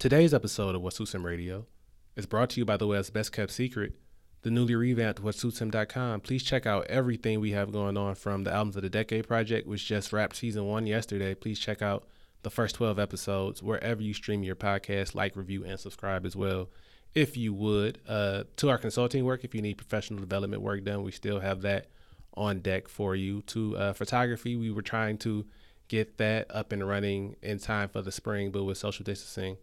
Today's episode of What Suits Him Radio is brought to you by the Web's best kept secret, the newly revamped WhatSuitsHim.com. Please check out everything we have going on from the Albums of the Decade project, which just wrapped season one yesterday. Please check out the first 12 episodes wherever you stream your podcast, like, review, and subscribe as well. If you would, uh, to our consulting work, if you need professional development work done, we still have that on deck for you. To uh, photography, we were trying to get that up and running in time for the spring, but with social distancing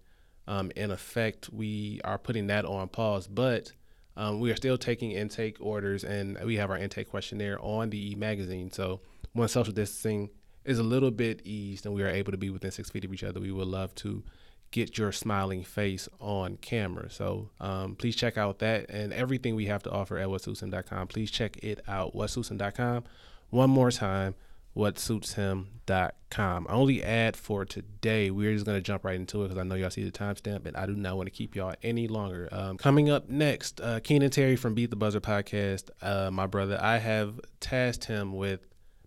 um, in effect, we are putting that on pause. But um, we are still taking intake orders, and we have our intake questionnaire on the e magazine. So when social distancing is a little bit eased and we are able to be within six feet of each other, we would love to get your smiling face on camera. So um, please check out that and everything we have to offer at whatsuitshim.com. Please check it out, whatsuitshim.com. One more time, whatsuitshim.com. I only ad for today. We're just going to jump right into it because I know y'all see the timestamp and I do not want to keep y'all any longer. Um, coming up next, uh, Keenan Terry from Beat the Buzzer podcast, uh, my brother, I have tasked him with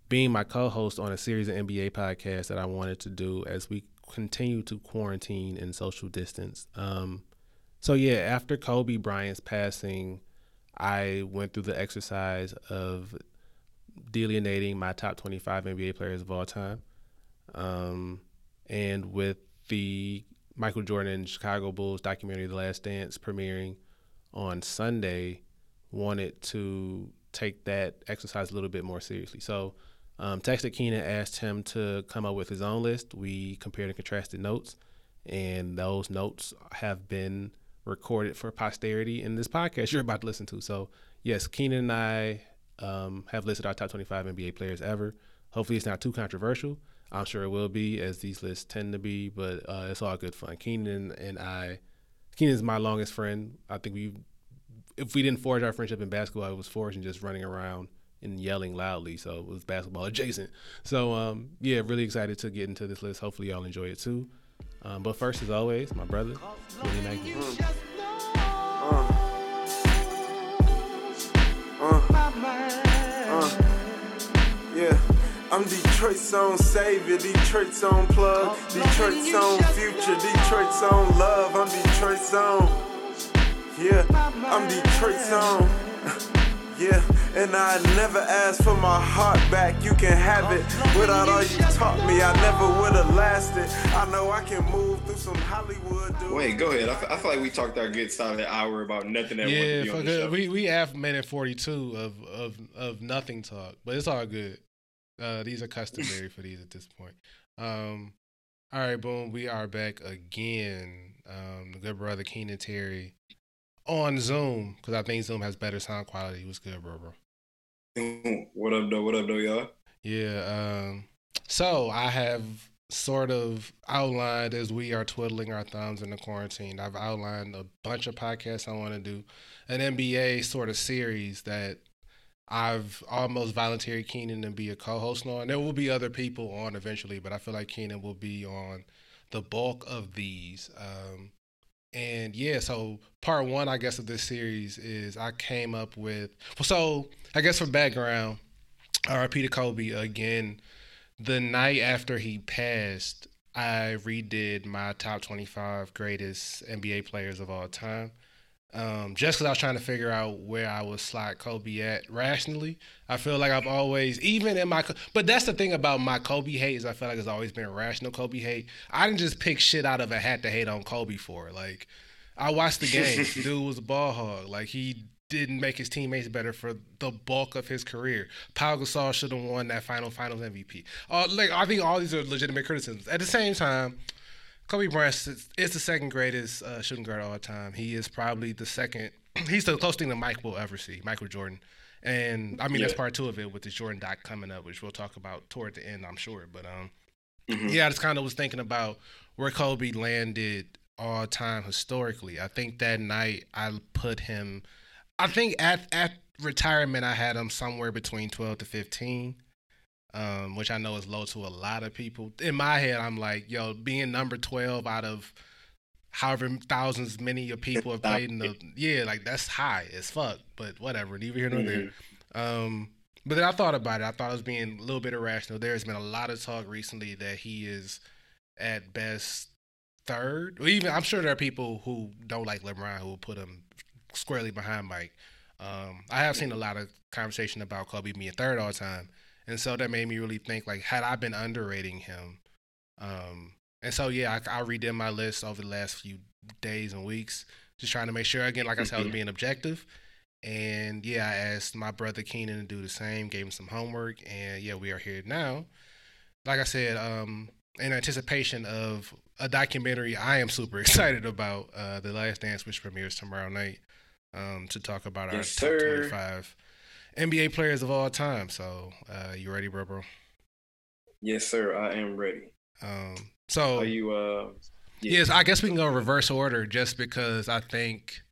being my co-host on a series of NBA podcasts that I wanted to do as we continue to quarantine and social distance. Um, so yeah, after Kobe Bryant's passing, I went through the exercise of delineating my top 25 NBA players of all time. Um, and with the Michael Jordan and Chicago Bulls documentary, The Last Dance, premiering on Sunday, wanted to take that exercise a little bit more seriously. So, um, texted Keenan, asked him to come up with his own list. We compared and contrasted notes, and those notes have been recorded for posterity in this podcast you're about to listen to. So, yes, Keenan and I um, have listed our top 25 NBA players ever. Hopefully, it's not too controversial. I'm sure it will be, as these lists tend to be, but uh, it's all good fun. Keenan and I, Keenan is my longest friend. I think we, if we didn't forge our friendship in basketball, it was forged in just running around and yelling loudly. So it was basketball adjacent. So um, yeah, really excited to get into this list. Hopefully, y'all enjoy it too. Um, but first, as always, my brother, Willie Maggie. Uh, yeah. I'm Detroit's own savior, Detroit's own plug, Detroit's own future, Detroit's own love. I'm Detroit's own. Yeah, I'm Detroit's own. Yeah, and I never asked for my heart back. You can have it. Without all you taught me, I never would have lasted. I know I can move through some Hollywood. Dude. Wait, go ahead. I, f- I feel like we talked our good solid hour about nothing that yeah, be on the show. we we have minute forty two of of of nothing talk, but it's all good. Uh, these are customary for these at this point. Um, all right, boom. We are back again. Um, the good brother Keenan Terry on Zoom because I think Zoom has better sound quality. What's good, bro, bro? What up, though? What up, though, y'all? Yeah. Um, so I have sort of outlined as we are twiddling our thumbs in the quarantine. I've outlined a bunch of podcasts I want to do, an NBA sort of series that I've almost volunteered Keenan to be a co-host on. There will be other people on eventually, but I feel like Keenan will be on the bulk of these. Um, and yeah, so part one, I guess, of this series is I came up with. So I guess for background, RIP to Kobe again. The night after he passed, I redid my top 25 greatest NBA players of all time. Um, just because I was trying to figure out where I would slot Kobe at rationally. I feel like I've always, even in my, but that's the thing about my Kobe hate is I feel like it's always been rational Kobe hate. I didn't just pick shit out of a hat to hate on Kobe for. Like, I watched the game. Dude was a ball hog. Like, he didn't make his teammates better for the bulk of his career. Paul Gasol should have won that final finals MVP. Uh, like, I think all these are legitimate criticisms. At the same time, Kobe Bryant is the second greatest uh, shooting guard of all time. He is probably the second. He's the closest thing that Mike will ever see, Michael Jordan. And I mean, yeah. that's part two of it with the Jordan doc coming up, which we'll talk about toward the end, I'm sure. But um, mm-hmm. yeah, I just kind of was thinking about where Kobe landed all time historically. I think that night I put him. I think at at retirement I had him somewhere between 12 to 15 um, which I know is low to a lot of people. In my head, I'm like, yo, being number 12 out of however thousands many of people have played in the yeah, like that's high as fuck. But whatever, neither here nor there. Mm-hmm. Um, but then I thought about it. I thought I was being a little bit irrational. There has been a lot of talk recently that he is at best third. Or even I'm sure there are people who don't like LeBron who will put him squarely behind Mike. Um, I have seen a lot of conversation about Kobe being third all the time, and so that made me really think like, had I been underrating him? Um, and so yeah, I, I redid my list over the last few days and weeks, just trying to make sure again, like I said, I was being objective. And yeah, I asked my brother Keenan to do the same, gave him some homework, and yeah, we are here now. Like I said, um, in anticipation of a documentary I am super excited about, uh, The Last Dance, which premieres tomorrow night, um, to talk about our Yes, top sir. 25 NBA players of all time. So, uh, you ready, bro, bro? Yes, sir. I am ready. Um, so Are you? Uh, yeah. Yes, I guess we can go in reverse order just because I think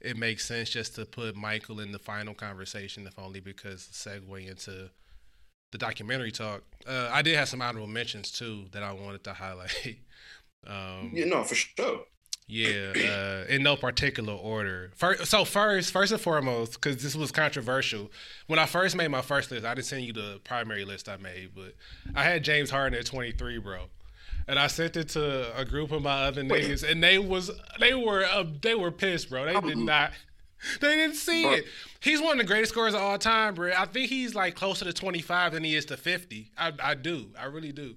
it makes sense just to put Michael in the final conversation, if only because segue into the documentary talk. Uh, I did have some honorable mentions too that I wanted to highlight. um, Yeah, no, for sure. Yeah, uh, in no particular order. First, so first, first and foremost, because this was controversial. When I first made my first list, I didn't send you the primary list I made, but I had James Harden at 23, bro. And I sent it to a group of my other Wait. niggas, and they was they were uh, they were pissed, bro. They did not. They didn't see Bro. it. He's one of the greatest scorers of all time, bro. I think he's like closer to 25 than he is to 50. I I do. I really do.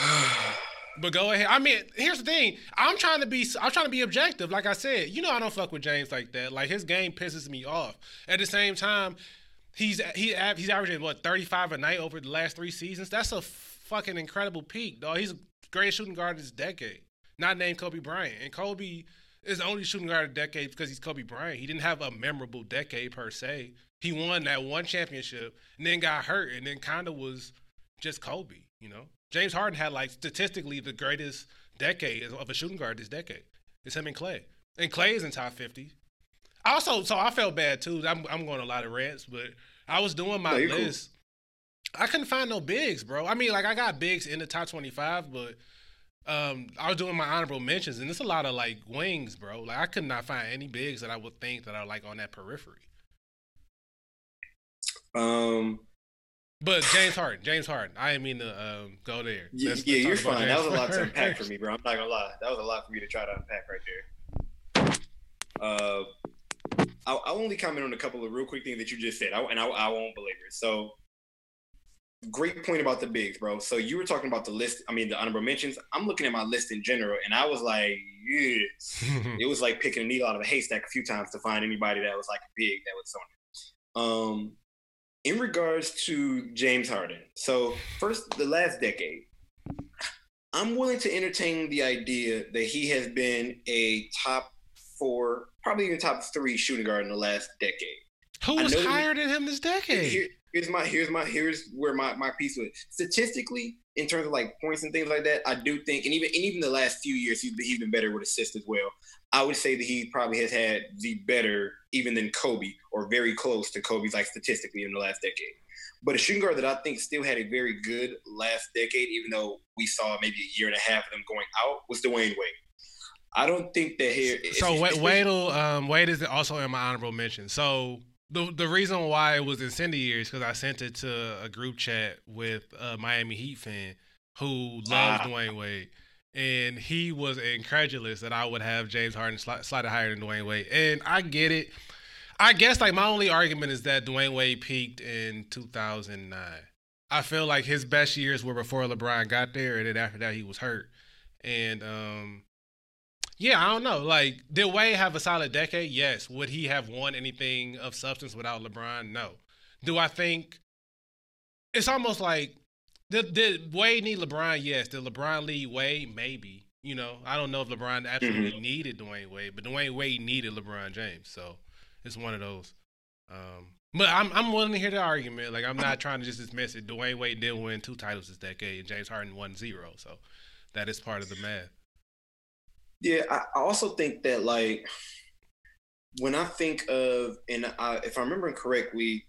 But go ahead. I mean, here's the thing. I'm trying to be. I'm trying to be objective. Like I said, you know, I don't fuck with James like that. Like his game pisses me off. At the same time, he's he he's averaging what 35 a night over the last three seasons. That's a fucking incredible peak, dog. He's the greatest shooting guard this decade. Not named Kobe Bryant, and Kobe is the only shooting guard of the decade because he's Kobe Bryant. He didn't have a memorable decade per se. He won that one championship and then got hurt, and then kind of was just Kobe. You know, James Harden had like statistically the greatest decade of a shooting guard this decade. It's him and Clay, and Clay is in top fifty. Also, so I felt bad too. I'm I'm going a lot of rants, but I was doing my No, you're cool. list. I couldn't find no bigs, bro. I mean, like I got bigs in the top twenty five, but um, I was doing my honorable mentions, and it's a lot of like wings, bro. Like I could not find any bigs that I would think that are like on that periphery. Um, But James Harden, James Harden. I didn't mean to um, go there. yeah, Let's- yeah, let's you're fine. That was a lot to unpack for me, bro. I'm not gonna lie. That was a lot for me to try to unpack right there. Uh, I'll, I'll only comment on a couple of real quick things that you just said, I, and I, I won't belabor it. So, great point about the bigs, bro. So you were talking about the list. I mean, the honorable mentions. I'm looking at my list in general, and I was like, yes. it was like picking a needle out of a haystack a few times to find anybody that was like a big that was on it. Um, in regards to James Harden, so first the last decade, I'm willing to entertain the idea that he has been a top four, probably even top three shooting guard in the last decade. Who was higher than him this decade? Here, here's my here's my here's where my, my piece was statistically in terms of like points and things like that. I do think, and even and even the last few years, he's been, he's been better with assists as well. I would say that he probably has had the better even than Kobe or very close to Kobe's like statistically in the last decade. But a shooting guard that I think still had a very good last decade, even though we saw maybe a year and a half of them going out, was Dwyane Wade. I don't think that here. So Wade, Wade, um, Wade is also in my honorable mention. So the the reason why it was incendiary is because I sent it to a group chat with a Miami Heat fan who loves Ah. Dwyane Wade, and he was incredulous that I would have James Harden sli- slightly higher than Dwyane Wade, and I get it. I guess like my only argument is that Dwyane Wade peaked in 2009. I feel like his best years were before LeBron got there, and then after that he was hurt. And um, yeah, I don't know. Like, did Wade have a solid decade? Yes. Would he have won anything of substance without LeBron? No. Do I think it's almost like did, did Wade need LeBron? Yes. Did LeBron lead Wade? Maybe. You know, I don't know if LeBron absolutely needed Dwyane Wade, but Dwyane Wade needed LeBron James. So it's one of those. Um, but I'm I'm willing to hear the argument. Like I'm not trying to just dismiss it. Dwyane Wade did win two titles this decade, and James Harden won zero. So that is part of the math. Yeah, I, I also think that like when I think of and I, if I'm remembering correctly,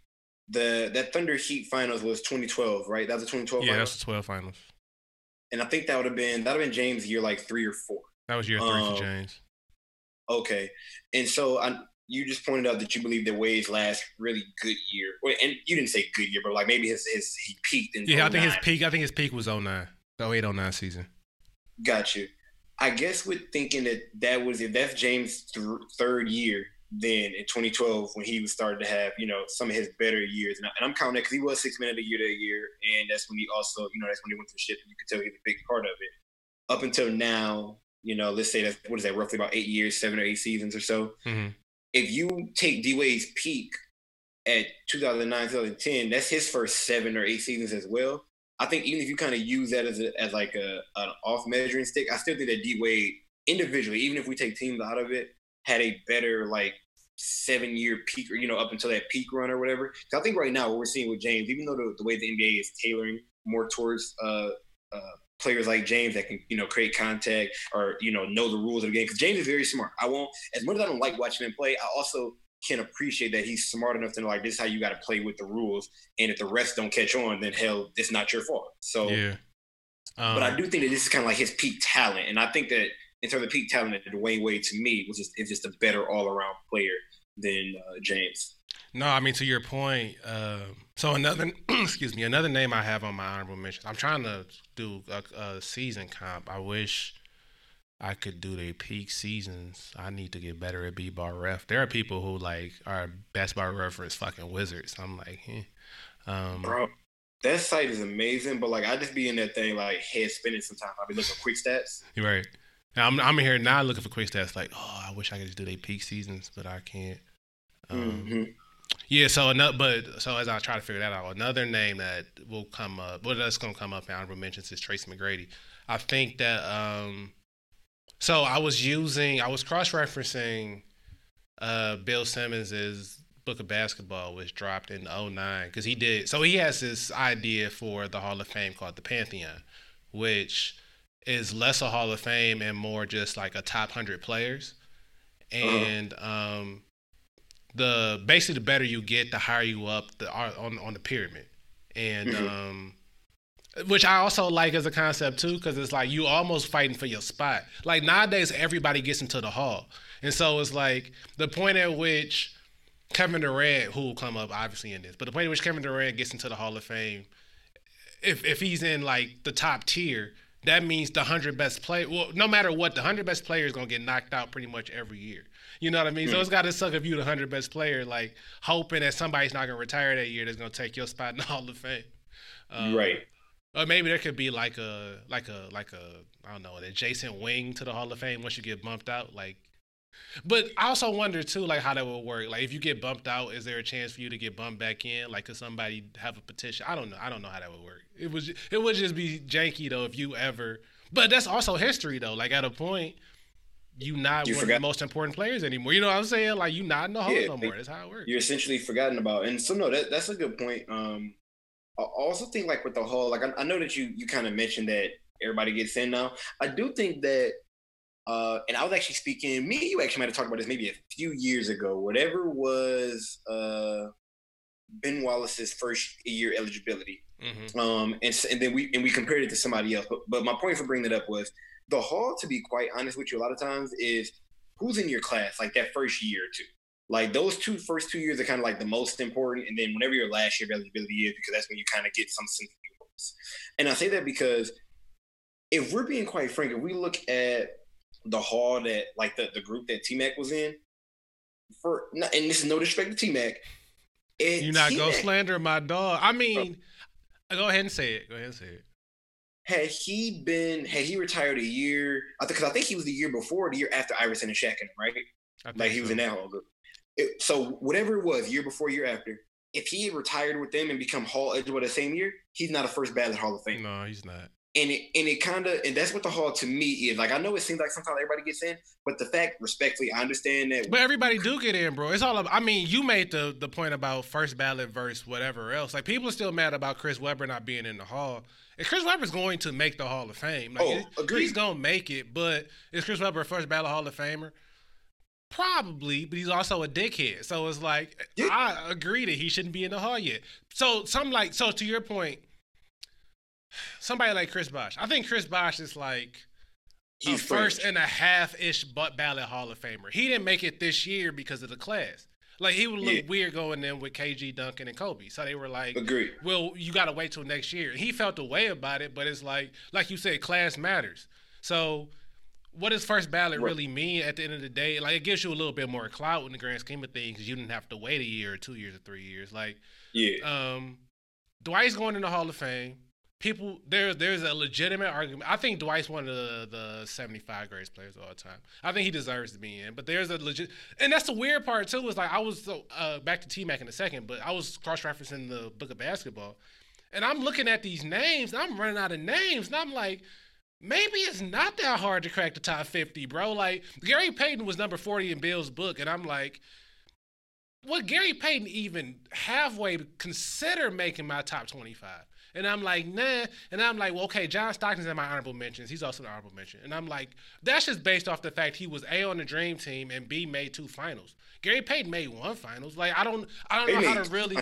the that Thunder Heat finals was 2012, right? That was the 2012 Yeah, finals, that's the 12 finals. and I think that would have been that would have been James' year like three or four. That was year three Um, for James. Okay, and so I you just pointed out that you believe that Wade's last really good year, and you didn't say good year, but like maybe his his he peaked in Yeah, I think his peak. I think his peak was 09, the 08 09 season. Got you. I guess with thinking that that was if that's James' th- third year, then in 2012 when he was starting to have you know some of his better years, and, I, am counting that because he was six man of the year that year, and that's when he also you know that's when he went ship, and you could tell he's a big part of it. Up until now, you know, let's say that what is that roughly about eight years, seven or eight seasons or so. Mm-hmm. If you take D Wade's peak at 2009, 2010, that's his first seven or eight seasons as well. I think even if you kind of use that as a, as like a an off measuring stick, I still think that D Wade individually, even if we take teams out of it, had a better like seven year peak or you know up until that peak run or whatever. I think right now what we're seeing with James, even though the, the way the NBA is tailoring more towards uh, uh, players like James that can you know create contact or you know know the rules of the game because James is very smart. I won't as much as I don't like watching him play, I also can appreciate that he's smart enough to know like this is how you got to play with the rules, and if the rest don't catch on, then hell, it's not your fault. So, yeah. Um, but I um, do think that this is kind of like his peak talent, and I think that in terms of peak talent, Dwyane Wade to me was just is just a better all around player than uh, James. No, I mean to your point. Uh, so another, excuse me, another name I have on my honorable mentions. I'm trying to do a, a season comp. I wish I could do their peak seasons. I need to get better at b-ball ref. There are people who like are b-ball reference fucking wizards. I'm like, eh. um, bro, that site is amazing. But like, I just be in that thing like head spinning sometimes. I be looking quick stats. Right. Now, I'm I'm here now looking for quick stats. Like, oh, I wish I could just do their peak seasons, but I can't. Um, mm-hmm. Yeah, so another, but so as I try to figure that out, another name that will come up, well, that's gonna come up in honorable mentions is Tracy McGrady. I think that um, so I was using, I was cross referencing uh, Bill Simmons's book of basketball, which dropped in 09, because he did. So he has this idea for the Hall of Fame called the Pantheon, which is less a Hall of Fame and more just like a top hundred players. Uh-huh. And uh-huh. um, the basically the better you get, the higher you up the on on the pyramid. And mm-hmm. um, which I also like as a concept too, because it's like you almost fighting for your spot. Like nowadays, everybody gets into the hall, and so it's like the point at which Kevin Durant, who will come up obviously in this, but the point at which Kevin Durant gets into the Hall of Fame, if if he's in like the top tier, that means the hundred best play. Well, no matter what, the hundred best player is gonna get knocked out pretty much every year. You know what I mean? Mm. So hmm. it's got to suck if you the hundred best player, like hoping that somebody's not gonna retire that year that's gonna take your spot in the Hall of Fame. Um, right. Or maybe there could be like a like a like a I don't know an adjacent wing to the Hall of Fame once you get bumped out. Like, but I also wonder too like how that would work. Like if you get bumped out, is there a chance for you to get bumped back in? Like could somebody have a petition? I don't know. I don't know how that would work. It was it would just be janky though if you ever. But that's also history though. Like at a point. You not you one forgot. of the most important players anymore. You know what I'm saying? Like you not in the hall yeah, no more. That's how it works. You're essentially forgotten about. And so no, that, that's a good point. Um, I also think like with the whole like I, I know that you you kind of mentioned that everybody gets in now. I do think that uh, and I was actually speaking, me you actually might have talked about this maybe a few years ago. Whatever was uh, Ben Wallace's first year eligibility, mm-hmm. um, and, and then we and we compared it to somebody else. But, but my point for bringing it up was the hall. To be quite honest with you, a lot of times is who's in your class like that first year or two. Like those two first two years are kind of like the most important, and then whenever your last year of eligibility is, because that's when you kind of get some sense of And I say that because if we're being quite frank, if we look at the hall that like the, the group that T Mac was in, for and this is no disrespect to T Mac. You not T-Mac, go slander my dog. I mean, bro, go ahead and say it. Go ahead and say it. Had he been, had he retired a year? Because I, I think he was the year before, the year after Iverson and Shaq, right? Like he so. was in that hall group. It, so whatever it was, year before, year after, if he had retired with them and become Hall eligible the same year, he's not a first ballot Hall of Fame. No, he's not. And it and it kind of and that's what the Hall to me is. Like I know it seems like sometimes everybody gets in, but the fact, respectfully, I understand that. But everybody do get in, bro. It's all. About, I mean, you made the the point about first ballot versus whatever else. Like people are still mad about Chris Webber not being in the Hall. And Chris Webber's going to make the Hall of Fame. Like, oh, agreed. He's gonna make it, but is Chris Webber a first ballot Hall of Famer? Probably, but he's also a dickhead. So it's like yeah. I agree that he shouldn't be in the hall yet. So some like so to your point, somebody like Chris Bosh. I think Chris Bosh is like he's first and a half ish butt ballot Hall of Famer. He didn't make it this year because of the class. Like he would look yeah. weird going in with KG Duncan and Kobe. So they were like, Agree. Well, you got to wait till next year. He felt a way about it, but it's like, like you said, class matters. So what does first ballot Right. really mean at the end of the day? Like it gives you a little bit more clout in the grand scheme of things you didn't have to wait a year or two years or three years. Like Yeah. um, Dwight's going in the Hall of Fame. People there, there's a legitimate argument. I think Dwight's one of the, the 75 greatest players of all time. I think he deserves to be in. But there's a legit, and that's the weird part too. Is like I was uh, back to T Mac in a second, but I was cross referencing the book of basketball, and I'm looking at these names. I'm running out of names, and I'm like. Maybe it's not that hard to crack the top 50, bro. Like, Gary Payton was number 40 in Bill's book, and I'm like, would Gary Payton even halfway consider making my top 25? And I'm like, nah. And I'm like, well, okay, John Stockton's in my honorable mentions. He's also an honorable mention. And I'm like, that's just based off the fact he was A on the dream team and B made two finals. Gary Payton made one finals. Like, I don't I don't He know how to really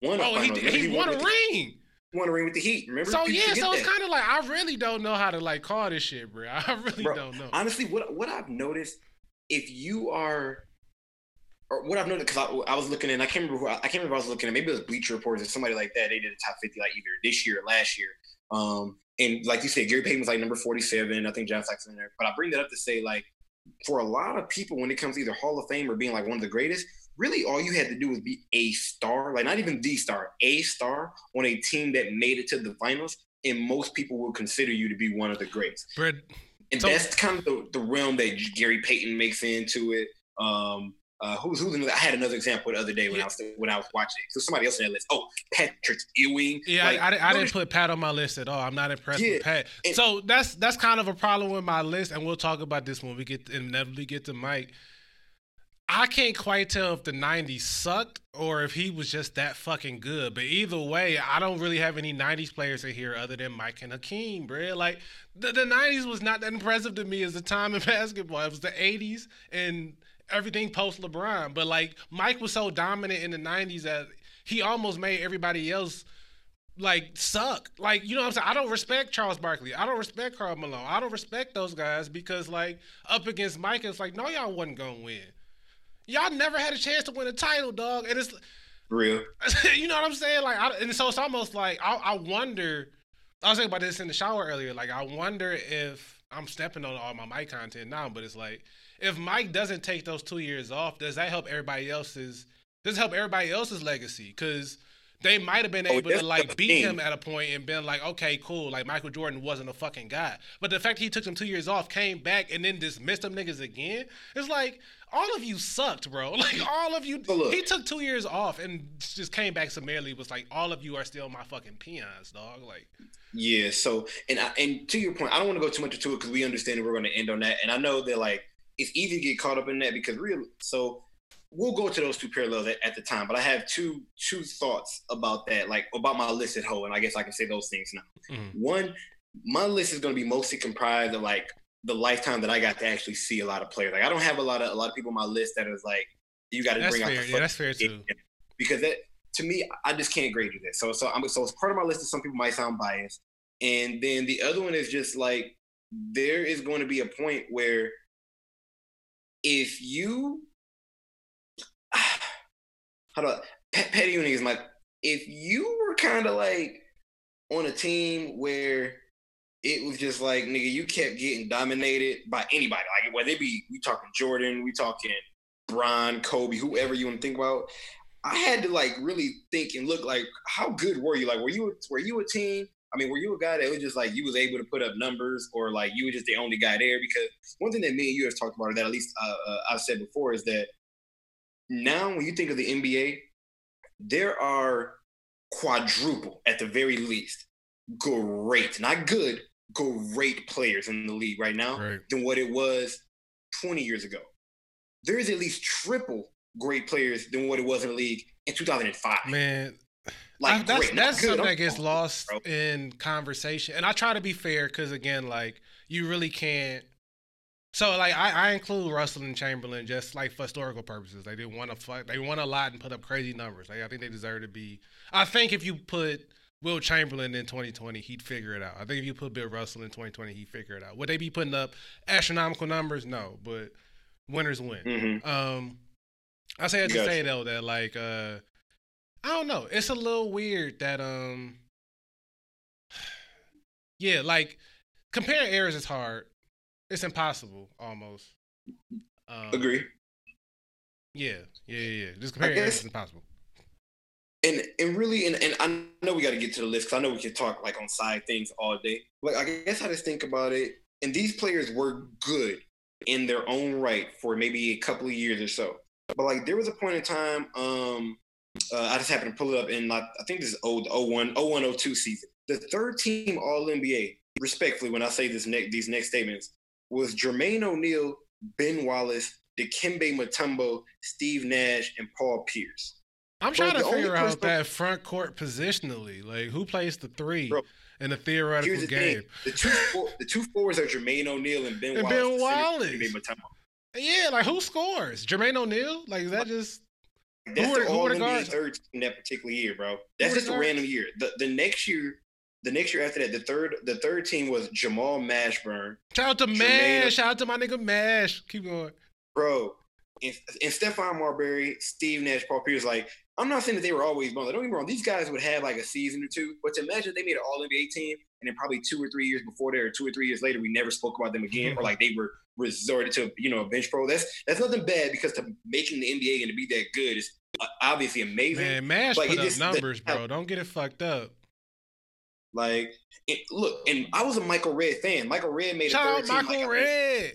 One Oh, he, he, Remember, won a the- ring. He won a ring with the Heat. Remember? So People yeah, so it's kind of like I really don't know how to like call this shit, bro. I really Bro, don't know. honestly, what what I've noticed, if you are, or what I've noticed, because I, I was looking and I can't remember who I, I can't remember. I was looking at maybe it was Bleacher Reports or somebody like that. They did a top fifty like either this year or last year. Um, and like you said, Gary Payton was like number forty seven. I think John Stockton in there. But I bring that up to say like, for a lot of people, when it comes to either Hall of Fame or being like one of the greatest. Really, all you had to do was be a star, like not even the star, a star on a team that made it to the finals, and most people will consider you to be one of the greats and So- that's kind of the, the realm that Gary Payton makes into it. Um, uh, who's who's another? I had another example the other day when Yeah. I was when I was watching. So somebody else on that list. Oh, Patrick Ewing. Yeah, Like, I, I, I didn't put Pat on my list at all. I'm not impressed Yeah, with Pat. and- so that's that's kind of a problem with my list, and we'll talk about this when we get inevitably get to Mike. I can't quite tell if the '90s sucked or if he was just that fucking good. But either way, I don't really have any '90s players in here other than Mike and Hakeem, bro. Like the, the '90s was not that impressive to me as a time in basketball. It was the '80s and everything post LeBron. But like Mike was so dominant in the '90s that he almost made everybody else like suck. Like, you know what I'm saying? I don't respect Charles Barkley. I don't respect Karl Malone. I don't respect those guys because like up against Mike, it's like, no, y'all wasn't gonna win. Y'all never had a chance to win a title, dog. And it's real. you know what I'm saying? Like, I, and so it's almost like I, I wonder. I was thinking about this in the shower earlier. Like, I wonder if I'm stepping on all my Mike content now, but it's like if Mike doesn't take those two years off, does that help everybody else's? Does it help everybody else's legacy? Because they might have been Oh, able to like beat him at a point and been like, okay, cool. Like Michael Jordan wasn't a fucking guy, but the fact he took them two years off, came back, and then dismissed them niggas again, it's like all of you sucked, bro. Like all of you. Look. he took two years off and just came back summarily. Was like, all of you are still my fucking peons, dog. Like, Yeah. So and I, and to your point, I don't want to go too much into it because we understand that we're going to end on that. And I know that like it's easy to get caught up in that because real. So we'll go to those two parallels at, at the time. But I have two two thoughts about that, like about my list at whole, and I guess I can say those things now. Mhm. One, my list is going to be mostly comprised of like the lifetime that I got to actually see a lot of players. Like I don't have a lot of a lot of people on my list that is like you got to bring out fair. the Yeah, that's fair too. because that to me I just can't grade you that. So so I'm so it's part of my list. That some people might sound biased, and then the other one is just like there is going to be a point where if you how do I, Patty Ewing is my if you were kind of like on a team where it was just like nigga, you kept getting dominated by anybody. Like whether it be we talking Jordan, we talking Bron, Kobe, whoever you want to think about. I had to like really think and look like how good were you? Like were you were you a team? I mean, were you a guy that was just like you was able to put up numbers, or like you were just the only guy there? Because one thing that me and you have talked about, or that at least uh, uh, I've said before, is that now when you think of the NBA, there are quadruple at the very least great, not good, great players in the league right now Right. than what it was 20 years ago. There is at least triple great players than what it was in the league in 2005. Man, like I- that's great, that's something that gets lost bro. in conversation, and I try to be fair because again, like you really can't. So like I, I include Russell and Chamberlain just like for historical purposes. They didn't want to fuck. They won a lot and put up crazy numbers. Like, I think they deserve to be. I think if you put Wilt Chamberlain in 2020, he'd figure it out. I think if you put Bill Russell in 2020, he'd figure it out. Would they be putting up astronomical numbers? No, but winners win. Mhm. Um, I say that to Gotcha. say though that like uh, I don't know. It's a little weird that um, yeah, like comparing errors is hard. It's impossible almost. Um, Agree. Yeah, yeah, yeah. Just comparing guess- it's impossible. And and really, and, and I know we got to get to the list because I know we can talk like on side things all day. Like I guess I just think about it, and these players were good in their own right for maybe a couple of years or so. But like there was a point in time, um, uh, I just happened to pull it up in like I think this is old 01, 01, 02 season. The third team All NBA, respectfully, when I say this next these next statements, was Jermaine O'Neal, Ben Wallace, Dikembe Mutombo, Steve Nash, and Paul Pierce. I'm Bro, trying to the figure out that front court positionally. Like, who plays the three Bro, in a theoretical Here's the game? thing: the two for, the two forwards are Jermaine O'Neal and Ben And Wallace. Ben The center is Wallace. Yeah, like who scores? Jermaine O'Neal? Like, is that just That's Who are- the all NBA guards? third in that particular year, bro. That's just a guards? random year. The the next year, the next year after that, the third the third team was Jamal Mashburn, shout out to Jermaine- Mash? Shout out to my nigga Mash. Keep going. bro, and, and Stephon Marbury, Steve Nash, Paul Pierce. Like, I'm not saying that they were always bone. Don't get me wrong; these guys would have like a season or two. But to imagine they made an All NBA team, and then probably two or three years before there, or two or three years later, we never spoke about them again, or like they were resorted to, you know, a bench pro. That's that's nothing bad because to making the NBA and to be that good is uh, obviously amazing. Man, Mash Like, put up just- numbers, bro. Don't get it fucked up. Like, it, look, and I was a Michael Redd fan. Michael Redd made Shout a third team Michael like, Redd.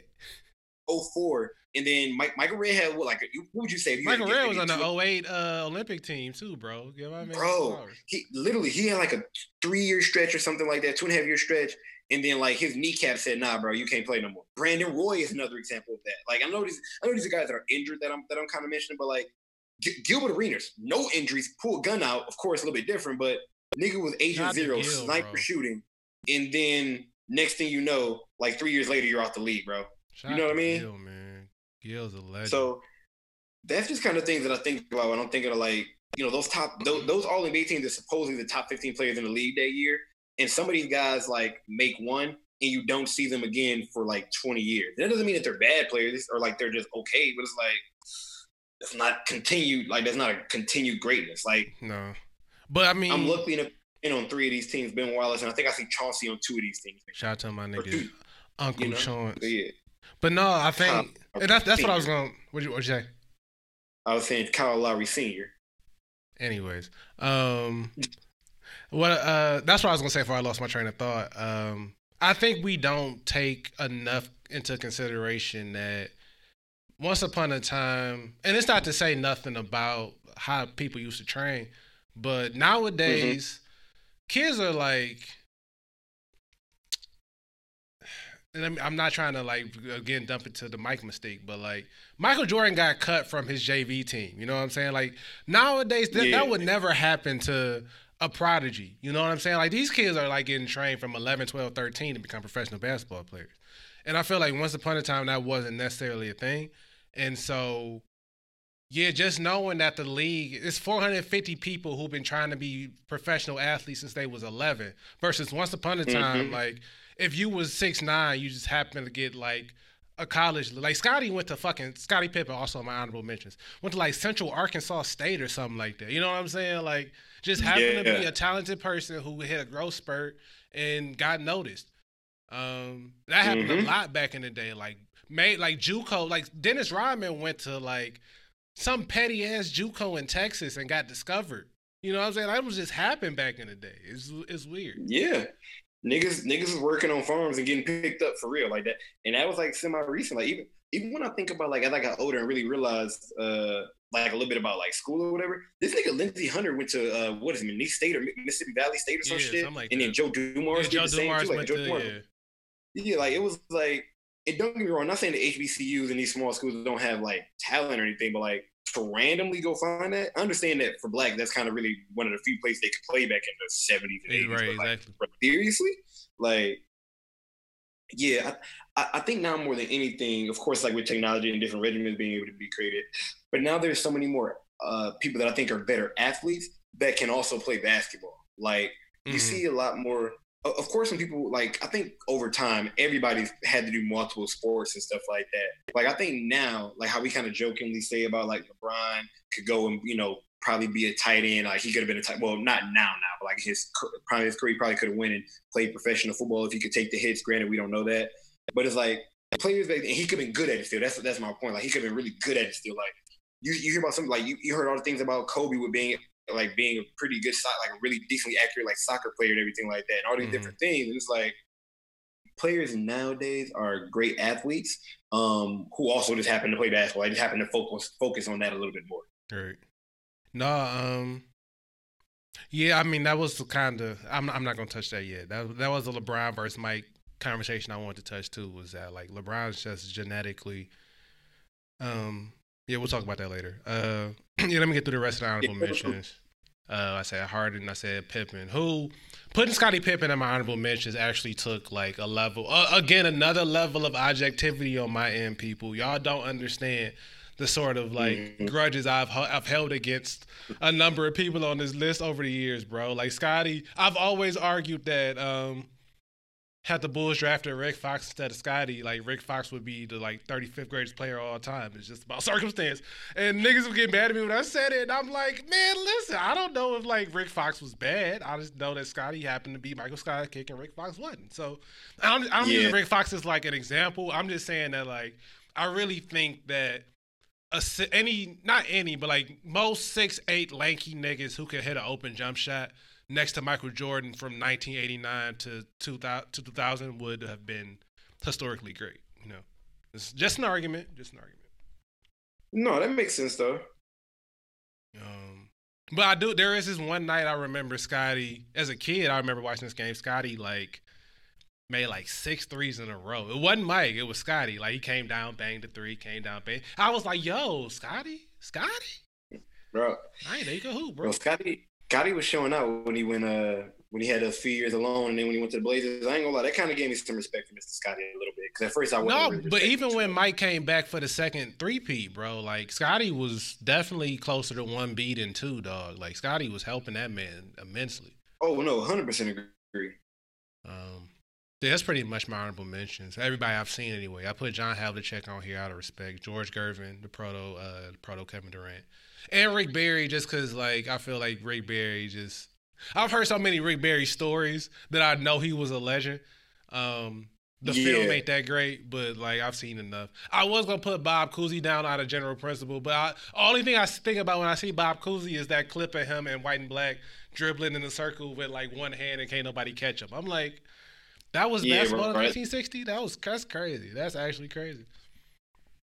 04, and then Mike, Michael Redd had what like what would you say? You Michael Redd was on the two- 08 uh, Olympic team too, bro. Give my man some Bro, he literally he had like a three year stretch or something like that, two and a half year stretch, and then like his kneecap said, "Nah, bro, you can't play no more." Brandon Roy is another example of that. Like I know these, I know these are guys that are injured that I'm that I'm kind of mentioning, but like G- Gilbert Arenas, no injuries, pull a gun out, of course, a little bit different, but nigga was Agent to Zero, Gil, sniper bro. shooting, and then next thing you know, like three years later, you're off the league, bro. Shout You know what I mean? Gil, man. Gil's a legend. So that's just kind of things that I think about when I'm thinking of like, you know, those top those, those all NBA teams are supposedly the top 15 players in the league that year. And some of these guys like make one and you don't see them again for like 20 years. That doesn't mean that they're bad players or like they're just okay, but it's like it's not continued, like that's not a continued greatness. Like no, but I mean, I'm looking in on three of these teams, Ben Wallace, and I think I see Chauncey on two of these teams. shout out to my nigga Uncle you know? Chance. But yeah. But no, I think and that's that's what I was going. What you what you say? I was saying Kyle Lowry Sr. Anyways, um, what uh, that's what I was gonna say before I lost my train of thought. Um, I think we don't take enough into consideration that once upon a time, and it's not to say nothing about how people used to train, but nowadays, kids are like. And I'm, I'm not trying to like again dump it to the Mike mistake, but like Michael Jordan got cut from his JV team. You know what I'm saying? Like nowadays, that, Yeah. that would never happen to a prodigy. You know what I'm saying? Like these kids are like getting trained from 11, 12, 13 to become professional basketball players. And I feel like once upon a time that wasn't necessarily a thing. And so, yeah, just knowing that the league it's 450 people who've been trying to be professional athletes since they was 11 versus once upon a time, Mhm. like if you was six nine, you just happen to get like a college like Scotty went to fucking Scottie Pippen, also my honorable mentions, went to like Central Arkansas State or something like that. You know what I'm saying? Like just happened to be a talented person who hit a growth spurt and got noticed. Um, that happened a Mhm. lot back in the day. Like made like JUCO, like Dennis Rodman went to like some petty ass JUCO in Texas and got discovered. You know what I'm saying? That was just happened back in the day. It's it's weird. Yeah. Niggas niggas is working on farms and getting picked up for real like that. And that was like semi recent. Like even even when I think about like as I got older and really realized uh like a little bit about like school or whatever, this nigga Lindsey Hunter went to uh what is it, McNeese State or Mississippi Valley State or some Yeah, shit. like and then. Joe Dumars Yeah, did Joe the same too. Like Joe Dumars. yeah. Yeah, like it was like and don't get me wrong, I'm not saying the HBCUs and these small schools don't have like talent or anything, but like to randomly go find that, I understand that for black, that's kind of really one of the few places they could play back in the 70s and 80s. right, but, like, exactly. seriously, like, yeah, I, I- think now more than anything, of course, like with technology and different regimens being able to be created, but now there's so many more uh, people that I think are better athletes that can also play basketball. Like, you Mhm. see a lot more. Of course, when people like, I think over time, everybody's had to do multiple sports and stuff like that. Like, I think now, like how we kind of jokingly say about like LeBron could go and you know probably be a tight end. Like he could have been a tight. Well, not now, now, but like his probably his career probably could have went and played professional football if he could take the hits. Granted, we don't know that, but it's like players that and he could have been good at it still. That's that's my point. Like he could have been really good at it still. Like you, you hear about something like you, you heard all the things about Kobe with being like being a pretty good shot, like a really decently accurate like soccer player and everything like that, and all these Mhm. different things. And it's like players nowadays are great athletes um, who also just happen to play basketball. I just happen to focus focus on that a little bit more. Right. No, um, yeah, I mean that was the kind of I'm I'm not gonna touch that yet. That that was a LeBron versus Mike conversation I wanted to touch too. Was that like LeBron's just genetically, um, yeah, we'll talk about that later. Uh, yeah, let me get through the rest of the honorable mentions. Uh, I said Harden, I said Pippen. Who putting Scottie Pippen in my honorable mentions actually took like a level uh, again another level of objectivity on my end. People, y'all don't understand the sort of like Mhm. grudges I've I've held against a number of people on this list over the years, bro. Like Scotty, I've always argued that um had the Bulls drafted Rick Fox instead of Scotty, like Rick Fox would be the like 35th greatest player of all time. It's just about circumstance. And niggas would get mad at me when I said it. And I'm like, man, listen, I don't know if like Rick Fox was bad. I just know that Scotty happened to be Michael Scott kick and Rick Fox wasn't. So I'm, I'm Yeah. using Rick Fox as like an example. I'm just saying that like I really think that a, any not any but like most six eight lanky niggas who can hit an open jump shot next to Michael Jordan from 1989 to 2000, to 2000 would have been historically great. You know, it's just an argument. Just an argument. No, that makes sense though. Um, but I do. There is this one night I remember Scotty as a kid. I remember watching this game. Scotty like made like six threes in a row. It wasn't Mike. It was Scotty. Like he came down, banged the three, came down, bang. I was like, "Yo, Scotty, Scotty, Bro, I ain't know who, bro." bro, Scotty Scotty was showing out when he went uh when he had a few years alone and then when he went to the Blazers. I ain't gonna lie, that kind of gave me some respect for Mr. Scotty a little bit. Because at first I wasn't No, really but even when Mike came back for the second three-peat, bro, like Scotty was definitely closer to one beat and two, dog. Like Scotty was helping that man immensely. Oh no, hundred percent agree. Um, yeah, that's pretty much my honorable mentions. Everybody I've seen anyway. I put John Havlicek on here out of respect. George Gervin, the proto, uh, the proto Kevin Durant, and Rick Barry, just because like I feel like Rick Barry just. I've heard so many Rick Barry stories that I know he was a legend. Um, the film ain't that great, but like I've seen enough. I was gonna put Bob Cousy down out of general principle, but I, only thing I think about when I see Bob Cousy is that clip of him in white and black dribbling in a circle with like one hand and can't nobody catch him. I'm like, that was Yeah, basketball in 1960. That was that's crazy. That's actually crazy.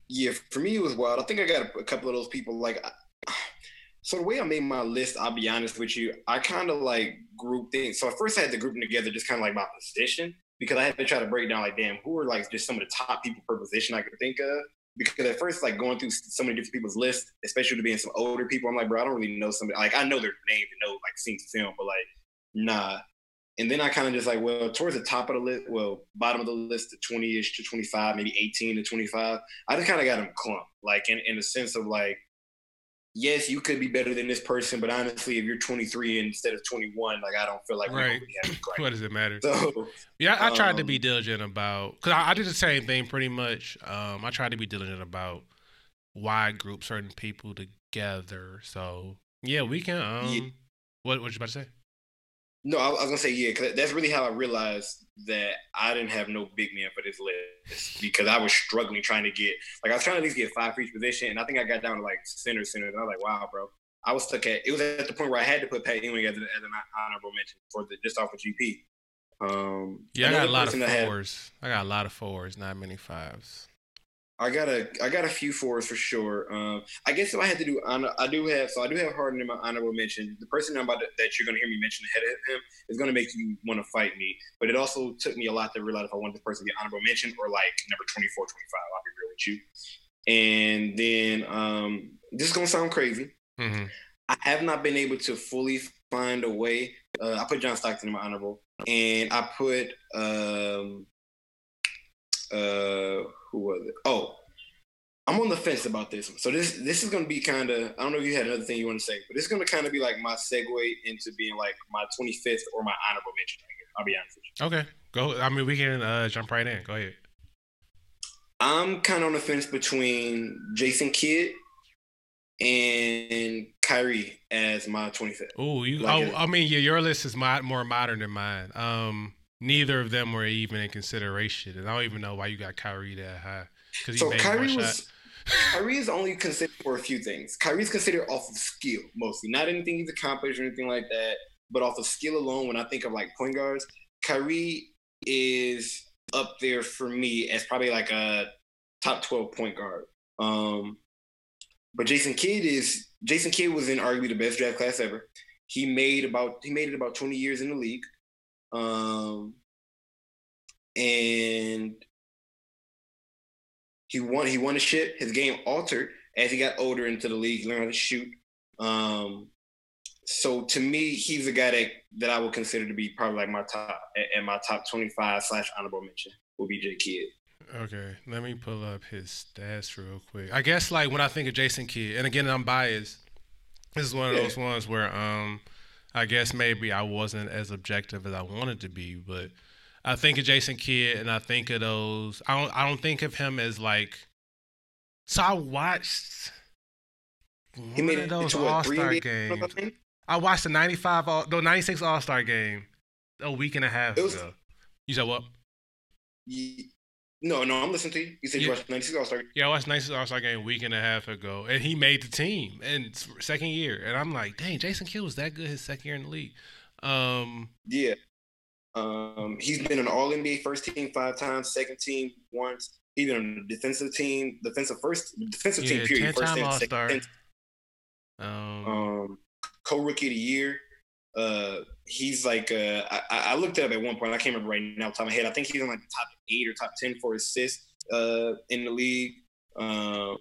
Yeah, for me it was wild. I think I got a, a couple of those people. Like, I, so the way I made my list, I'll be honest with you, I kind of like group things. So at first I had to group them together, just kind of like my position, because I had to try to break down like, damn, who are like just some of the top people per position I could think of. Because at first, like going through so many different people's lists, especially to being some older people, I'm like, bro, I don't really know somebody. Like I know their names and know like of film, but like, nah. And then I kind of just like, well, towards the top of the list, well, bottom of the list, to 20 ish to 25, maybe 18 to 25. I just kind of got them clumped, like in, in the sense of like, yes, you could be better than this person, but honestly, if you're 23 instead of 21, like I don't feel like Right. really have a gripe. What does it matter? So Yeah, I, I tried to Um, be diligent about because I, I did the same thing pretty much. Um, I tried to be diligent about why I group certain people together. So yeah, we can. Um, Yeah. what what you about to say? No, I, I was gonna say yeah, because that's really how I realized that I didn't have no big man for this list because I was struggling trying to get like I was trying to at least get five for each position, and I think I got down to like center center, and I was like, wow, bro. I was stuck at it was at the point where I had to put Pat Ewing as, an- as an honorable mention for the just off of GP. Um, Yeah, I got a lot of person that had- fours. I got a lot of fours, not many fives. I got a I got a few fours for sure. Um, I guess if I had to do honor, I do have so I do have Harden in my honorable mention. The person I'm about to, that you're gonna hear me mention ahead of him is gonna make you want to fight me. But it also took me a lot to realize if I wanted the person to get honorable mention or like number 24, 25. I'll be real with you. And then um, this is gonna sound crazy. Mm-hmm. I have not been able to fully find a way. Uh, I put John Stockton in my honorable, and I put um, uh, who was it? Oh, I'm on the fence about this one. So this this is gonna be kind of I don't know if you had another thing you want to say, but this is gonna kind of be like my segue into being like my 25th or my honorable mention. I'll be honest with you. Okay, go. I mean, we can uh, jump right in. Go ahead. I'm kind of on the fence between Jason Kidd and Kyrie as my 25th. Oh, you. Like oh, I mean, yeah, your list is mo- more modern than mine. Um, neither of them were even in consideration, and I don't even know why you got Kyrie that high. Because so Kyrie was. Kyrie is only considered for a few things. Kyrie's considered off of skill mostly, not anything he's accomplished or anything like that, but off of skill alone. When I think of like point guards, Kyrie is up there for me as probably like a top twelve point guard. Um, but Jason Kidd is Jason Kidd was in arguably the best draft class ever. He made about he made it about twenty years in the league, um, and he won. He won a ship. His game altered as he got older into the league. He learned how to shoot. Um, so to me, he's a guy that that I would consider to be probably like my top and my top twenty five slash honorable mention will be J Kidd. Okay, let me pull up his stats real quick. I guess like when I think of Jason Kidd, and again I'm biased. This is one of those ones where um I guess maybe I wasn't as objective as I wanted to be, but I think of Jason Kidd and I think of those. I don't. I don't think of him as like. So I watched. He made it those All Star games. I watched the '95, no '96 All Star game a week and a half was, ago. You said what? No, no, I'm listening to you. You said yeah. you watched '96 All Star. Yeah, I watched '96 All Star game a week and a half ago, and he made the team in second year. And I'm like, dang, Jason Kidd was that good his second year in the league. Um, yeah, um, he's been an All NBA first team five times, second team once. He's been on the defensive team, defensive first, defensive yeah, team period, first team, second. Um, um, co rookie of the year. Uh, he's like uh, I, I, looked it up at one point. I can't remember right now, top of my head. I think he's in like the top eight or top ten for assists uh, in the league. Um,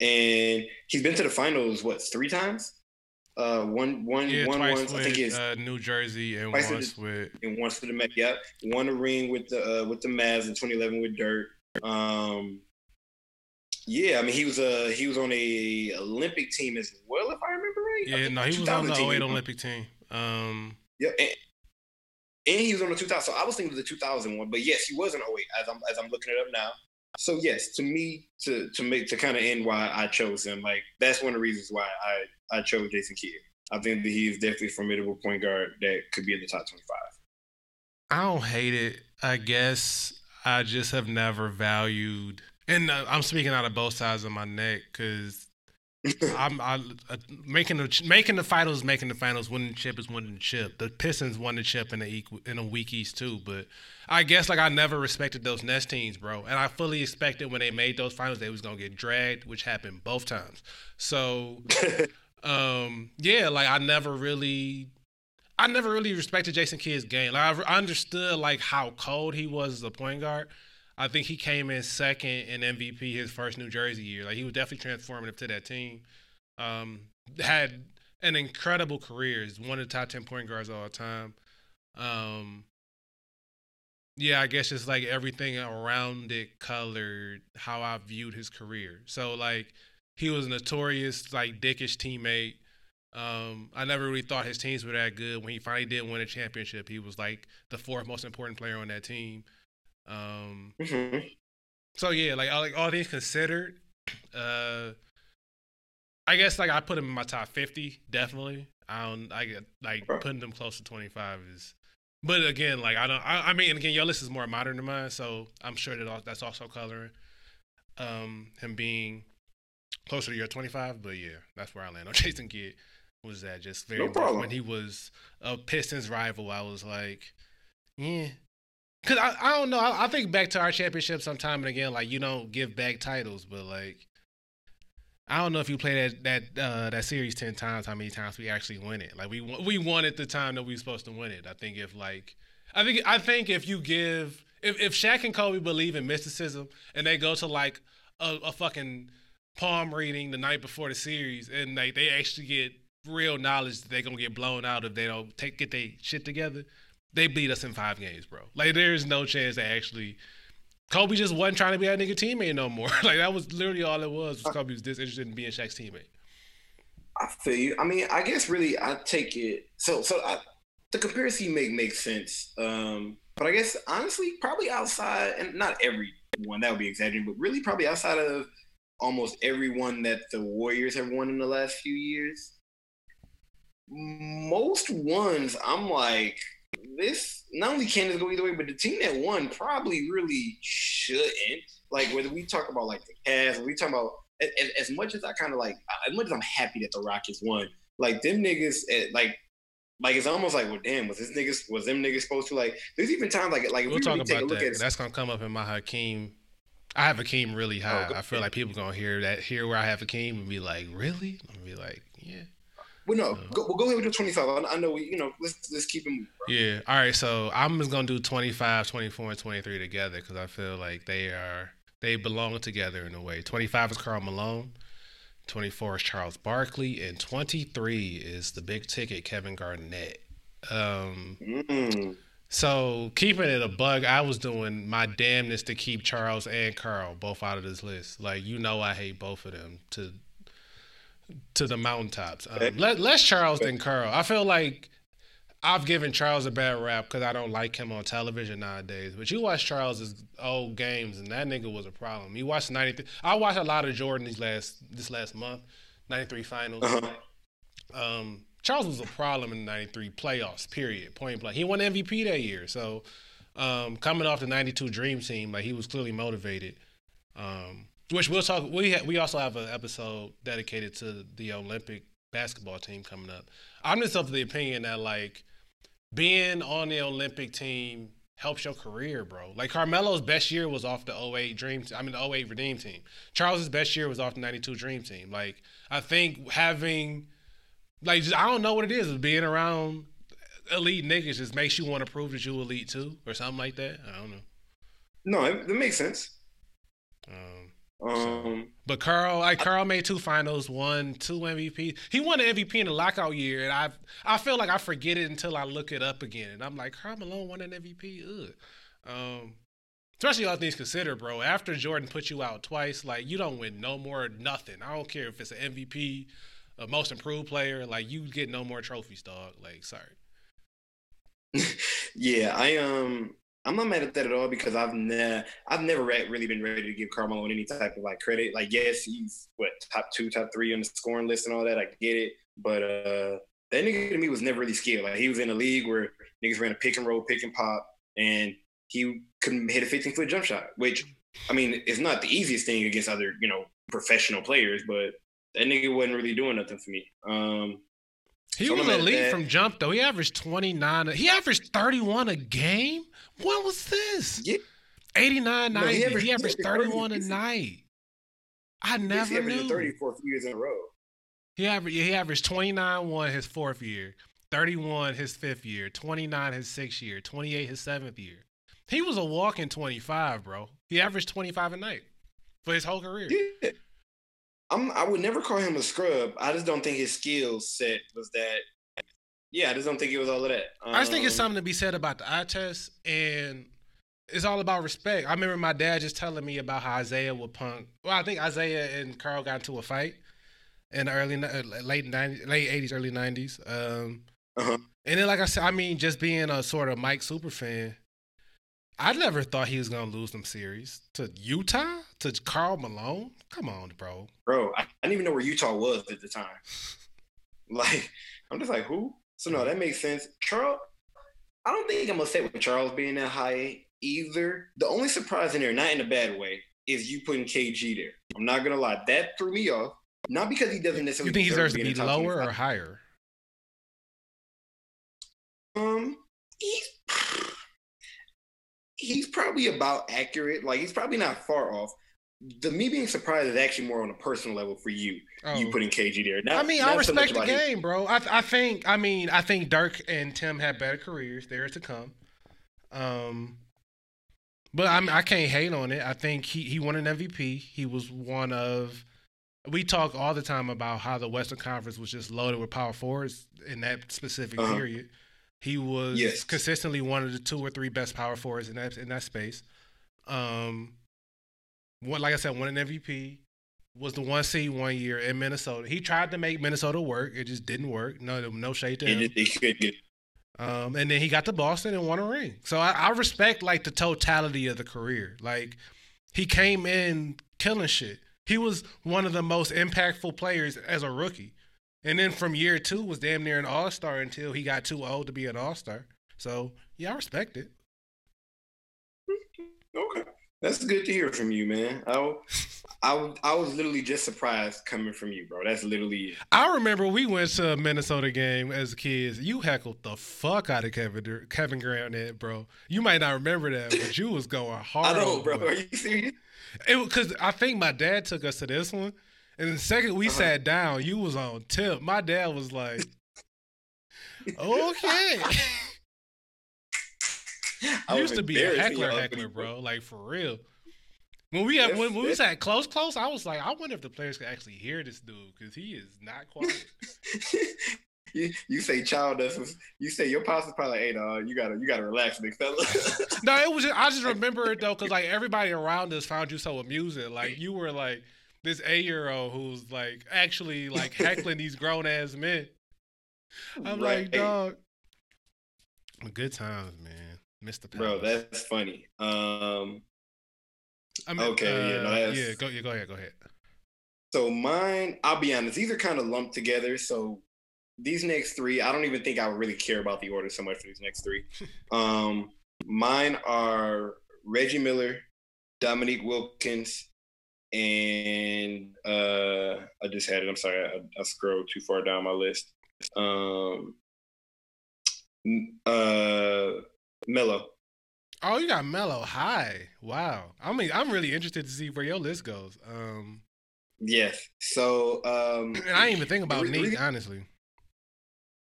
and he's been to the finals what three times? Uh, one, one, yeah, one once. With, I think it's uh, New Jersey and once the, with and once for the Met. Yep, won a ring with the uh, with the Mavs in 2011 with Dirk. Um, yeah, I mean he was uh he was on a Olympic team as well, if I remember right. Yeah, no, he was on the 08 Olympic team. Um, yeah, and, and he was on the 2000. So I was thinking of the 2001, but yes, he was in 08 as I'm as I'm looking it up now. So yes, to me, to to make to kind of end why I chose him, like that's one of the reasons why I I chose Jason Kidd. I think that he is definitely a formidable point guard that could be in the top 25. I don't hate it. I guess I just have never valued, and uh, I'm speaking out of both sides of my neck because I'm I, uh, making the making the finals, making the finals, winning the chip is winning the chip. The Pistons won the chip in a in a weak East too, but I guess like I never respected those Nets teams, bro, and I fully expected when they made those finals they was gonna get dragged, which happened both times. So, um, yeah, like I never really. I never really respected Jason Kidd's game. Like I understood like how cold he was as a point guard, I think he came in second in MVP his first New Jersey year. Like he was definitely transformative to that team. Um, had an incredible career. He's one of the top ten point guards all time. Um, yeah, I guess just like everything around it colored how I viewed his career. So like he was a notorious like dickish teammate. Um, I never really thought his teams were that good. When he finally did win a championship, he was like the fourth most important player on that team. Um, mm-hmm. So yeah, like all, like all things considered, uh, I guess like I put him in my top fifty definitely. I don't I get like putting them close to twenty five is, but again like I don't I, I mean again your list is more modern than mine, so I'm sure that that's also coloring um him being closer to your twenty five. But yeah, that's where I land on Jason Kidd. Was that just very no when he was a Pistons rival? I was like, yeah, Cause I, I don't know. I, I, think back to our championship sometime and again, like you don't give back titles, but like I don't know if you play that that uh, that series ten times, how many times we actually win it. Like we we won at the time that we were supposed to win it. I think if like I think I think if you give if if Shaq and Kobe believe in mysticism and they go to like a, a fucking palm reading the night before the series and like they actually get real knowledge that they're gonna get blown out if they don't take get their shit together they beat us in five games, bro. Like there's no chance they actually. Kobe just wasn't trying to be that nigga teammate no more. like that was literally all it was. was Kobe was disinterested in being Shaq's teammate. I feel you. I mean, I guess really I take it. So so I, the comparison you make makes sense. Um, but I guess honestly, probably outside and not everyone that would be exaggerating, but really probably outside of almost everyone that the Warriors have won in the last few years. Most ones, I'm like, this not only can this go either way, but the team that won probably really shouldn't. Like whether we talk about like the Cavs, we talk about as, as much as I kind of like, as much as I'm happy that the Rockets won, like them niggas, eh, like like it's almost like, well, damn, was this niggas was them niggas supposed to like? There's even times like like we'll we talk really about that. At, That's gonna come up in my Hakeem. I have Hakeem really oh, high. Oh, I feel like people gonna hear that, hear where I have Hakeem and be like, really? And be like, yeah. Well, no, go, we'll go ahead with the 25. I, I know we, you know, let's let's keep them. Yeah. All right. So I'm just gonna do 25, 24, and 23 together because I feel like they are they belong together in a way. 25 is Karl Malone. 24 is Charles Barkley, and 23 is the big ticket Kevin Garnett. Um, mm. So keeping it a bug, I was doing my damnness to keep Charles and Karl both out of this list. Like you know, I hate both of them to to the mountaintops. Um, less Charles than Karl. I feel like I've given Charles a bad rap because I don't like him on television nowadays. But you watch Charles's old games, and that nigga was a problem. You watch '93. I watched a lot of Jordan these last this last month, '93 finals. Uh-huh. Um, Charles was a problem in the '93 playoffs. Period. Point blank. He won MVP that year. So um, coming off the '92 Dream Team, like he was clearly motivated. Um, which we'll talk. We ha- we also have an episode dedicated to the Olympic basketball team coming up. I'm just of the opinion that like being on the Olympic team helps your career, bro. Like Carmelo's best year was off the 08 Dream I mean the 08 Redeem team. Charles's best year was off the 92 Dream team. Like I think having like just, I don't know what it is, being around elite niggas just makes you want to prove that you elite too or something like that. I don't know. No, it, it makes sense. Um, um, but Karl, like Karl made two finals, won two MVP. He won an MVP in the lockout year, and I I feel like I forget it until I look it up again. And I'm like, Karl Malone won an MVP. Um, especially all things considered, bro. After Jordan put you out twice, like you don't win no more nothing. I don't care if it's an MVP, a most improved player. Like you get no more trophies, dog. Like sorry. yeah, I um I'm not mad at that at all because I've never I've never really been ready to give Carmelo any type of like credit. Like, yes, he's what top two, top three on the scoring list and all that. I get it, but uh, that nigga to me was never really skilled. Like, he was in a league where niggas ran a pick and roll, pick and pop, and he couldn't hit a 15 foot jump shot. Which, I mean, it's not the easiest thing against other you know professional players, but that nigga wasn't really doing nothing for me. Um, he so was elite from jump though. He averaged 29. He averaged 31 a game. What was this? Yeah. 89, no, He averaged, he averaged 31 a night. I never he knew. 30 for a few years in a row. He averaged, he averaged 29 one his fourth year, 31 his fifth year, 29 his sixth year, 28 his seventh year. He was a walking 25, bro. He averaged 25 a night for his whole career. Yeah. I'm, I would never call him a scrub. I just don't think his skill set was that yeah, I just don't think it was all of that. Um, I just think it's something to be said about the eye test, and it's all about respect. I remember my dad just telling me about how Isiah would punk. Well, I think Isiah and Karl got into a fight in the early uh, late 90s, late 80s, early 90s. Um, uh-huh. And then, like I said, I mean, just being a sort of Mike super fan, I never thought he was gonna lose them series to Utah to Karl Malone. Come on, bro. Bro, I, I didn't even know where Utah was at the time. Like, I'm just like, who? So no, that makes sense. Charles, I don't think I'm upset with Charles being that high either. The only surprise in there, not in a bad way, is you putting KG there. I'm not gonna lie, that threw me off. Not because he doesn't necessarily. You think he deserves to be lower or higher? Um, he's he's probably about accurate. Like he's probably not far off the me being surprised is actually more on a personal level for you. Oh. You putting KG there. Not, I mean, I respect so the game, his... bro. I, I think. I mean, I think Dirk and Tim have better careers. There to come. Um, but I'm, I can't hate on it. I think he he won an MVP. He was one of. We talk all the time about how the Western Conference was just loaded with power forwards in that specific uh-huh. period. He was yes. consistently one of the two or three best power forwards in that in that space. Um, one, like I said, won an MVP. Was the one seed one year in Minnesota. He tried to make Minnesota work. It just didn't work. No, no shade to him. He Um, and then he got to Boston and won a ring. So I, I respect like the totality of the career. Like he came in killing shit. He was one of the most impactful players as a rookie. And then from year two was damn near an all star until he got too old to be an all star. So yeah, I respect it. That's good to hear from you, man. I, I, I was literally just surprised coming from you, bro. That's literally. It. I remember we went to a Minnesota game as kids. You heckled the fuck out of Kevin Kevin Garnett, bro. You might not remember that, but you was going hard. I don't know, bro. Are you serious? It because I think my dad took us to this one, and the second we uh-huh. sat down, you was on tip. My dad was like, "Okay." I used to be a heckler, heckler, bro. Like for real. When we have, when, when we sat close, close, I was like, I wonder if the players could actually hear this dude because he is not quiet. you, you say child does you say your pops is probably hey dog, you gotta you gotta relax, big fella. no, it was just, I just remember it though, because like everybody around us found you so amusing. Like you were like this eight year old who's like actually like heckling these grown ass men. I'm right. like, dog. Good times, man. Mr. Bro, that's funny. Um I mean, okay, uh, yeah, no, yeah, go, yeah, go ahead, go ahead. So mine, I'll be honest, these are kind of lumped together. So these next three, I don't even think I would really care about the order so much for these next three. um, mine are Reggie Miller, Dominique Wilkins, and uh, I just had it. I'm sorry, I, I scrolled too far down my list. Um, uh, Melo. Oh, you got Melo high. Wow. I mean, I'm really interested to see where your list goes. Um, yes. So, um, and I didn't even think about Neek, honestly.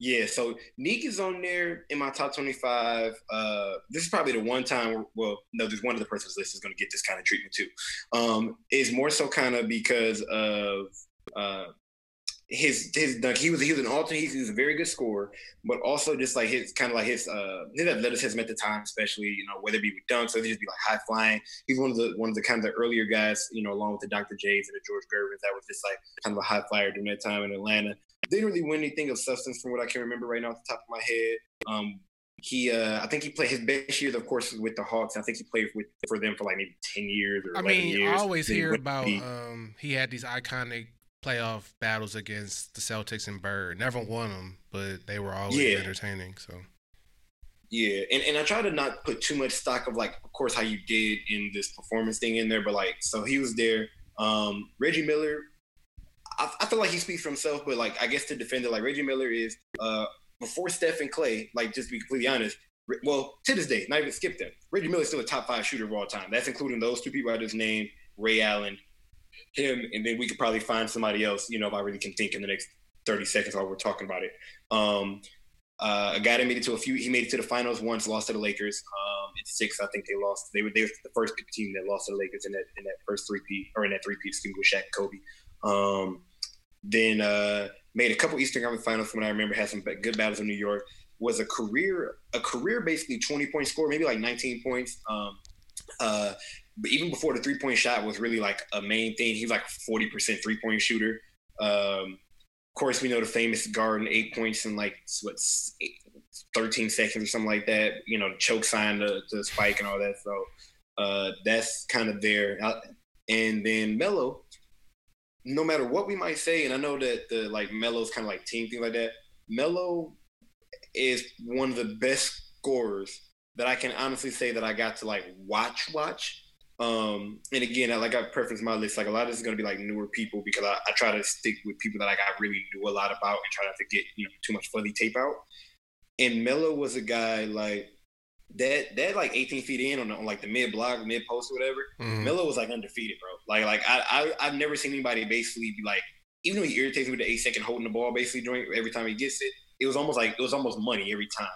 Yeah, so Neek is on there in my top 25. Uh, this is probably the one time, well, no, there's one of the person's list is going to get this kind of treatment too. Um, is more so kind of because of uh, his his dunk. He was he was an alternate. He was a very good scorer, but also just like his kind of like his uh his athleticism at the time, especially you know whether it be with dunks or just be like high flying. He's one of the one of the kind of the earlier guys, you know, along with the Dr. J's and the George Gervins that was just like kind of a high flyer during that time in Atlanta. Didn't really win anything of substance from what I can remember right now off the top of my head. Um, he uh, I think he played his best years, of course, with the Hawks. I think he played with for them for like maybe ten years or I mean, years. I always hear about um, he had these iconic playoff battles against the Celtics and Bird. Never won them, but they were always yeah. entertaining. So. Yeah, and, and I try to not put too much stock of like, of course, how you did in this performance thing in there, but like, so he was there. Um, Reggie Miller, I, I, feel like he speaks for himself, but like, I guess to defend it, like Reggie Miller is uh, before Steph and Clay. Like, just to be completely honest, well, to this day, not even skip them. Reggie Miller is still a top five shooter of all time. That's including those two people I just named, Ray Allen him, and then we could probably find somebody else. You know, if I really can think in the next thirty seconds while we're talking about it. Um, uh, a guy that made it to a few. He made it to the finals once, lost to the Lakers. Um, in six, I think they lost. They were they were the first team that lost to the Lakers in that in that first three-peat or in that three-peat scheme with Shaq, Kobe. Um, then uh, made a couple Eastern Conference Finals from what I remember. Had some good battles in New York. Was a career a career basically twenty point score, maybe like nineteen points. Um, uh, but even before the three point shot was really like a main thing, he's like 40% three point shooter. Um, of course, we know the famous Garden eight points in like what 13 seconds or something like that. You know, choke sign to, to spike and all that. So uh, that's kind of there. And then Melo, no matter what we might say, and I know that the like Melo's kind of like team thing like that. Melo is one of the best scorers that I can honestly say that I got to like watch watch um, and again, I, like I preference my list, like a lot of this is going to be like newer people because I, I, try to stick with people that like I really knew a lot about and try not to get you know too much fuzzy tape out. And Melo was a guy like that that like 18 feet in on, on like the mid block, mid post, or whatever. Mm-hmm. Melo was like undefeated, bro. Like like I I, I have never seen anybody basically be like even though he irritates me with the eight second holding the ball basically during every time he gets it, it was almost like it was almost money every time.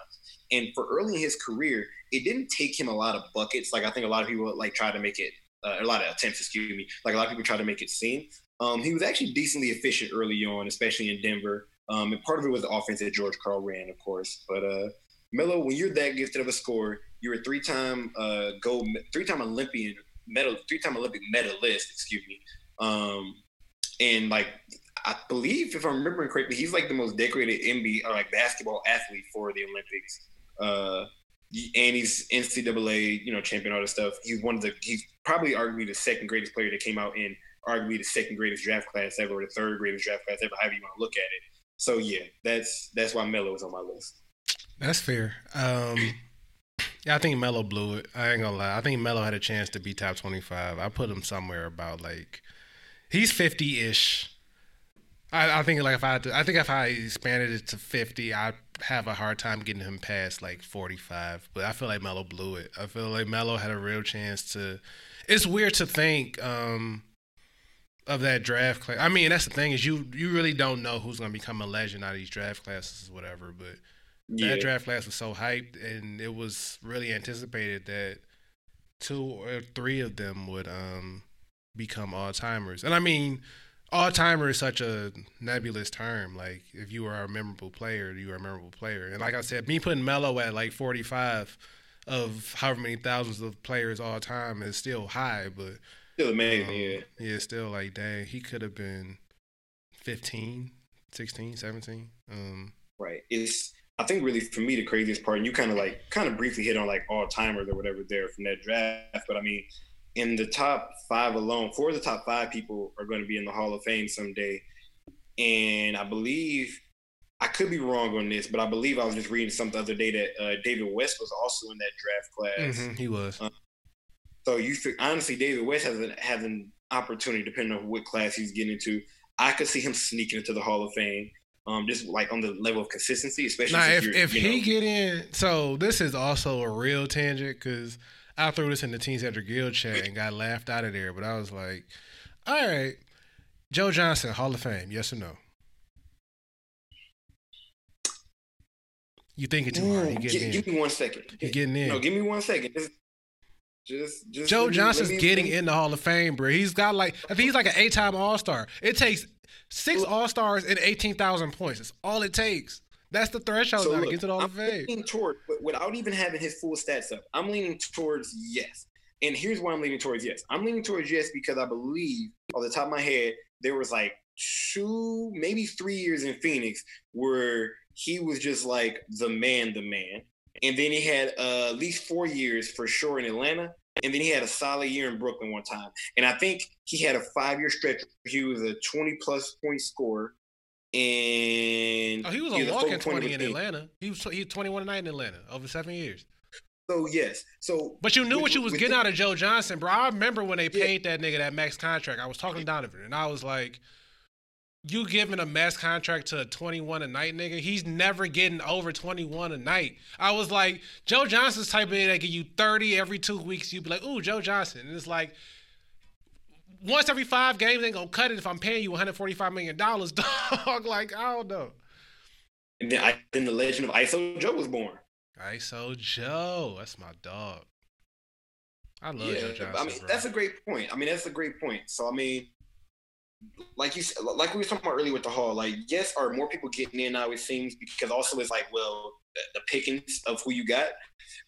And for early in his career, it didn't take him a lot of buckets. Like I think a lot of people like try to make it uh, a lot of attempts, excuse me. Like a lot of people try to make it seem. Um, he was actually decently efficient early on, especially in Denver. Um, and part of it was the offense that George Karl ran, of course. But uh, Melo, when you're that gifted of a scorer, you're a three-time uh, gold, three-time Olympian medal, three-time Olympic medalist, excuse me. Um, and like I believe, if I'm remembering correctly, he's like the most decorated NBA or like basketball athlete for the Olympics. Uh, and he's NCAA, you know, champion, all this stuff. He's one of the, he's probably arguably the second greatest player that came out in arguably the second greatest draft class ever, or the third greatest draft class ever, however you want to look at it. So yeah, that's that's why Melo is on my list. That's fair. Um, yeah, I think Melo blew it. I ain't gonna lie. I think Melo had a chance to be top twenty five. I put him somewhere about like he's fifty ish. I, I think like if I had to, I think if I expanded it to fifty, I'd have a hard time getting him past like forty five. But I feel like Melo blew it. I feel like Melo had a real chance to. It's weird to think um, of that draft class. I mean, that's the thing is you you really don't know who's gonna become a legend out of these draft classes, or whatever. But Yeah. that draft class was so hyped, and it was really anticipated that two or three of them would um, become all timers. And I mean, all timer is such a nebulous term. Like, if you are a memorable player, you are a memorable player. And like I said, me putting Melo at like 45 of however many thousands of players all time is still high, but Still amazing, um, yeah. yeah, still like, dang, he could have been 15, 16, 17. Um, Right. It's I think really for me the craziest part, and you kind of like kind of briefly hit on like all timers or whatever there from that draft, but I mean, in the top five alone, four of the top five people are going to be in the Hall of Fame someday, and I believe I could be wrong on this, but I believe I was just reading something the other day that uh, David West was also in that draft class. mhm, he was. So you think honestly, David West has an has an opportunity depending on what class he's getting into. I could see him sneaking into the Hall of Fame. Um, just like on the level of consistency, especially Now, if if you he know- get in, so this is also a real tangent because I threw this in the Teen Center Guild chat and got laughed out of there. But I was like, all right, Joe Johnson, Hall of Fame, yes or no? You thinking too hard? He mm, Gi- getting give in. me one second. He getting in. No, give me one second. Just, just, just Joe me- Johnson's me- getting me- in the Hall of Fame, bro. He's got like I think he's like an eight-time All Star. It takes six All Stars and eighteen thousand points. That's all it takes. That's the threshold So now to look, get to the Hall I'm of Fame. leaning toward, without even having his full stats up, I'm leaning towards yes. And here's why I'm leaning towards yes. I'm leaning towards yes because I believe, off the top of my head, there was like two, maybe three years in Phoenix where he was just like the man, the man. And then he had uh, at least four years for sure in Atlanta. And then he had a solid year in Brooklyn one time. And I think he had a five year stretch. where He was a 20 plus point scorer. And Oh, he was a walking twenty in. Atlanta. He was he was twenty one a night in Atlanta over seven years. So yes, so But you knew With- what you was getting the- out of Joe Johnson, bro. I remember when they Yeah. paid that nigga that max contract. I was talking to Donovan, and I was like, "You giving a max contract to a twenty one a night nigga? He's never getting over twenty one a night." I was like, Joe Johnson's type of nigga that give you thirty every two weeks. You'd be like, "Ooh, Joe Johnson," and it's like. Once every five games, they're gonna cut it if I'm paying you 145 million dollars, dog. Like I don't know. and then I, then the legend of ISO Joe was born. ISO Joe, that's my dog. I love yeah, Joe Johnson. I mean bro. that's a great point. I mean that's a great point. So I mean, like you like we were talking about earlier with the hall. Like yes, are more people getting in now? It seems because also it's like well the pickings of who you got,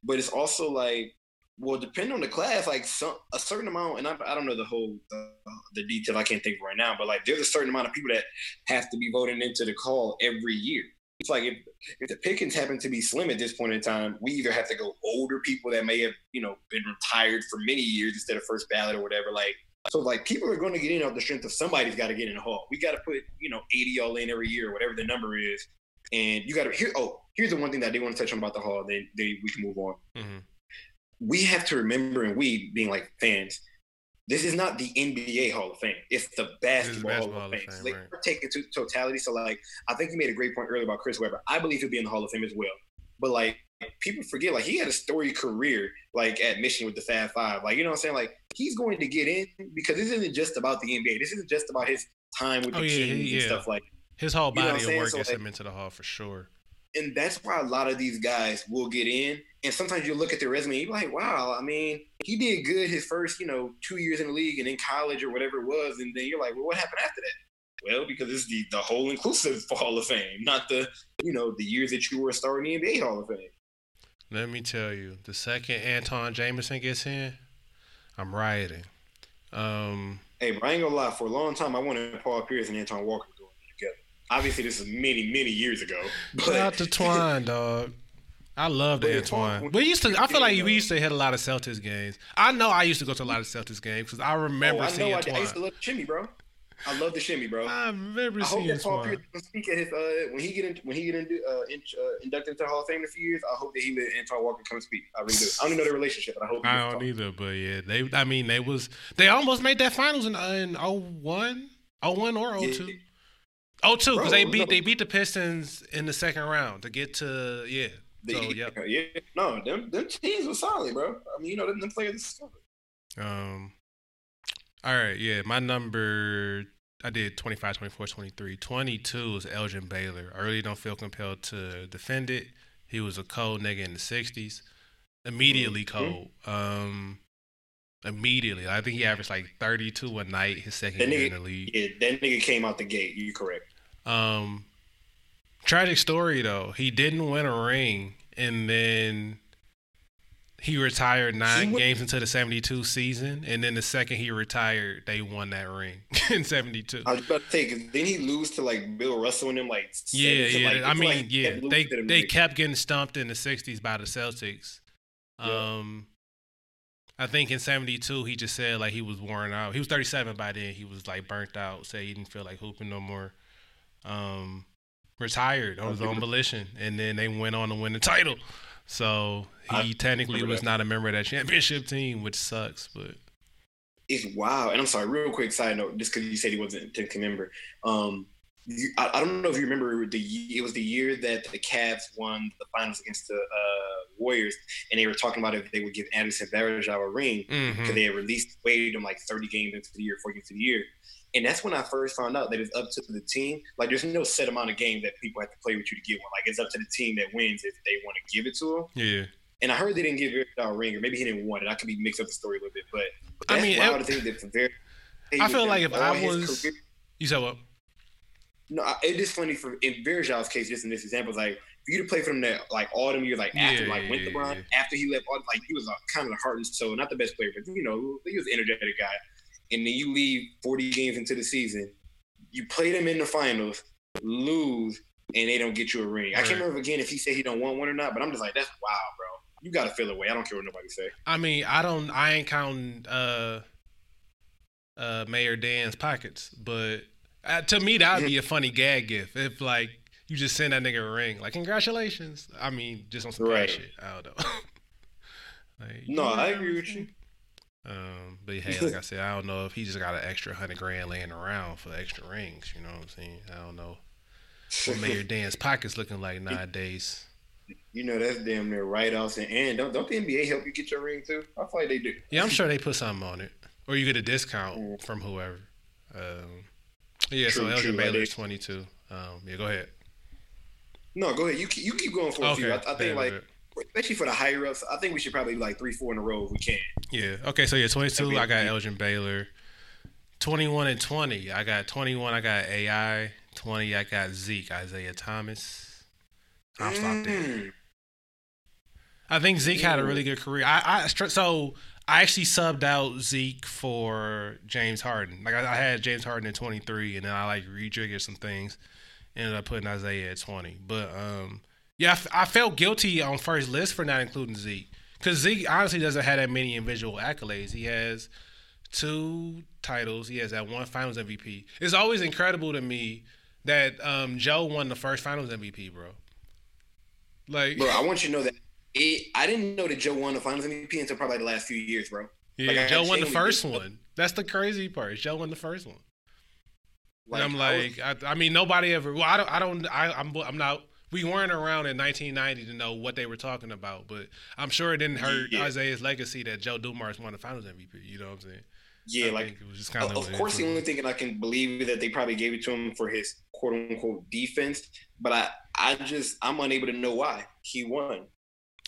but it's also like well depending on the class, like some a certain amount, and I, I don't know the whole the, the detail. I can't think right now, but like there's a certain amount of people that have to be voting into the call every year. It's like if, if the pickings happen to be slim at this point in time, we either have to go older people that may have, you know, been retired for many years instead of first ballot or whatever. Like, so like people are going to get in off the strength of somebody's got to get in the hall. We got to put, you know, 80 all in every year, whatever the number is. And you got to here. Oh, here's the one thing that I did want to touch on about the hall. Then, then we can move on. Mhm. We have to remember, and we being like fans, this is not the NBA Hall of Fame. It's the basketball, basketball Hall of Hall of Fame. Fame, So they right. take it to totality. So like, I think you made a great point earlier about Chris Webber. I believe he'll be in the Hall of Fame as well. But like, people forget, like he had a story career, like at Michigan with the Fab Five. Like, you know what I'm saying? Like, he's going to get in because this isn't just about the NBA. This isn't just about his time with oh, the Oh, yeah, Kings he- and yeah. stuff like. His whole You know body of work So, gets like- him into the hall for sure. And that's why a lot of these guys will get in. And sometimes you look at their resume, you're like, wow, I mean, he did good his first, you know, two years in the league and in college or whatever it was. And then you're like, well, what happened after that? Well, because it's the, the whole inclusive Hall of Fame, not the, you know, the years that you were a star in the NBA Hall of Fame. Let me tell you, the second Antawn Jamison gets in, I'm rioting. Um, Hey, but I ain't gonna lie, for a long time, I wanted Paul Pierce and Antoine Walker going together. Obviously, this is many, many years ago. But shout out to Twine, dog. I love Wait, Antoine. We used to. I feel like we used to hit a lot of Celtics games. I know I used to go to a lot of Celtics games because I remember oh, I seeing know I, did. I Antoine. used to love Jimmy, bro. I love the shimmy, bro. I remember I hope seeing that Paul Swan. Pierce will speak at his uh when he get in, when he get in, uh, in, uh, inducted into the Hall of Fame in a few years. I hope that he let Antoine Walker come and speak. I really do. I don't even know their relationship, but I hope. he I don't talk. either, but yeah, they. I mean, they was they almost made that finals in in 01, 01 or 02. Yeah. 02 because they beat no. they beat the Pistons in the second round to get to yeah. The- So yep. yeah, no, them them teams were solid, bro. I mean, you know, them, them players. solid. Um. All right, yeah, my number. I did 25, 24, 23. 22 is Elgin Baylor. I really don't feel compelled to defend it. He was a cold nigga in the 60s. Immediately Mhm. cold. Um, immediately. I think he averaged like 32 a night his second That year nigga- in the league. Yeah, that nigga came out the gate. You correct. Um, tragic story though. He didn't win a ring, and then he retired nine games into the '72 season, and then the second he retired, they won that ring in '72. I was about to say, then he lose to like Bill Russell and them, like Yeah, yeah. like- I mean, like yeah. kept They they kept getting stumped in the '60s by the Celtics. Yeah. Um, I think in '72 he just said like he was worn out. He was 37 by then. He was like burnt out. Said he didn't feel like hooping no more. Um, retired on his own volition, and then they went on to win the title. So he I technically was that. not a member of that championship team, which sucks. But It's wow. And I'm sorry, real quick side note, just because you said he wasn't a 10th member. Um, you, I, I don't know if you remember the it was the year that the Cavs won the finals against the uh, Warriors, and they were talking about if they would give Anderson Varejao a ring because mhm. they had released waived him like 30 games into the year, 40 into the year. And that's when I first found out that it's up to the team. Like, there's no set amount of games that people have to play with you to get one. Like, it's up to the team that wins if they want to give it to them. yeah, And I heard they didn't give Varejao a ring, or maybe he didn't want it. I could be mixed up the story a little bit, but I that's mean, wild it- to think that for Ver- I feel like if I was- career- you said what? no, it is funny for in Varejao's case, just in this example, like for you to play for them that like autumn years, like after Yeah, like went LeBron, yeah. after he left, like he was a kind of the heart and soul, not the best player, but you know he was an energetic guy. And then you leave 40 games into the season, you play them in the finals, lose, and they don't get you a ring. I can't remember again if he said he don't want one or not, but I'm just like that's wild, bro. You got to feel away. I don't care what nobody say. I mean, I don't. I ain't counting uh, uh, Mayor Dan's pockets, but uh, to me that would be a funny gag gift if like you just send that nigga a ring, like congratulations. I mean, just on some Right. right. shit. I don't know. like, No, I agree with you. Um, but hey, like I said, I don't know if he just got an extra hundred grand laying around for extra rings. You know what I'm saying? I don't know what Mayor Dan's pockets looking like nowadays. You know that's damn near write offs and, and don't don't the NBA help you get your ring too? I feel like they do. Yeah, I'm sure they put something on it, or you get a discount Mm. from whoever. Um, yeah, so True, Elgin true, Baylor like 22. Um, yeah, go ahead. No, go ahead. You keep, you keep going for a few. I, I think like bet. Especially for the higher ups, I think we should probably like three, four in a row if we can. yeah, okay. So yeah, 22. I got Elgin Baylor. 21 and 20. I got 21. I got AI. 20. I got Zeke. Isiah Thomas. I'll stop there. Mm. I think Zeke had a really good career. I, I so I actually subbed out Zeke for James Harden. Like I, I had James Harden at 23, and then I like rejiggered some things. Ended up putting Isiah at 20. But um, yeah, I, f- I felt guilty on first list for not including Zeke because Zeke honestly doesn't have that many individual accolades. He has two titles. He has that one Finals MVP. It's always incredible to me that um, Joe won the first Finals MVP, bro. Like, Bro, I want you to know that it, I didn't know that Joe won the Finals MVP until probably the last few years, bro. Yeah, Like, Joe won the first one. That's the crazy part. Joe won the first one. Like, and I'm I was- like, I, I mean, nobody ever. Well, I don't. I don't. I, I'm. I'm not. We weren't around in 1990 to know what they were talking about, but I'm sure it didn't hurt Yeah. Isiah's legacy that Joe Dumars won the Finals MVP. You know what I'm saying? yeah, I like it was just kind of, of course, the only thing I can believe that they probably gave it to him for his quote unquote defense. But I, I just, I'm unable to know why he won.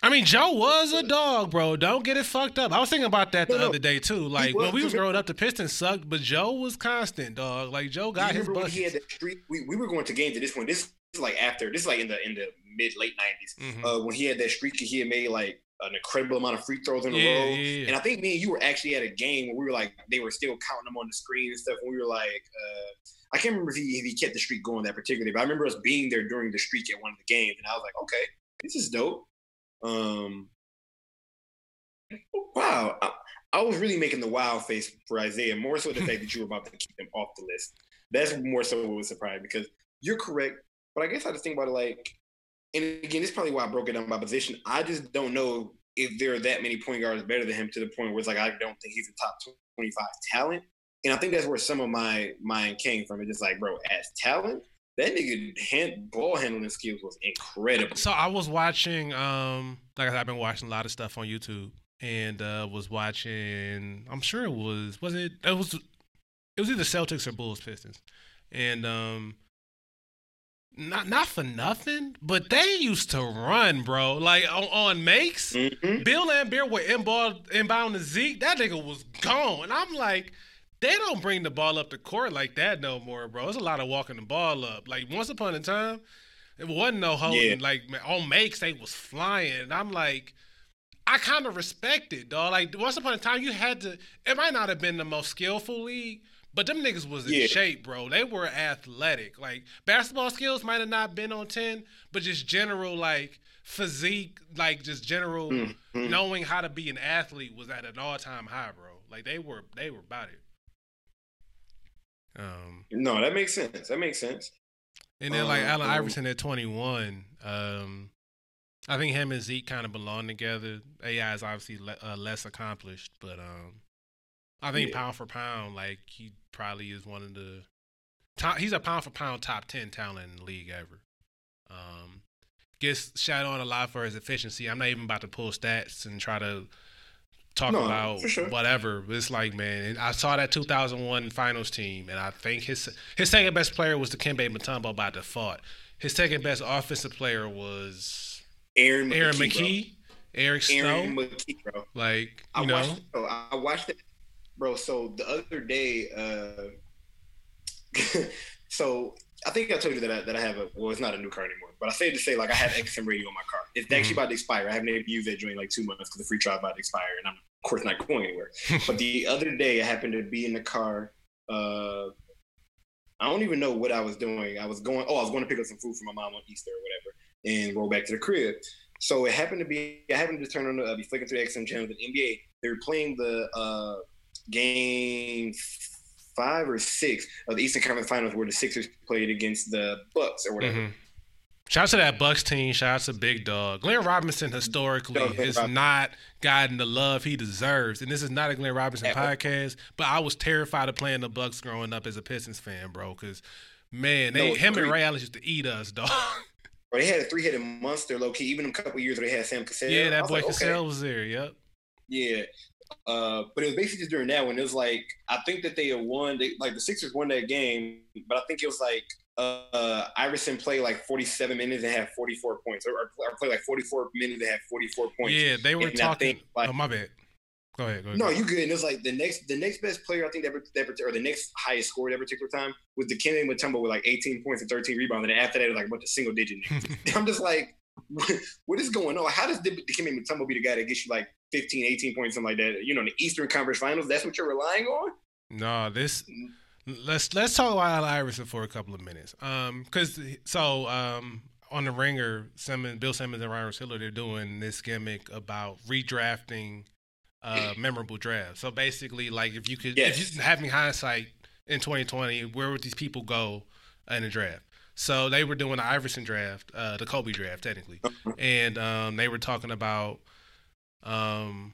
I mean, Joe was a dog, bro. Don't get it fucked up. I was thinking about that the No, other day too. Like when we was growing up, the Pistons sucked, but Joe was constant, dog. Like Joe got his remember when had that streak? We, we were going to games at this point. This is like after. This is like in the in the mid late 90s. Mhm. Uh, when he had that streak, he had made like an incredible amount of free throws in a Yeah, row. yeah, yeah. And I think me and you were actually at a game where we were like, they were still counting them on the screen and stuff. And we were like, uh, I can't remember if he, if he kept the streak going that particularly, but I remember us being there during the streak at one of the games. And I was like, okay, this is dope. Um, wow. I, I was really making the wild face for Isiah, more so the fact that you were about to keep him off the list. That's more so what was surprising because you're correct. But I guess I just think about it like, and again, it's probably why I broke it down by position. I just don't know if there are that many point guards better than him to the point where it's like I don't think he's a top 25 talent. And I think that's where some of my mind came from. It's just like, bro, as talent, that nigga hand, ball handling skills was incredible. So I was watching, um, like I said, I've been watching a lot of stuff on YouTube, and uh, was watching. I'm sure it was was it it was it was either Celtics or Bulls Pistons, and um, not not for nothing, but they used to run, bro. Like on, on makes, Mhm. Bill Laimbeer would inbound inbound to Zeke. That nigga was gone. And I'm like, they don't bring the ball up the court like that no more, bro. It's a lot of walking the ball up. Like once upon a time, it wasn't no holding. Yeah. Like on makes, they was flying. And I'm like, I kind of respect it, dog. Like once upon a time, you had to. It might not have been the most skillful league. But them niggas was in Yeah. shape, bro. They were athletic. Like basketball skills might have not been on ten, but just general like physique, like just general Mhm. knowing how to be an athlete was at an all time high, bro. Like they were they were about it. Um No, that makes sense. That makes sense. and then like Um, Allen um, Iverson at twenty one, um I think him and Zeke kind of belong together. AI is obviously le- uh, less accomplished, but um I think Yeah. pound for pound, like he probably is one of the top, he's a pound for pound top ten talent in the league ever. Um, gets shot on a lot for his efficiency. I'm not even about to pull stats and try to talk No, about sure. whatever. But it's like, man, and I saw that 2001 finals team, and I think his his second best player was the Dikembe Mutombo by default. His second best offensive player was Aaron McKie. Aaron. McKie, Eric Snow. Aaron McKie, bro. like I you know, watched. Bro, I watched it, bro. So the other day, uh, so I think I told you that I, that I have a. Well, it's not a new car anymore, but I said to say like I have XM radio on my car. It's actually Mm-hmm. about to expire. I haven't even used that during like two months because the free trial about to expire, and I'm of course not going anywhere. but the other day, I happened to be in the car. Uh, I don't even know what I was doing. I was going. Oh, I was going to pick up some food for my mom on Easter or whatever, and roll back to the crib. So it happened to be. I happened to turn on the. Uh, be flicking through the XM channel. The NBA. They were playing the uh, game five or six of the Eastern Conference Finals, where the Sixers played against the Bucks or whatever. Mhm. Shout out to that Bucks team. Shout out to Big Dog. Glenn Robinson historically to has Robinson. not gotten the love he deserves. And this is not a Glenn Robinson podcast, but I was terrified of playing the Bucks growing up as a Pistons fan, bro. Because man, No, they, him and. Ray Allen used to eat us, dog. Or they had a three-headed monster, low key. Even a couple years where they had Sam Cassell. yeah, that boy like, okay. Cassell was there. Yep. Yeah. Uh, but it was basically just during that one. It was like I think that they had won. They like the Sixers won that game, but I think it was like uh, Iverson played like 47 minutes and had 44 points, or, or, played like 44 minutes and had 44 points. Yeah, they were And talking. think, like- oh, my bad. Go ahead. Go ahead. No, you good. And it was like the next, the next best player I think that, that or the next highest score at that particular time was the Kenny Mutombo with like 18 points and 13 rebounds, and then after that it was like a bunch of single digit. I'm just like, what, what is going on? How does the Dikembe Mutombo be the guy that gets you like 15, 18 points, something like that? You know, in the Eastern Conference Finals, that's what you're relying on. No, this let's let's talk about Iverson for a couple of minutes. Um, because so um on the Ringer, Simmons, Bill Simmons and Ryan Hiller, they're doing this gimmick about redrafting uh memorable drafts. So basically, like if you could, Yes. if you having hindsight in 2020, where would these people go in the draft? So they were doing the Iverson draft, uh, the Kobe draft, technically, and um, they were talking about um,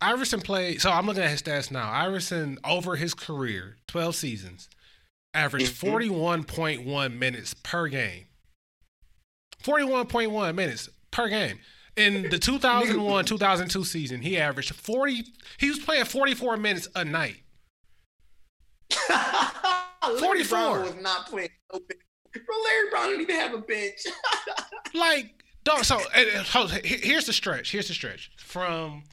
Iverson played. So I'm looking at his stats now. Iverson over his career, 12 seasons, averaged Mhm. 41.1 minutes per game. 41.1 minutes per game. In the 2001 2002 season, he averaged 40. He was playing 44 minutes a night. Larry 44. Brown was not playing. Bro, Larry Brown didn't even have a bench. Like, dog, so hold- he- here's the stretch. Here's the stretch. From,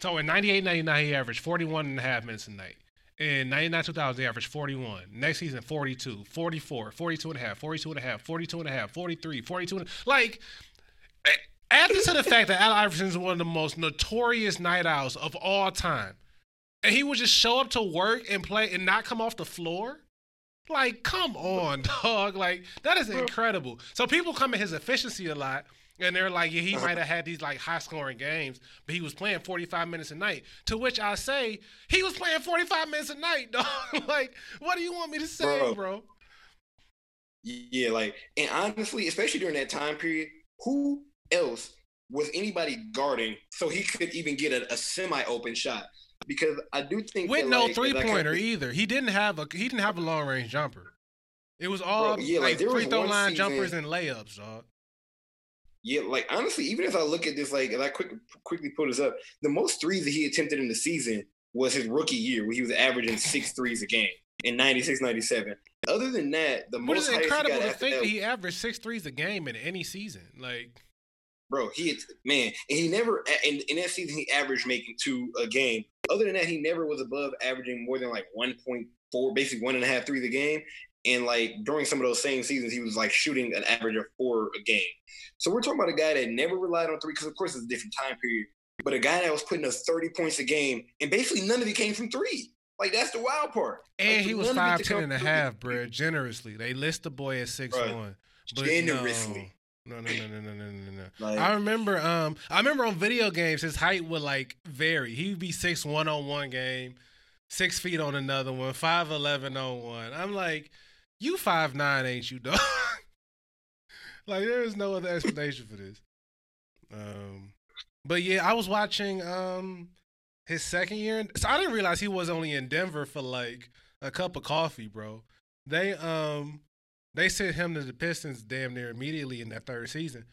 so in 98 99, he averaged 41 and a half minutes a night. In 99 2000, he averaged 41. Next season, 42, 44, 42 and a half, 42 and a half, 42 and a half, 43, 42. And, like, eh, add to the fact that Al Iverson is one of the most notorious night owls of all time. And he would just show up to work and play and not come off the floor. Like, come on, dog. Like, that is incredible. So people come at his efficiency a lot. And they're like, yeah, he Uh-huh. might have had these like high scoring games, but he was playing 45 minutes a night. To which I say, he was playing 45 minutes a night, dog. like, what do you want me to say, Bro. bro? Yeah, like, and honestly, especially during that time period, who else was anybody guarding so he could even get a, a semi-open shot? Because I do think With no like, three kinda- pointer either. He didn't have a he didn't have a long range jumper. It was all Bro, yeah, like, like, free throw line season- jumpers and layups, dog. Yeah, like honestly, even as I look at this, like as I quick, quickly pull this up, the most threes that he attempted in the season was his rookie year, where he was averaging six threes a game in 96, 97. Other than that, the But most it's incredible to think that that he averaged six threes a game in any season. Like, bro. He man, and he never in, in that season he averaged making two a game. Other than that, he never was above averaging more than like one point four, basically one and a half threes a game. And like during some of those same seasons, he was like shooting an average of four a game. So we're talking about a guy that never relied on three, because of course it's a different time period. But a guy that was putting up thirty points a game, and basically none of it came from three. Like that's the wild part. and Like, he was five ten and a half, of it five to ten come and a through. half, bro. Generously, they list the boy at six one. But Generously. No, no, no, no, no, no, no, no. Like, I remember, um, I remember on video games, his height would like vary. He'd be six one on one game, six feet on another one, five eleven on one. I'm like, you five nine, ain't you, dog? like, there is no other explanation for this. Um, but yeah, I was watching um his second year, in, so I didn't realize he was only in Denver for like a cup of coffee, bro. They um they sent him to the Pistons damn near immediately in that third season.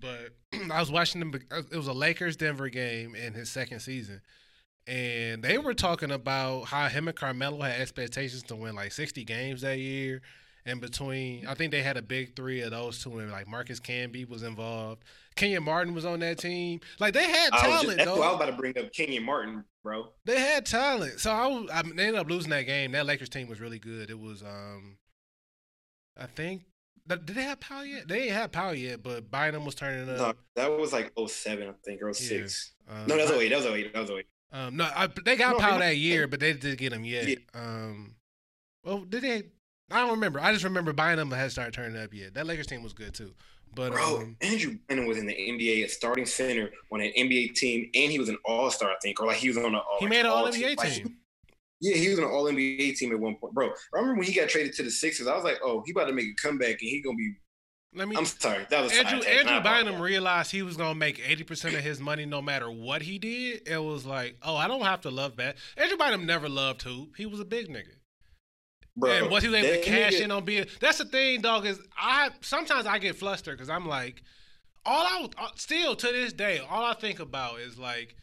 But I was watching them. It was a Lakers Denver game in his second season, and they were talking about how him and Carmelo had expectations to win like sixty games that year. And between, I think they had a big three of those two, and like Marcus Camby was involved. Kenyon Martin was on that team. Like they had talent, just, that's though. why I was about to bring up Kenyon Martin, bro. They had talent. So I, was, I mean, they ended up losing that game. That Lakers team was really good. It was, um, I think, did they have Pau yet? They didn't have Pau yet, but Bynum was turning No, up. that was like 07, I think, or 06. Um, No, that was 08. That was 08. That was 08. Um, no, I, they got No, Pau that year, but they didn't get him yet. Yeah. Um, well, did they? I don't remember. I just remember Bynum had started turning up yet. That Lakers team was good too. But Bro, um, Andrew Bynum was in the NBA, a starting center on an NBA team, and he was an All Star, I think, or like he was on a. All. He like, made an All. NBA Like, team. Yeah, he was an All NBA team at one point, bro. I remember when he got traded to the Sixers. I was like, oh, he about to make a comeback, and he gonna be. Let me. I'm sorry, that was Andrew. Andrew Bynum realized he was gonna make eighty percent of his money no matter what he did. It was like, oh, I don't have to love that. Andrew Bynum never loved hoop. He was a big nigga. bro. and was he able to cash nigga- in on being? That's the thing, dog. Is I sometimes I get flustered because I'm like, all I uh, still to this day, all I think about is like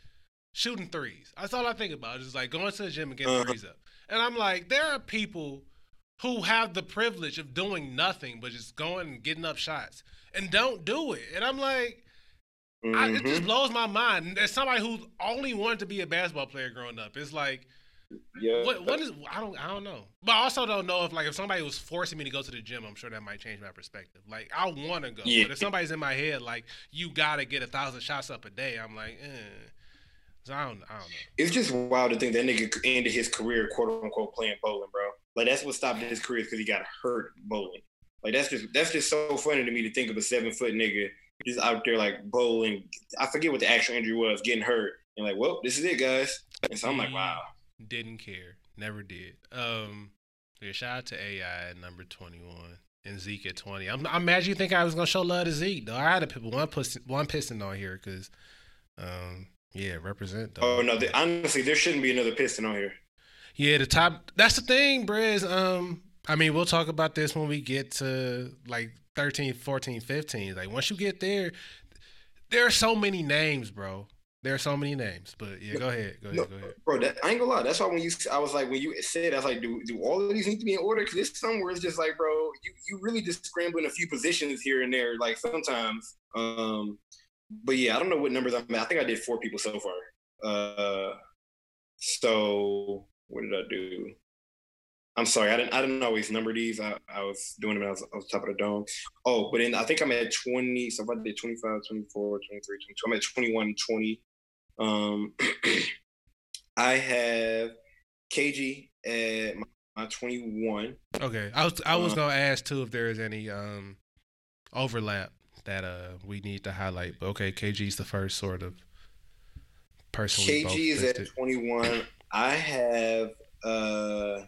shooting threes. That's all I think about. Is like going to the gym and getting Uh-huh. threes up. And I'm like, there are people who have the privilege of doing nothing but just going and getting up shots and don't do it. And I'm like. I, it just blows my mind. As somebody who only wanted to be a basketball player growing up, it's like, Yeah. what what is I don't I don't know. But I also don't know if like if somebody was forcing me to go to the gym, I'm sure that might change my perspective. Like I want to go, Yeah. but if somebody's in my head like you got to get a thousand shots up a day, I'm like, eh. So I don't I don't know. It's just wild to think that nigga ended his career, quote unquote, playing bowling, bro. Like that's what stopped his career because he got hurt bowling. Like that's just that's just so funny to me to think of a seven foot nigga just out there like bowling. I forget what the actual injury was, getting hurt, and like, well, this is it, guys. And so I'm like, wow. Didn't care, never did. Um, yeah, shout out to AI at number 21 and Zeke at 20. I'm, I'm mad you think I was gonna show love to Zeke though. I had put one piston, one piston on here because, um, yeah, represent. Though. Oh no, the, honestly, there shouldn't be another piston on here. Yeah, the top. That's the thing, Briz. Um, I mean, we'll talk about this when we get to like 13, 14, 15. Like once you get there, there are so many names, bro. There are so many names. But yeah, go ahead. Go ahead. No, Go ahead. bro, that, I ain't gonna lie. That's why when you, I was like, when you said, I was like, do, do all of these need to be in order? Because it's somewhere it's just like, bro, you, you really just scrambling a few positions here and there, like sometimes. Um, but yeah, I don't know what numbers I'm at. I think I did four people so far. Uh, so what did I do? I'm sorry, I didn't. I didn't always number these. I, I was doing them. I was, I was top of the dome. Oh, but then I think I'm at 20. So if I did 25, 24, 23, 22, I'm at 21, 20. Um, I have KG at my, my 21. Okay. I was I was Uh, gonna ask too if there is any um overlap that uh we need to highlight. But okay, KG's the first sort of person. KG is at 21. I have uh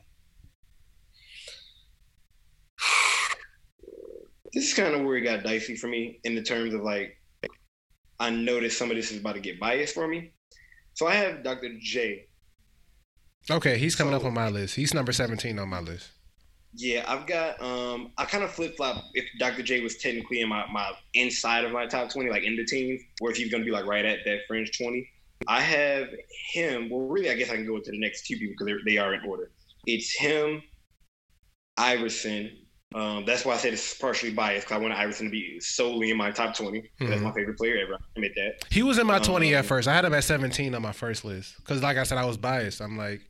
this is kind of where it got dicey for me in the terms of like I noticed some of this is about to get biased for me. So I have Dr. J. Okay, he's coming up on my list. He's number seventeen on my list. Yeah, I've got um I kind of flip flop if Dr. J was technically in my, my inside of my top 20, like in the teens, or if he's gonna be like right at that fringe 20. I have him. Well, really, I guess I can go to the next two people because they are in order. It's him, Iverson. Um, that's why I said it's partially biased because I want Iverson to be solely in my top 20. That's Mhm. my favorite player ever. I admit that. He was in my twenty at Um, first. I had him at seventeen on my first list because, like I said, I was biased. I'm like,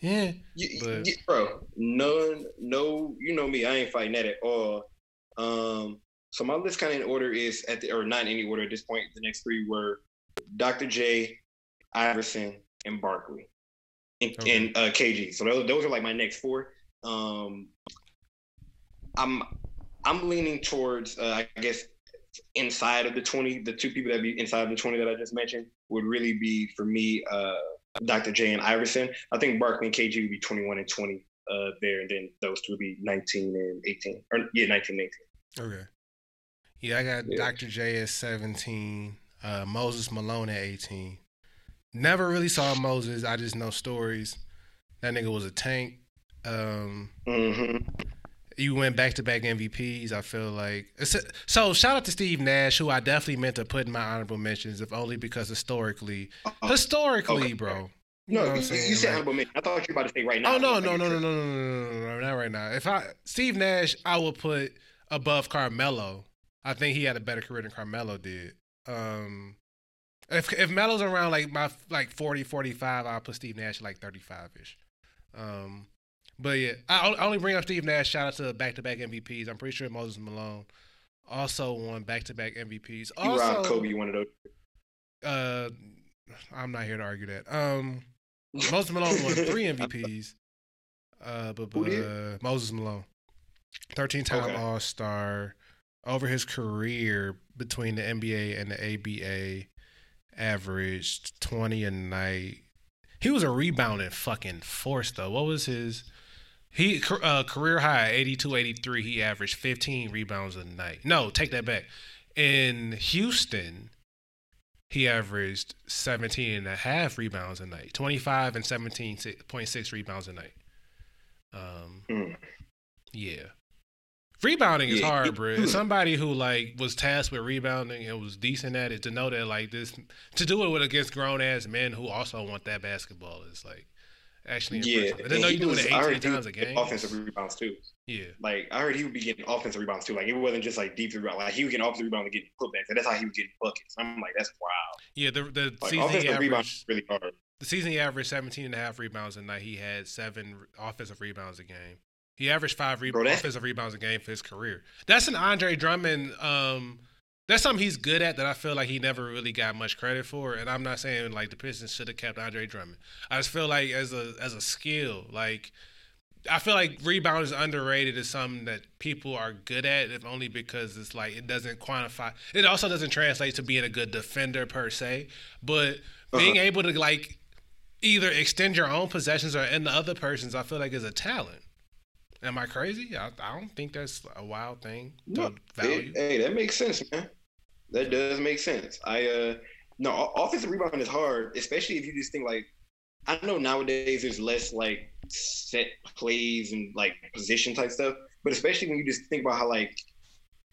yeah, You, But- you- bro, none, no, you know me, I ain't fighting that at all. Um, so my list kind of in order is at the, or not in any order at this point. The next three were Dr. J, Iverson, and Barkley, and, Okay. and uh, KG. So those, those are like my next four. Um, I'm, I'm leaning towards, uh, I guess, inside of the twenty. The two people that be inside of the twenty that I just mentioned would really be for me. Uh, Dr. J and Iverson. I think Barkley and KG would be 21 and 20 uh, there, and then those two would be 19 and 18. Or yeah, 19 and 18. okay, yeah. I got Yeah. Dr. J at seventeen. Uh, Moses Malone at eighteen. Never really saw Moses. I just know stories. That nigga was a tank. Um, hmm you went back to back MVPs. I feel like so. Shout out to Steve Nash, who I definitely meant to put in my honorable mentions, if only because historically, historically, Uh, okay. bro. You No, know you, you said honorable mention. I thought you were about to say right now. Oh no, no, no, no, no, no, no, no, no, no, not right now. If I Steve Nash, I would put above Carmelo. I think he had a better career than Carmelo did. Um, if if Melo's around like my like 40, 45, I'll put Steve Nash like thirty five ish. Um, but yeah, I I only bring up Steve Nash. Shout out to back to back MVPs. I'm pretty sure Moses Malone also won back to back MVPs. You robbed Kobe one of those. uh, I'm not here to argue that. Um, Moses Malone won three MVPs. Uh, but, but uh, Moses Malone, thirteen time Okay. All Star. Over his career between the NBA and the ABA, averaged twenty a night. He was a rebounding fucking force though. What was his? He uh, career high 82 83 he averaged 15 rebounds a night. No, take that back. In Houston, he averaged 17 and a half rebounds a night. 25 and 17.6 rebounds a night. Um Mm. yeah. Rebounding is Yeah, hard, bro. Somebody who like was tasked with rebounding and was decent at it to know that like this to do it with against grown ass men who also want that basketball is like actually Yeah, then and know you doing it I 18 times a game. Offensive rebounds too. Yeah. Like I heard he would be getting offensive rebounds too. Like it wasn't just like deep rebound. Like he was getting offensive rebounds and getting putbacks. And that's how he was getting buckets. I'm like, that's wild. Yeah, the the Like season he offensive rebounds really hard. the season he averaged 17 and a half rebounds a night. He had seven offensive rebounds a game. He averaged five re- Bro, offensive rebounds a game for his career. That's an Andre Drummond. Um, that's something he's good at that I feel like he never really got much credit for. And I'm not saying like the Pistons should have kept Andre Drummond. I just feel like as a as a skill, like I feel like rebound is underrated as something that people are good at, if only because it's like it doesn't quantify. It also doesn't translate to being a good defender per se, but being Uh-huh. able to like either extend your own possessions or end the other person's, I feel like is a talent. Am I crazy? I, I don't think that's a wild thing to No, value. It- hey, that makes sense, man. That does make sense. I uh no offensive rebound is hard, especially if you just think like I know nowadays there's less like set plays and like position type stuff, but especially when you just think about how like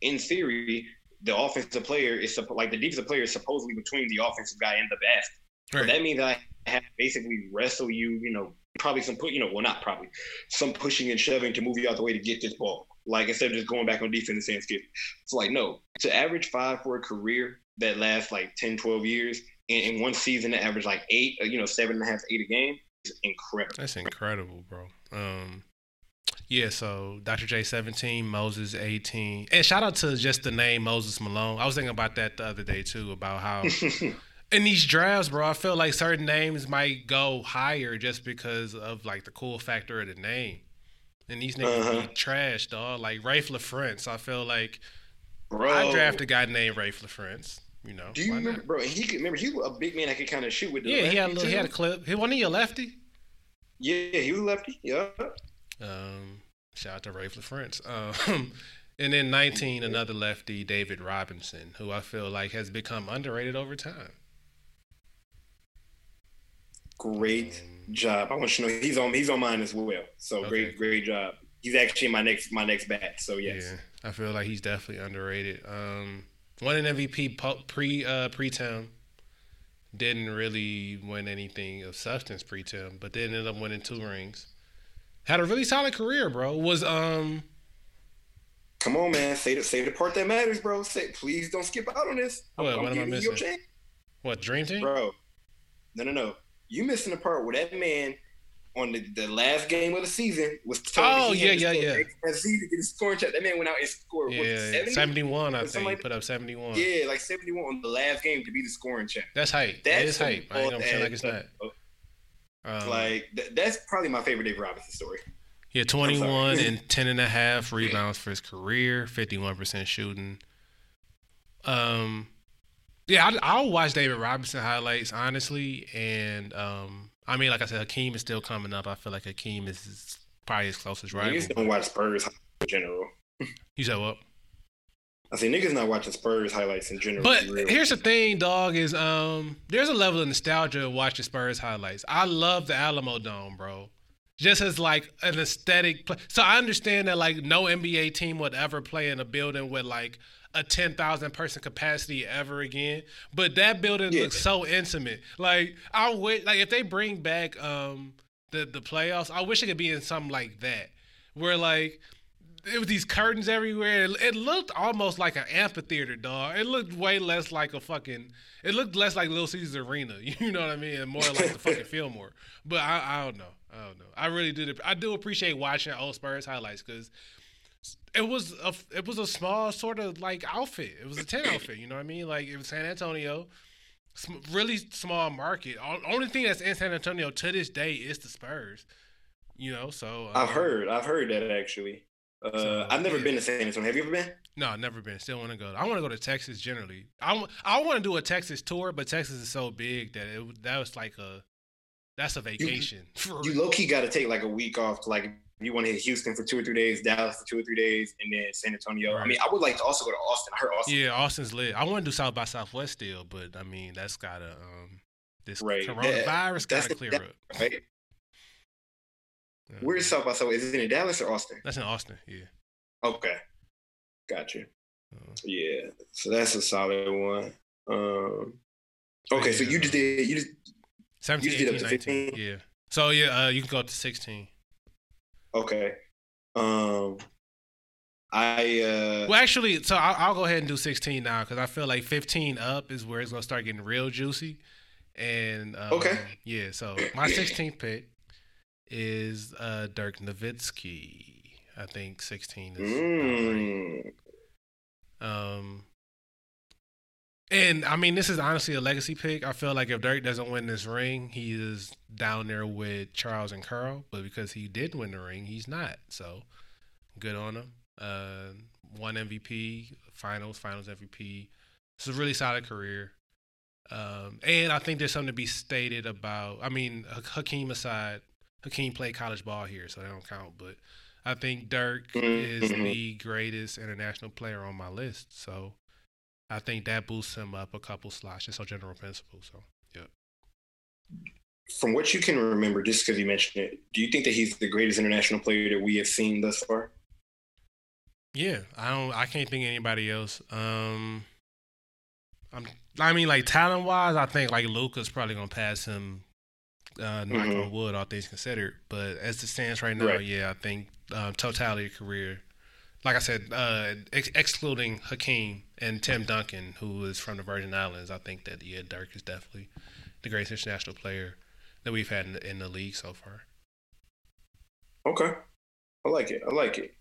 in theory the offensive player is like the defensive player is supposedly between the offensive guy and the basket. Right. that means I have to basically wrestle you, you know, probably some put, you know, well not probably, some pushing and shoving to move you out the way to get this ball. Like instead of just going back on defense and saying skip. It's like no, to average five for a career that lasts like 10, 12 years, and in one season to average like eight, uh, you know, seven and a half, eight a game is incredible. That's incredible, bro. Um, yeah. So Dr. J seventeen, Moses eighteen, and shout out to just the name Moses Malone. I was thinking about that the other day too, about how in these drafts, bro, I feel like certain names might go higher just because of like the cool factor of the name. And these niggas Uh-huh. be trash, dog. Like Raef LaFrentz, I feel like Bro, I drafted a guy named Raef LaFrentz. You know. Do you remember, not? bro? And he could remember he was a big man that could kind of shoot with the Yeah, he had a lefty, little, he had a clip. He wasn't he a lefty? Yeah, he was lefty. Yeah. Um, shout out to Raef LaFrentz. Um, and then 19, another lefty, David Robinson, who I feel like has become underrated over time. Great job. I want you to know he's on he's on mine as well. So Okay. great, great job. He's actually my next my next bat. So yes. Yeah, I feel like he's definitely underrated. Um, won an MVP pre uh, pre town. Didn't really win anything of substance pre town, but then ended up winning two rings. Had a really solid career, bro. Was um Come on, man. Say the say the part that matters, bro. Say please don't skip out on this. I'm, What? I'm am I you your chance, what Dream Team? bro. No, no, no. You missing the part where that man on the, the last game of the season was Oh, he yeah, yeah, yeah. XYZ to get his scoring check. That man went out and scored what, Yeah, 70? 71, I think. like Put up 71. Yeah, like 71 on the last game to be the scoring check. That's hype. That That's hype. I ain't gonna like it's not. Um, Like th- that's probably my favorite Dave Robinson story. He had 21 and 10 and a half rebounds for his career, 51% shooting. Um, yeah, I, I'll watch David Robinson highlights, honestly. And, um, I mean, like I said, Hakeem is still coming up. I feel like Hakeem is probably his closest rival. Niggas don't watch Spurs in general. You said what? I say niggas not watching Spurs highlights in general. But here's the thing, dog, is um there's a level of nostalgia of watching Spurs highlights. I love the Alamodome, bro. Just as like an aesthetic play. So I understand that like no NBA team would ever play in a building with like a ten thousand person capacity ever again. But that building Yeah. looks so intimate. Like I wish like if they bring back um the the playoffs, I wish it could be in something like that. Where like it was these curtains everywhere. It, it looked almost like an amphitheater, dog. It looked way less like a fucking. It looked less like Little Caesars Arena. You know what I mean? And more like the fucking Fillmore. But I, I don't know. I don't know. I really do. I do appreciate watching old Spurs highlights because it was a it was a small sort of like outfit. It was a ten outfit. You know what I mean? Like it was San Antonio. sm- Really small market. O- Only thing that's in San Antonio to this day is the Spurs. You know, so I've um, heard, I've heard that actually. Uh, So, I've never yeah. been to San Antonio. Have you ever been? No, I've never been. Still want to go. I want to go to Texas generally. I want. I want to do a Texas tour, but Texas is so big that it that was like a that's a vacation. You real. low key got to take like a week off to like. You want to hit Houston for two or three days, Dallas for two or three days, and then San Antonio. I mean, I would like to also go to Austin. I heard Austin. yeah, Austin's lit. I want to do South by Southwest still, but I mean that's gotta um this Right. coronavirus That's gotta clear up. Right? Yeah. Where's South by Southwest? Is it in Dallas or Austin? That's in Austin. Yeah. Okay, Gotcha. Uh, Yeah, so that's a solid one. Um, okay, so you just did you just 17, You did up to 19. 15? Yeah. So yeah, uh, you can go up to sixteen. Okay. Um, I uh, Well, actually, so I'll, I'll go ahead and do 16 now because I feel like 15 up is where it's gonna start getting real juicy. And um, Okay. yeah. So my 16th pick is uh, Dirk Nowitzki. I think 16 is. mm, Um, and I mean, this is honestly a legacy pick. I feel like if Dirk doesn't win this ring, he is down there with Charles and Karl. But because he did win the ring, he's not. So good on him. Uh, one MVP, finals, finals MVP. It's a really solid career. Um, and I think there's something to be stated about. I mean, Ha- Hakeem aside, Hakeem played college ball here, so they don't count. But I think Dirk is Mhm. the greatest international player on my list. So I think that boosts him up a couple slots, just on general principle. So yeah. from what you can remember, just because you mentioned it, do you think that he's the greatest international player that we have seen thus far? Yeah, I don't. I can't think of anybody else. Um, I'm. I mean, like talent wise, I think like Luka's probably gonna pass him. Uh, knock Mhm. on wood, all things considered. But as it stands right now, Right. yeah, I think um, totality of career. Like I said, uh, ex- excluding Hakeem and Tim Duncan, who is from the Virgin Islands, I think that yeah, Dirk is definitely the greatest international player that we've had in the, in the league so far. Okay, I like it. I like it.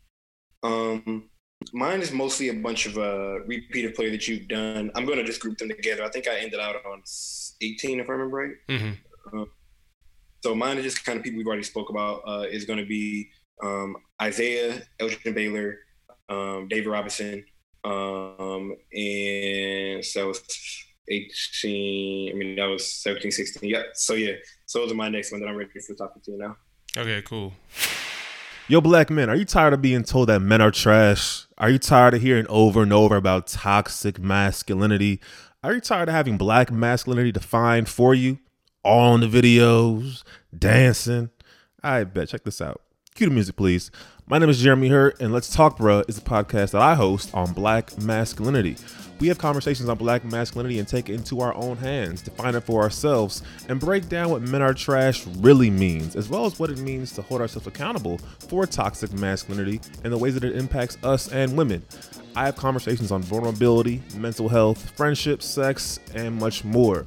Um, mine is mostly a bunch of uh repeated play that you've done. I'm gonna just group them together. I think I ended out on 18, if I remember right. Mm-hmm. So mine is just kind of people we've already spoke about. Uh, is going to be um, Isiah, Elgin Baylor, um, David Robinson, Um, and so 18, I mean, that was 17, 16. Yeah. So, yeah. So those are my next one that I'm ready for talking to you now. Okay, cool. Yo, black men, are you tired of being told that men are trash? Are you tired of hearing over and over about toxic masculinity? Are you tired of having black masculinity defined for you? All in the videos, dancing. I bet. Check this out. Cue the music, please. My name is Jeremy Hurt, and Let's Talk Bruh is a podcast that I host on black masculinity. We have conversations on black masculinity and take it into our own hands, define it for ourselves, and break down what men are trash really means, as well as what it means to hold ourselves accountable for toxic masculinity and the ways that it impacts us and women. I have conversations on vulnerability, mental health, friendship, sex, and much more.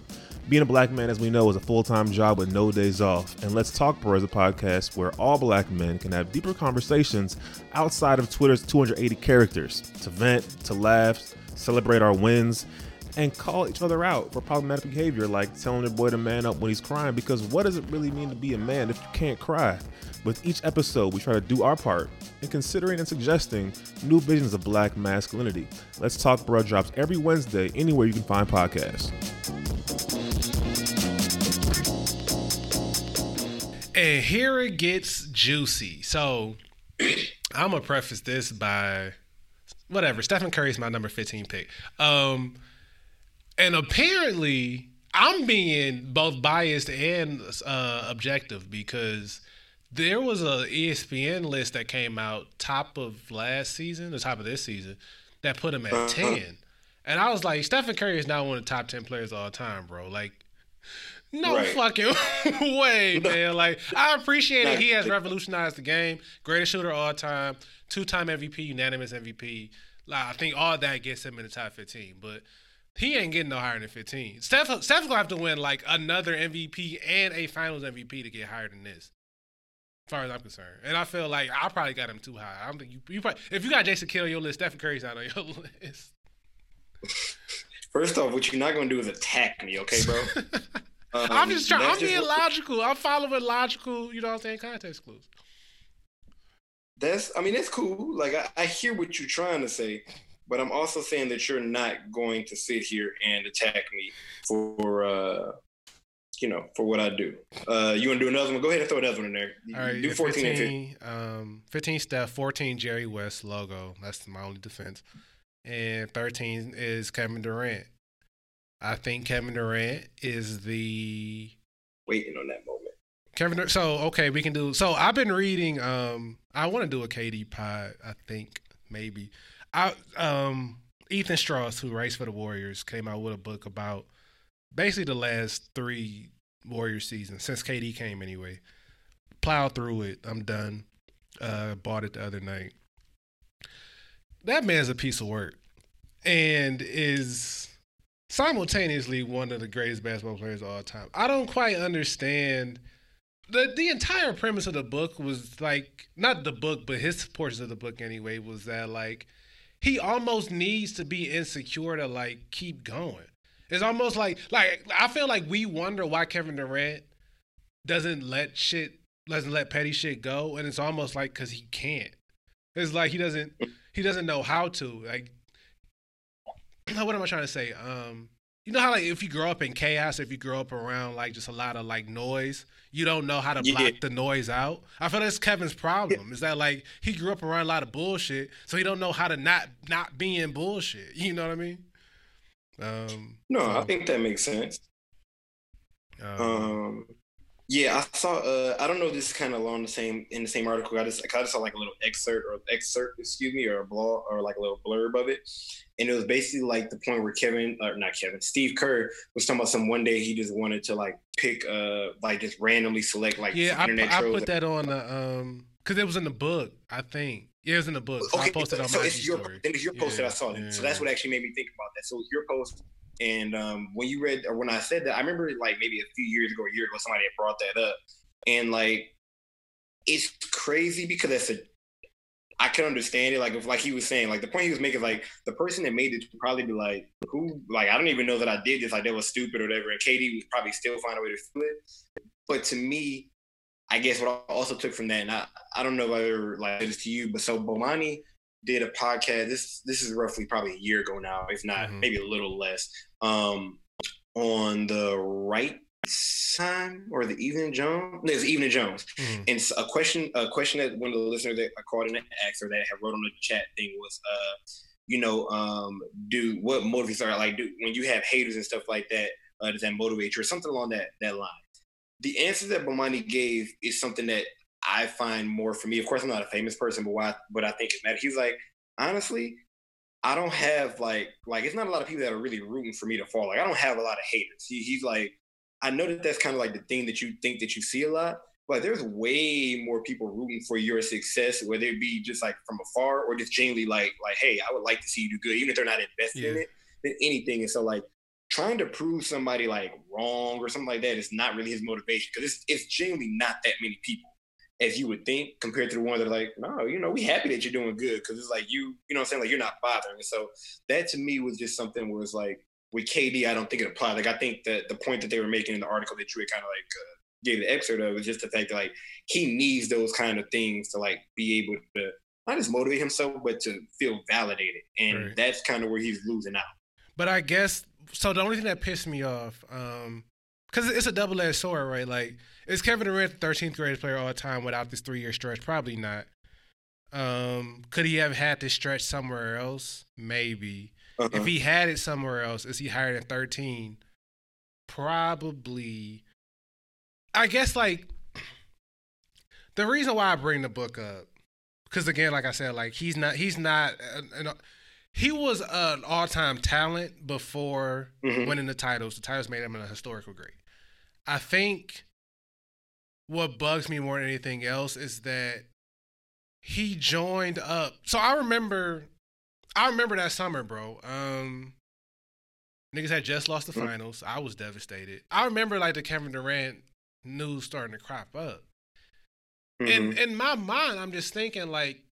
Being a black man, as we know, is a full time job with no days off. And Let's Talk Bro is a podcast where all black men can have deeper conversations outside of Twitter's 280 characters to vent, to laugh, celebrate our wins, and call each other out for problematic behavior like telling your boy to man up when he's crying. Because what does it really mean to be a man if you can't cry? With each episode, we try to do our part in considering and suggesting new visions of black masculinity. Let's Talk Bro drops every Wednesday anywhere you can find podcasts. And here it gets juicy. So I'm gonna preface this by whatever. Stephen Curry is my number 15 pick. Um, and apparently I'm being both biased and uh, objective because there was a ESPN list that came out top of last season, the top of this season, that put him at 10. And I was like, Stephen Curry is now one of the top 10 players of all time, bro. Like, no right. fucking way, man. Like I appreciate it. He has revolutionized the game. Greatest shooter all time. Two time MVP, unanimous MVP. Like, I think all that gets him in the top fifteen. But he ain't getting no higher than fifteen. Steph Steph's gonna have to win like another MVP and a finals MVP to get higher than this. As far as I'm concerned. And I feel like I probably got him too high. I don't think you, you probably, if you got Jason Kidd on your list, Stephen Curry's not on your list. First off, what you're not gonna do is attack me, okay, bro? Um, I'm just trying. I'm being logical. I'm following logical. You know what I'm saying? Context clues. That's. I mean, that's cool. Like I, I hear what you're trying to say, but I'm also saying that you're not going to sit here and attack me for. uh you know, for what I do. Uh, you want to do another one? Go ahead and throw another one in there. All right, do 14 15, 15. Um, 15 Steph, 14 Jerry West logo. That's my only defense. And 13 is Kevin Durant. I think Kevin Durant is the waiting on that moment. Kevin, so okay, we can do. So I've been reading. Um, I want to do a KD pod. I think maybe. I um Ethan Strauss, who writes for the Warriors, came out with a book about basically the last three Warrior seasons since KD came anyway. Plowed through it. I'm done. Uh, bought it the other night. That man's a piece of work, and is simultaneously one of the greatest basketball players of all time. I don't quite understand the the entire premise of the book was like not the book, but his portions of the book anyway was that like he almost needs to be insecure to like keep going. It's almost like like I feel like we wonder why Kevin Durant doesn't let shit doesn't let petty shit go, and it's almost like because he can't. It's like he doesn't he doesn't know how to. Like what am I trying to say? Um, you know how like if you grow up in chaos, if you grow up around like just a lot of like noise, you don't know how to block yeah. the noise out. I feel like that's Kevin's problem. Is that like he grew up around a lot of bullshit, so he don't know how to not not be in bullshit. You know what I mean? Um, no, so, I think that makes sense. Um, um, yeah, I saw. Uh, I don't know. This is kind of along the same in the same article. I just I just saw like a little excerpt or excerpt, excuse me, or a blog or like a little blurb of it, and it was basically like the point where Kevin or not Kevin, Steve Kerr was talking about some one day he just wanted to like pick uh like just randomly select like yeah. I, I put that on the um because it was in the book. I think yeah, it was in the book. So okay, I posted on so my it's your, story. And it's your post yeah, that I saw. Yeah. So that's what actually made me think about that. So your post and um, when you read or when I said that, I remember like maybe a few years ago, a year ago, somebody had brought that up, and like it's crazy because that's a I can understand it. Like if like he was saying, like the point he was making, is like the person that made it would probably be like, who like I don't even know that I did this, like that was stupid or whatever. And KD would probably still find a way to do it. But to me, I guess what I also took from that, and I, I don't know whether like this to you, but so Bomani did a podcast. This this is roughly probably a year ago now, if not Mhm. maybe a little less. Um, on the right time or the Bomani Jones. No, it's Bomani Jones. Mhm. And a question, a question that one of the listeners that I called in and asked or that had wrote on the chat thing was, uh, you know, um, do what motivates are like do when you have haters and stuff like that, uh, does that motivate you or something along that that line? The answer that Bomani gave is something that I find more for me. Of course, I'm not a famous person, but why? But I think it matters. He's like, honestly, I don't have like like it's not a lot of people that are really rooting for me to fall. Like I don't have a lot of haters. He, he's like, I know that that's kind of like the thing that you think that you see a lot, but there's way more people rooting for your success, whether it be just like from afar or just genuinely like like, hey, I would like to see you do good, even if they're not invested in it, than anything. And so like trying to prove somebody like wrong or something like that is not really his motivation because it's it's genuinely not that many people as you would think compared to the ones that are like, no, you know, we happy that you're doing good because it's like you, you know what I'm saying? Like you're not bothering. And so that to me was just something where it's like with KD, I don't think it applied. Like I think that the point that they were making in the article that you kind of like uh, gave the excerpt of was just the fact that like he needs those kind of things to like be able to not just motivate himself, but to feel validated. And Right. that's kind of where he's losing out. But I guess so. The only thing that pissed me off, um, because it's a double edged sword, right? Like, is Kevin Durant the thirteenth greatest player all time without this three year stretch? Probably not. Um, could he have had this stretch somewhere else? Maybe. Uh-huh. If he had it somewhere else, is he higher than thirteen? Probably. I guess like the reason why I bring the book up, because again, like I said, like he's not he's not an, an, he was an all time talent before Mhm. winning the titles. The titles made him a historical great. I think what bugs me more than anything else is that he joined up. So I remember, I remember that summer, bro. Um, niggas had just lost the Mhm. finals. I was devastated. I remember like the Kevin Durant news starting to crop up. In Mhm. in my mind, I'm just thinking like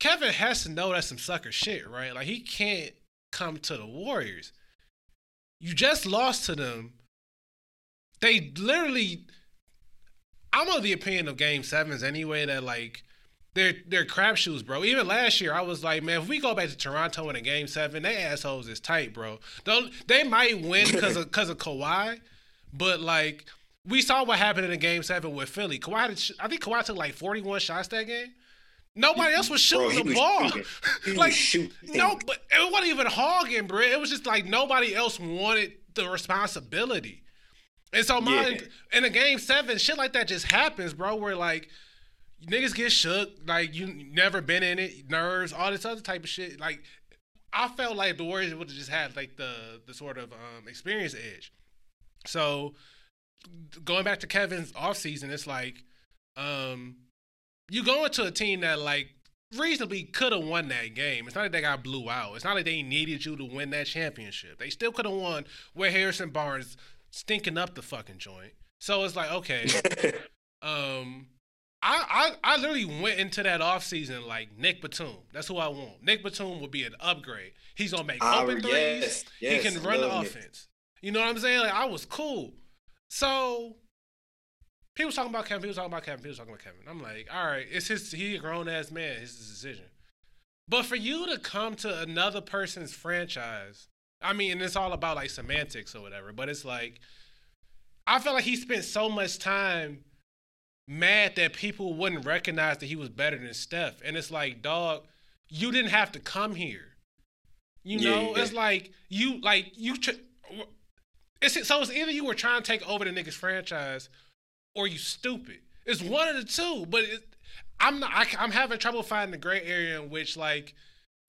Kevin has to know that's some sucker shit, right? Like he can't come to the Warriors. You just lost to them. They literally I'm of the opinion of game sevens anyway that like they're they're crapshoots, bro. Even last year, I was like, man, if we go back to Toronto in a game seven, they assholes is tight, bro. They might win because of because of Kawhi, but like we saw what happened in a game seven with Philly. Kawhi, I think Kawhi took like forty one shots that game. Nobody else was shooting he the was ball. shooting. Like shooting. no, but it wasn't even hogging, bro. It was just like nobody else wanted the responsibility. And so mine Yeah. in a game seven, shit like that just happens, bro. Where like niggas get shook, like you never been in it, nerves, all this other type of shit. Like I felt like the Warriors would have just had like the the sort of um, experience edge. So going back to Kevin's offseason, it's like um you go into a team that like reasonably could have won that game. It's not like they got blew out. It's not like they needed you to win that championship. They still could have won with Harrison Barnes stinking up the fucking joint. So it's like, okay, um, I, I I literally went into that offseason like Nic Batum. That's who I want. Nic Batum will be an upgrade. He's gonna make Ah, open threes. yes, yes, he can run the offense. You know what I'm saying? Like I was cool. So people talking about Kevin. People talking about Kevin. People talking about Kevin. I'm like, all right, it's his. He a grown ass man. It's his decision. But for you to come to another person's franchise, I mean, and it's all about like semantics or whatever. But it's like, I feel like he spent so much time mad that people wouldn't recognize that he was better than Steph. And it's like, dog, you didn't have to come here. You know, Yeah. it's like you like you. Tr- it's so it's either you were trying to take over the nigga's franchise, or you stupid. It's one of the two. But it, I'm not. I, I'm having trouble finding the gray area in which like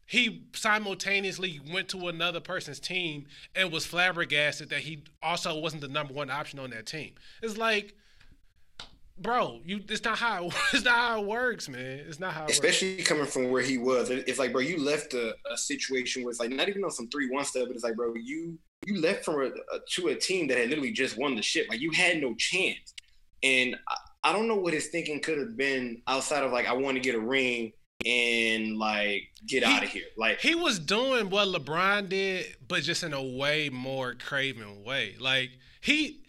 he simultaneously went to another person's team and was flabbergasted that he also wasn't the number one option on that team. It's like, bro, you. It's not how. It, it's not how it works, man. It's not how. It works. especially coming from where he was. It's like, bro, you left a, a situation where it's like not even on some three one stuff, but it's like, bro, you you left from a, a, to a team that had literally just won the ship. Like you had no chance, and I, I don't know what his thinking could have been outside of like I want to get a ring and like get He- out of here. Like He was doing what LeBron did, but just in a way more craven way. Like he,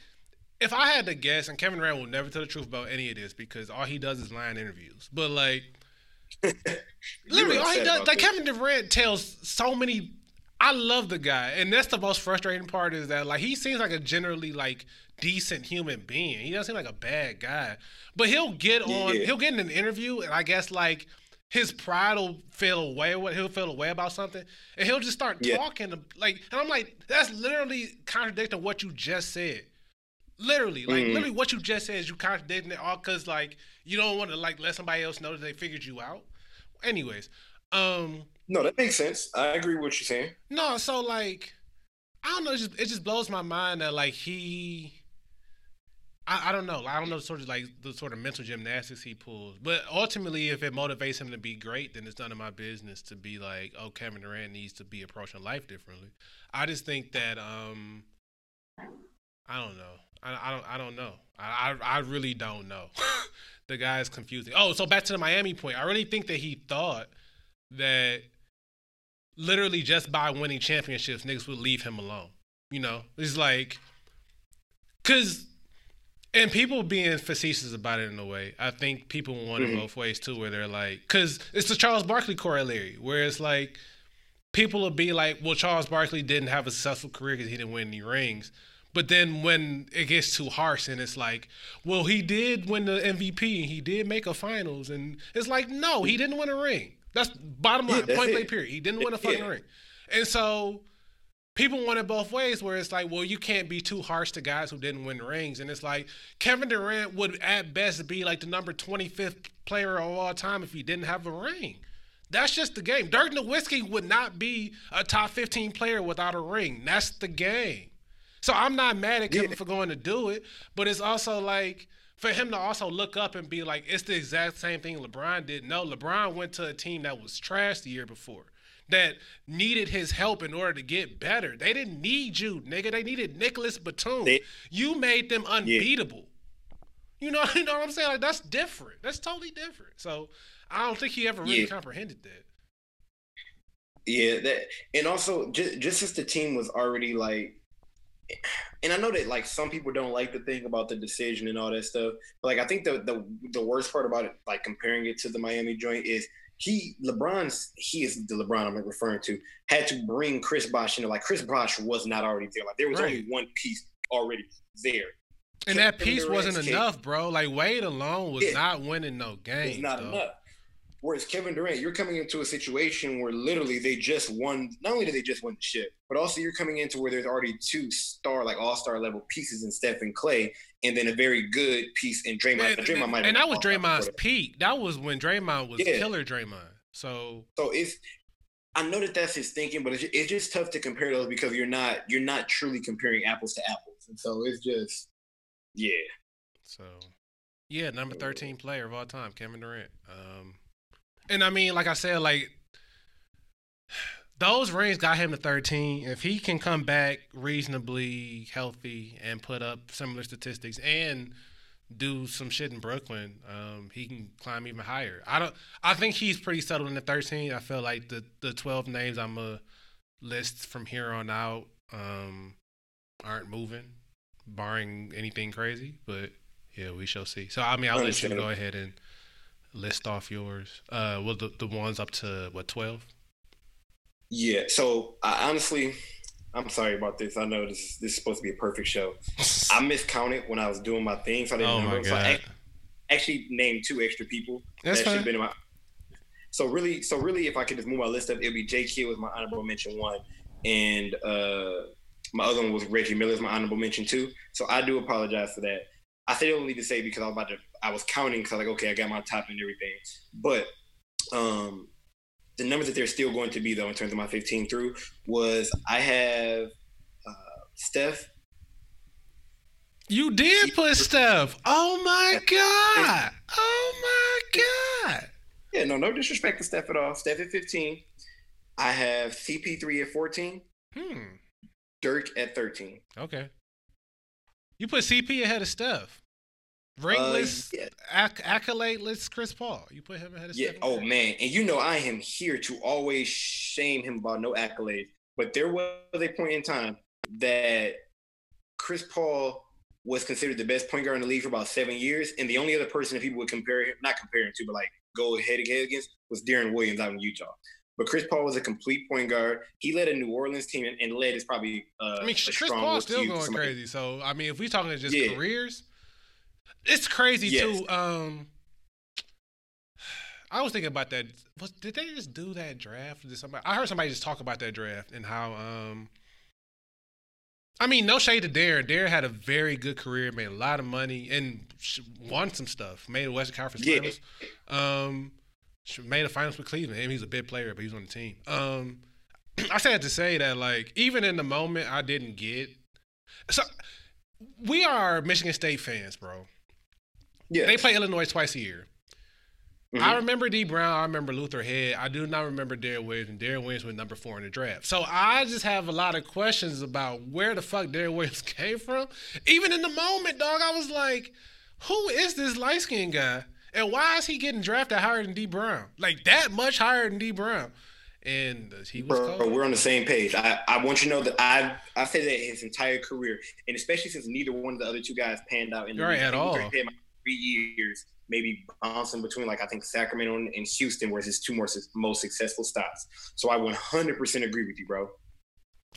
if I had to guess, and Kevin Durant will never tell the truth about any of this because all he does is line interviews. But like, Literally, all he does, like this. Kevin Durant tells so many. I love the guy, and that's the most frustrating part is that like he seems like a generally like decent human being. He doesn't seem like a bad guy, but he'll get on, Yeah. he'll get in an interview, and I guess like his pride will feel away. What he'll feel away about something, and he'll just start Yeah. talking like, and I'm like, that's literally contradicting what you just said. Literally, like Mhm. literally, what you just said is you contradicting it all because like you don't want to like let somebody else know that they figured you out. Anyways, um, No, that makes sense. I agree with what you're saying. no, so like, I don't know. It just, it just blows my mind that like he, I, I don't know. I don't know sort of like the sort of mental gymnastics he pulls. But ultimately, if it motivates him to be great, then it's none of my business to be like, oh, Kevin Durant needs to be approaching life differently. I just think that um, I don't know. I, I don't. I don't know. I I, I really don't know. the guy is confusing. Oh, so back to the Miami point. I really think that he thought that literally just by winning championships, niggas would leave him alone. You know, it's like, cause, and people being facetious about it in a way. I think people want it Mhm. both ways too, where they're like, cause it's the Charles Barkley corollary, where it's like, people will be like, well, Charles Barkley didn't have a successful career because he didn't win any rings. But then when it gets too harsh and it's like, well, he did win the MVP and he did make a finals. And it's like, no, he didn't win a ring. That's bottom Yeah, line, that's point blank period. He didn't win a fucking Yeah. ring. And so people want it both ways where it's like, well, you can't be too harsh to guys who didn't win rings. And it's like Kevin Durant would at best be like the number 25th player of all time if he didn't have a ring. That's just the game. Dirk Nowitzki would not be a top 15 player without a ring. That's the game. So I'm not mad at Kevin Yeah. for going to do it, but it's also like for him to also look up and be like, it's the exact same thing LeBron did. No, LeBron went to a team that was trash the year before, that needed his help in order to get better. They didn't need you, nigga. They needed Nicolas Batum. They- you made them unbeatable. You know, you know what I'm saying? Like that's different. That's totally different. So I don't think he ever really Yeah. comprehended that. Yeah, that and also just just as the team was already like and I know that like some people don't like the thing about the decision and all that stuff, but like I think the the the worst part about it, like comparing it to the Miami joint, is he LeBron's he is the LeBron I'm referring to had to bring Chris Bosh in. Like Chris Bosh was not already there. Like there was Right. only one piece already there. And that piece wasn't enough, bro. Like Wade alone was Yeah. not winning no games. It's not dog. enough. Whereas Kevin Durant, you're coming into a situation where literally they just won. Not only did they just win the ship, but also you're coming into where there's already two star, like all star level pieces in Steph and Clay, and then a very good piece in Draymond. And, Draymond might and that was Draymond's peak. That was when Draymond was Yeah. killer Draymond. So So it's. I know that that's his thinking, but it's, it's just tough to compare those because you're not you're not truly comparing apples to apples, and so it's just yeah. so yeah, number thirteen player of all time, Kevin Durant. Um and I mean, like I said, like those rings got him to 13. If he can come back reasonably healthy and put up similar statistics and do some shit in Brooklyn, um, he can climb even higher. I don't. I think he's pretty settled in the 13. I feel like the the 12 names I'm a list from here on out um, aren't moving, barring anything crazy. But yeah, we shall see. So I mean, I'll let you go ahead and list off yours. Uh, well, the the ones up to what 12? Yeah. So I honestly, I'm sorry about this. I know this this is supposed to be a perfect show. I miscounted when I was doing my thing, so I didn't oh remember. my So I god, ac- actually named two extra people that's that should have been in my. So really, so really, if I could just move my list up, it'd be J. Kidd was my honorable mention one, and uh my other one was Reggie Miller's my honorable mention two. So I do apologize for that. I say only to say because I was about to, I was counting because like, okay, I got my top and everything, but um the numbers that they're still going to be though in terms of my 15 through was I have uh, Steph. You did put Steph. Oh my god. Oh my god. Yeah, no, no disrespect to Steph at all. Steph at 15. I have CP3 at 14. Hmm. Dirk at 13. Okay. You put CP ahead of Steph. Ringless, Uh, yeah. acc- accolade-less Chris Paul. You put him ahead of Yeah. Oh man, and you know I am here to always shame him about no accolades. But there was a point in time that Chris Paul was considered the best point guard in the league for about seven years, and the only other person that people would compare him, not compare him to, but like go head to head against was Deron Williams out in Utah. But Chris Paul was a complete point guard. He led a New Orleans team, and, and led is probably. Uh, I mean, Chris Paul's still going Somebody- crazy. So I mean, if we're talking just Yeah. careers, it's crazy Yes. too. Um, I was thinking about that. Was did they just do that draft? Did somebody? I heard somebody just talk about that draft and how. Um, I mean, no shade to Deron. Deron had a very good career, made a lot of money, and won some stuff. Made a Western Conference Yeah. Finals. Um, made a finals with Cleveland. And he's a big player, but he's on the team. Um, I that to say that, like, even in the moment, I didn't get. So, we are Michigan State fans, bro. Yeah. They play Illinois twice a year. Mhm. I remember Dee Brown. I remember Luther Head. I do not remember Deron Williams, and Deron Williams went number four in the draft. So I just have a lot of questions about where the fuck Deron Williams came from. Even in the moment, dog, I was like, "Who is this light skinned guy, and why is he getting drafted higher than Dee Brown? Like that much higher than Dee Brown?" And uh, he was Bro, cold. we're on the same page. I, I want you to know that I I say that his entire career, and especially since neither one of the other two guys panned out in the Right, at all. Three years, maybe bouncing between like I think Sacramento and and Houston was his two more most successful stops. So I 100% agree with you, bro.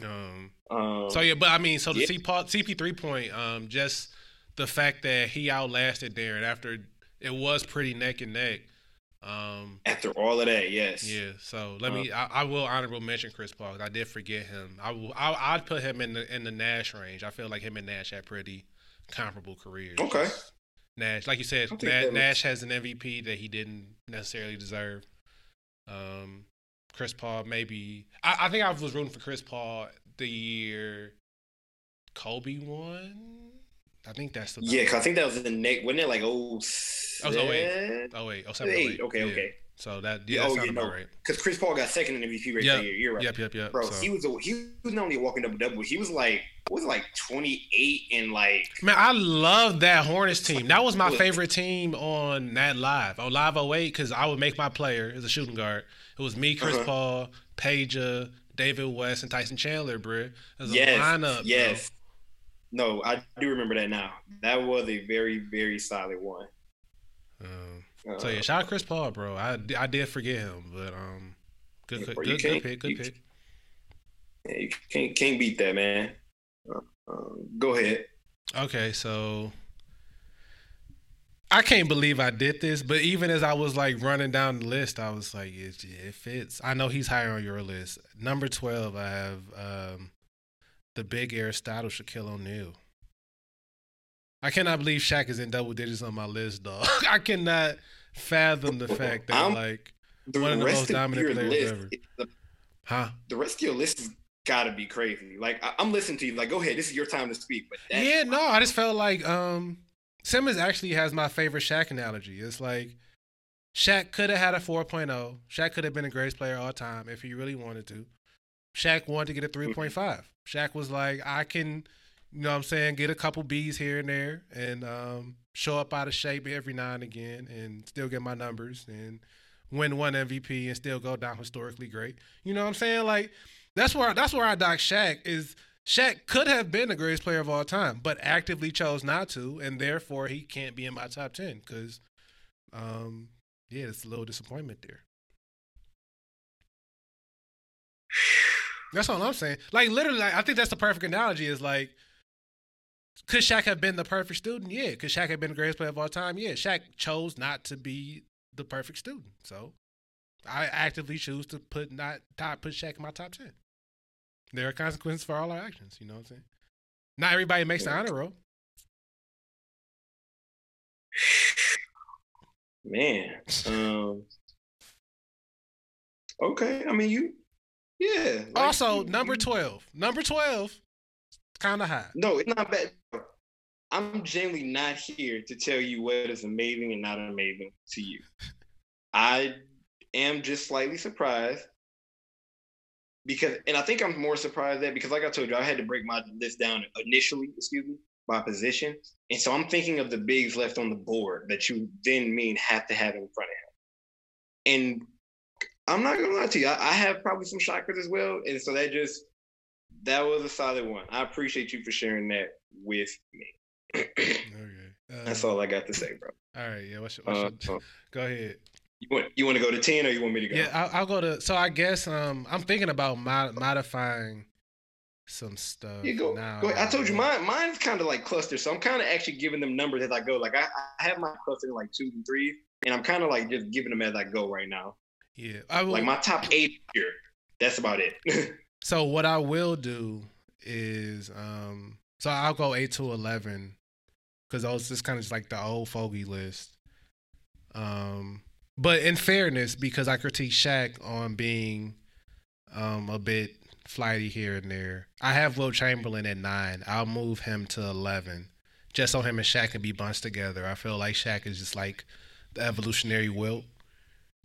Um, Um, So yeah, but I mean, so the Yeah. CP3 point, um, just the fact that he outlasted Deron after it was pretty neck and neck. Um, after all of that, yes. yeah. So let me, I, I will honorable mention Chris Paul. I did forget him. I will, I, I'd put him in the in the Nash range. I feel like him and Nash had pretty comparable careers. Okay. Just Nash, like you said, Na- Nash has an MVP that he didn't necessarily deserve. Um, Chris Paul, maybe. I, I think I was rooting for Chris Paul the year Kobe won. I think that's the Yeah, 'cause I think that was the neck. Wasn't it like oh? 08. Oh wait, oh seven, oh Eight. eight. Okay, yeah. okay. So that yeah, Oh, yeah, no. right. Because Chris Paul got second in MVP race Yep. that year. You're right. Yep, yep, yep. Bro, so. he was a, he was not only a walking double double, he was like what was it, like 28 and like Man, I love that Hornets team. That was my favorite team on that live on Live 08 because I would make my player as a shooting guard. It was me, Chris Uh-huh. Paul, Peja, David West, and Tyson Chandler, bro. As a yes, lineup, yes. No, I do remember that now. That was a very very solid one. Um, Uh, so yeah, shout out Chris Paul, bro. I, I did forget him, but um, good Yeah, good, bro, good, good pick, good you- pick. yeah, you can't can't beat that, man. Uh, um, go ahead. Okay, so I can't believe I did this, but even as I was like running down the list, I was like, it, it fits. I know he's higher on your list. Number twelve, I have um, the big Aristotle Shaquille O'Neal. I cannot believe Shaq is in double digits on my list, dog. I cannot fathom the fact that I'm- like, The One of the most of dominant players list, ever. the, huh? the rest of your list has got to be crazy. Like I, I'm listening to you. Like go ahead, this is your time to speak. But Yeah, no, I just felt like um Simmons actually has my favorite Shaq analogy. It's like Shaq could have had a 4.0. Shaq could have been the greatest player of all time if he really wanted to. Shaq wanted to get a 3.5. Shaq was like, I can, you know what I'm saying, get a couple B's here and there and um, show up out of shape every now and again and still get my numbers and win one MVP and still go down historically great. You know what I'm saying? Like that's where that's where I dock Shaq is Shaq could have been the greatest player of all time, but actively chose not to, and therefore he can't be in my top ten because, um, yeah, it's a little disappointment there. That's all I'm saying. Like literally, like, I think that's the perfect analogy. Is like, could Shaq have been the perfect student? Yeah. Could Shaq have been the greatest player of all time? Yeah. Shaq chose not to be the perfect student, so I actively choose to put not top put Shaq in my top ten. There are consequences for all our actions. You know what I'm saying? Not everybody makes the honor roll. man. Um. Okay, I mean you. Yeah. like, Also, number twelve. Number twelve, kind of high. No, it's not bad. I'm genuinely not here to tell you what is amazing and not amazing to you. I am just slightly surprised because, and I think I'm more surprised that because, like I told you, I had to break my list down initially, excuse me, by position, and so I'm thinking of the bigs left on the board that you then mean have to have in front of him. And I'm not gonna lie to you, I, I have probably some shockers as well, and so that just that was a solid one. I appreciate you for sharing that with me. Okay. Uh, That's all I got to say, bro. All right. Yeah. What's your, what's Uh, your, uh, go ahead. You want you want to go to ten, or you want me to go? Yeah, I'll, I'll go to. So I guess um I'm thinking about mod, modifying some stuff. You go. now. go. I told you mine. Mine's kind of like cluster, so I'm kind of actually giving them numbers as I go. Like I, I have my cluster in like two and three, and I'm kind of like just giving them as I go right now. Yeah, I will, Like my top eight here. That's about it. So what I will do is um so I'll go eight to eleven because those just kind of like the old fogey list. Um, but in fairness, because I critique Shaq on being um a bit flighty here and there, I have Wilt Chamberlain at nine. I'll move him to eleven, just so him and Shaq can be bunched together. I feel like Shaq is just like the evolutionary Wilt.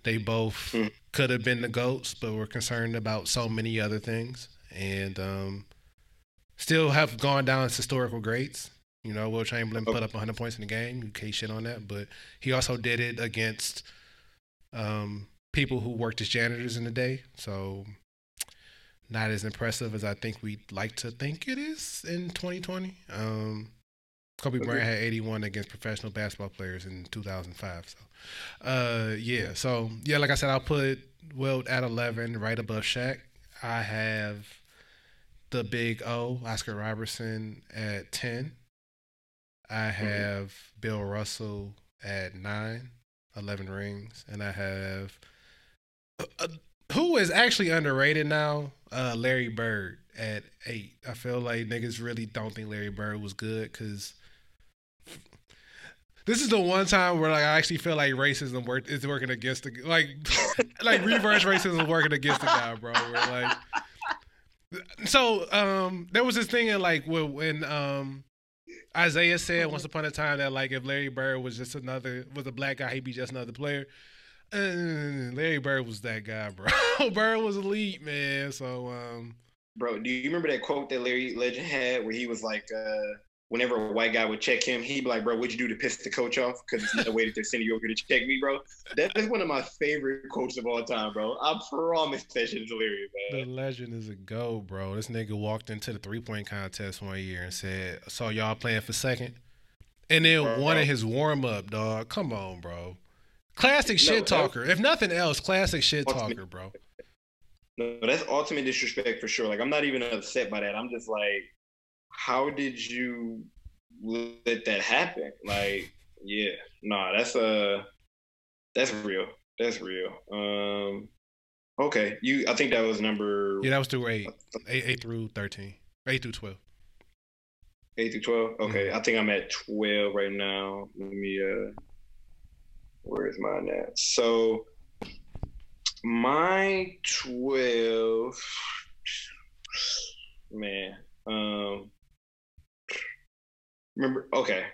They both Mm. could have been the goats, but were concerned about so many other things, and um, still have gone down as historical greats. You know, Wilt Chamberlain put up 100 points in the game. You can't shit on that, but he also did it against um, people who worked as janitors in the day. So, not as impressive as I think we'd like to think it is in 2020. Um, Kobe Bryant had 81 against professional basketball players in 2005. So, uh, yeah. So, yeah, like I said, I'll put Wilt at 11, right above Shaq. I have the big O, Oscar Robertson, at 10. I have Bill Russell at 9, 11 rings. And I have, uh, uh, who is actually underrated now? Uh, Larry Bird at 8. I feel like niggas really don't think Larry Bird was good because this is the one time where like I actually feel like racism work is working against the like like reverse racism is working against the guy, bro. Where like so um there was this thing in like when, um Isiah said once upon a time that like if Larry Bird was just another was a black guy, he'd be just another player. Uh, Larry Bird was that guy, bro. Bird was elite, man. So um Bro, do you remember that quote that Larry Legend had where he was like, uh, whenever a white guy would check him, he'd be like, bro, what'd you do to piss the coach off? Because it's not the way that they're sending you over here to check me, bro. That is one of my favorite quotes of all time, bro. I promise that shit is hilarious, The legend is a go, bro. This nigga walked into the three point contest one year and said, "Saw y'all playing for second. and then Bro. wanted his warm up, dog. Come on, bro. Classic shit that- talker. If nothing else, classic shit Ultimate- talker, bro. No, that's ultimate disrespect for sure. Like I'm not even upset by that. I'm just like, how did you let that happen? Like, yeah, nah, that's uh that's real. That's real. Um okay. You I think that was number Yeah, that was through eight, eight, eight through thirteen, eight through twelve. eight through twelve? Okay. Mm-hmm. I think I'm at twelve right now. Let me uh where is mine at? So my twelve man. Um remember okay.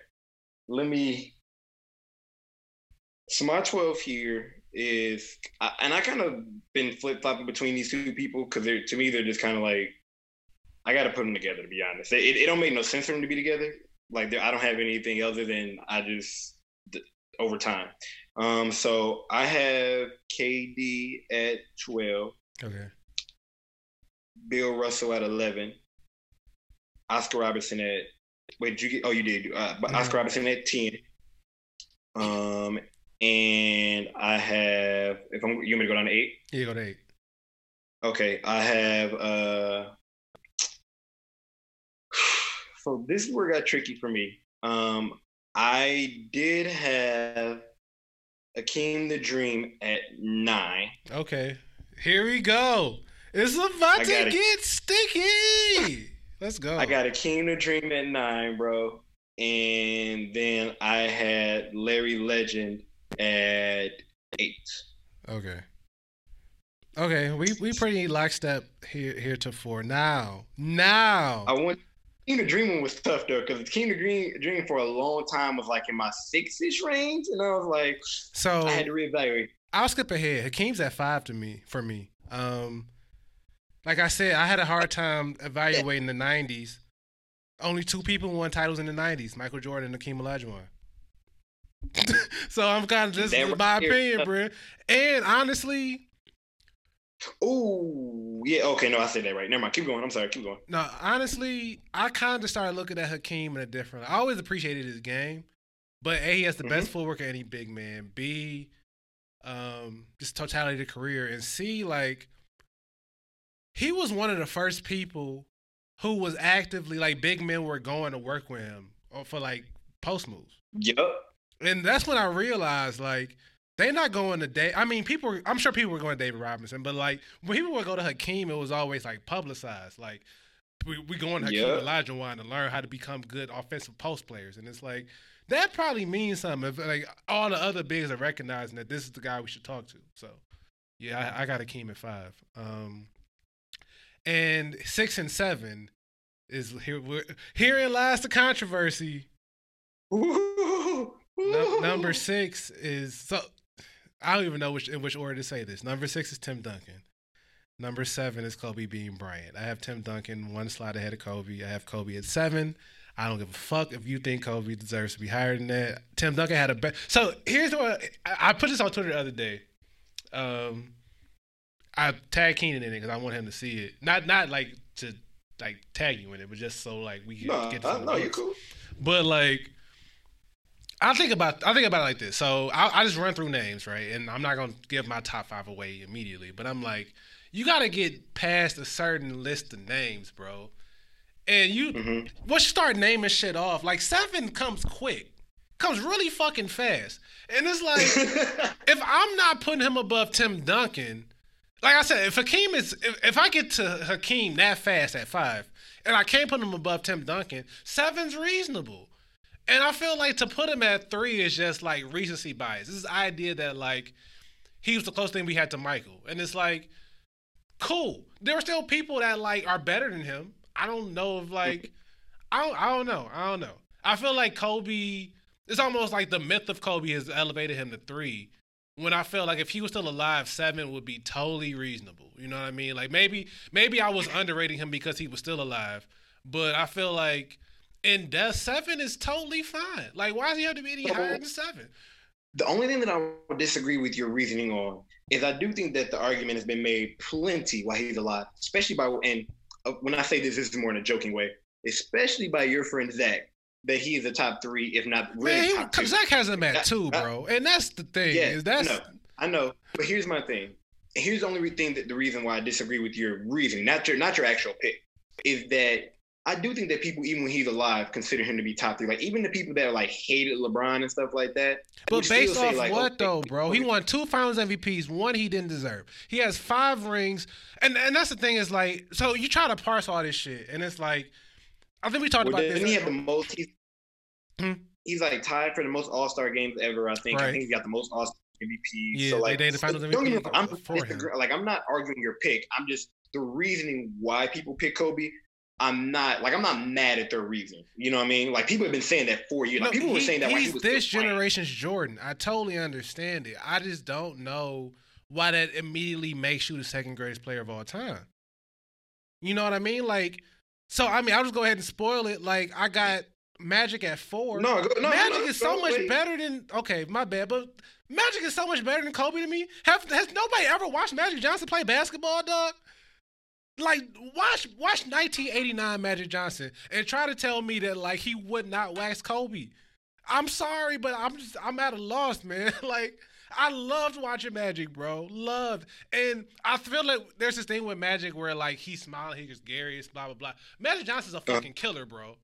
Let me so my 12 here is and I kind of been flip flopping between these two people because they're to me they're just kind of like I got to put them together to be honest. It, it, don't make no sense for them to be together. Like I don't have anything other than I just over time. Um, so I have KD at 12, Okay. Bill Russell at 11, Oscar Robertson at wait did you get oh you did uh, but Oscar Yeah. Robertson at 10. Um, and I have if I'm you want me to go down to eight. Yeah, go to eight. Okay, I have uh so this is where it got tricky for me. Um I did have Akeem the Dream at nine. Okay. Here we go. It's about to get sticky. Let's go. I got Akeem the Dream at nine, bro. And then I had Larry Legend at eight. Okay. Okay, we we pretty lockstep here here to four. Now, now. I want King the Dream one was tough though, because King of Dream Dream for a long time was like in my six-ish range, and I was like, So I had to reevaluate. I'll skip ahead. Hakeem's at five to me for me. Um, like I said, I had a hard time evaluating the '90s. Only two people won titles in the '90s: Michael Jordan and Hakeem Olajuwon. so I'm kind of this is my opinion, bro. And honestly, Oh, yeah. Okay, no, I said that right. Never mind. Keep going. I'm sorry. Keep going. no, honestly, I kind of started looking at Hakeem in a different. I always appreciated his game, but a he has the best footwork of any big man. B, um, just totality of the career, and C like he was one of the first people who was actively like big men were going to work with him for like post moves. Yep. And that's when I realized like they're not going to Dave. I mean, people. Were, I'm sure people were going to David Robinson, but like when people would go to Hakeem, it was always like publicized. Like we we going to Hakeem Yeah. Olajuwon to learn how to become good offensive post players, and it's like that probably means something. If like all the other bigs are recognizing that this is the guy we should talk to. So yeah, I, I got Hakeem at five. Um, and six and seven is here. We're, herein lies the controversy. Num- number six is so I don't even know which in which order to say this. Number six is Tim Duncan. Number seven is Kobe Bean Bryant. I have Tim Duncan one slot ahead of Kobe. I have Kobe at seven. I don't give a fuck if you think Kobe deserves to be higher than that. Tim Duncan had a bet. So here's what I, I put this on Twitter the other day. Um, I tag Keenan in it because I want him to see it. Not not like to like tag you in it, but just so like we can No, get some no, you cool. But like, I think about I think about it like this. So I, I just run through names, right? And I'm not gonna give my top five away immediately, but I'm like, you got to get past a certain list of names, bro. And you Mhm. once you start naming shit off, like seven comes quick, comes really fucking fast, and it's like if I'm not putting him above Tim Duncan, like I said, if Hakeem is, if, if I get to Hakeem that fast at five, and I can't put him above Tim Duncan, seven's reasonable. And I feel like to put him at three is just like recency bias. This is idea that like he was the closest thing we had to Michael, and it's like cool. There are still people that like are better than him. I don't know if like I don't I don't know. I don't know. I feel like Kobe it's almost like the myth of Kobe has elevated him to three. When I felt like if he was still alive, seven would be totally reasonable. You know what I mean? Like maybe maybe I was underrating him because he was still alive. But I feel like in death, seven is totally fine. Like why does he have to be any higher than seven? The only thing that I would disagree with your reasoning on is I do think that the argument has been made plenty while he's alive, especially by and uh, when I say this, this is more in a joking way, especially by your friend Zach, that he is a top three, if not really Man, top two. he, Zach has him at two, bro. And that's the thing. Yeah, is that's I know, I know, but here's my thing. Here's the only thing that the reason why I disagree with your reasoning, not your not your actual pick, is that I do think that people, even when he's alive, consider him to be top three. Like even the people that like hated LeBron and stuff like that. But based off like, what okay, though, bro? He won two Finals MVPs. One he didn't deserve. He has five rings, and and that's the thing is like, so you try to parse all this shit, and it's like, I think we talked Well, about didn't this. he have the most? He's, Hmm? he's like tied for the most All Star games ever. I think. I think he's got the most All Star MVP. Yeah, so they like, did the Finals don't get me wrong, I'm for him. disagree- like I'm not arguing your pick. I'm just the reasoning why people pick Kobe. I'm not like I'm not mad at their reason. You know what I mean? Like people have been saying that for years. Like No, people were saying that while he was this still playing. generation's Jordan. I totally understand it. I just don't know why that immediately makes you the second greatest player of all time. You know what I mean? Like, so I mean, I'll just go ahead and spoil it. Like, I got Magic at four. No, no, Magic no, is so much wait. better than okay, my bad, but Magic is so much better than Kobe to me. Have has nobody ever watched Magic Johnson play basketball, dog? Like watch watch 1989 Magic Johnson and try to tell me that like he would not wax Kobe. I'm sorry, but I'm just I'm at a loss, man. like I loved watching Magic, bro. Loved. And I feel like there's this thing with Magic where like he's smiling, he's Gary, blah blah blah. Magic Johnson's a fucking killer, bro.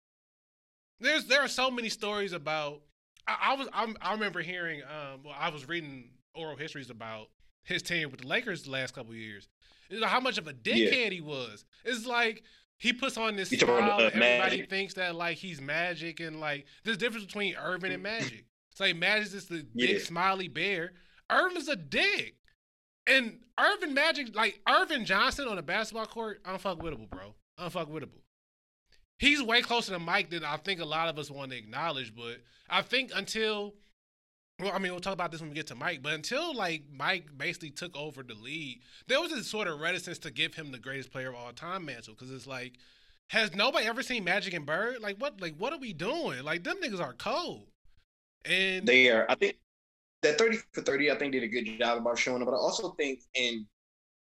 There's there are so many stories about. I, I was I'm, I remember hearing. Um, well, I was reading oral histories about his tenure with the Lakers the last couple of years. You know how much of a dickhead he was. It's like he puts on this You talking about, smile. uh, and everybody Magic? thinks that like he's magic and like there's a difference between Earvin and Magic. Like Magic's just the big smiley bear. Earvin's a dick. And Earvin Magic, like Earvin Johnson on a basketball court, unfuckwittable, bro. Unfuckwittable. He's way closer to Mike than I think a lot of us want to acknowledge. But I think until, well, I mean, we'll talk about this when we get to Mike. But until like Mike basically took over the lead, there was this sort of reticence to give him the greatest player of all time mantle because it's like, has nobody ever seen Magic and Bird? Like what? Like what are we doing? Like them niggas are cold. And They are. I think that 30 for 30, I think did a good job about showing it. But I also think in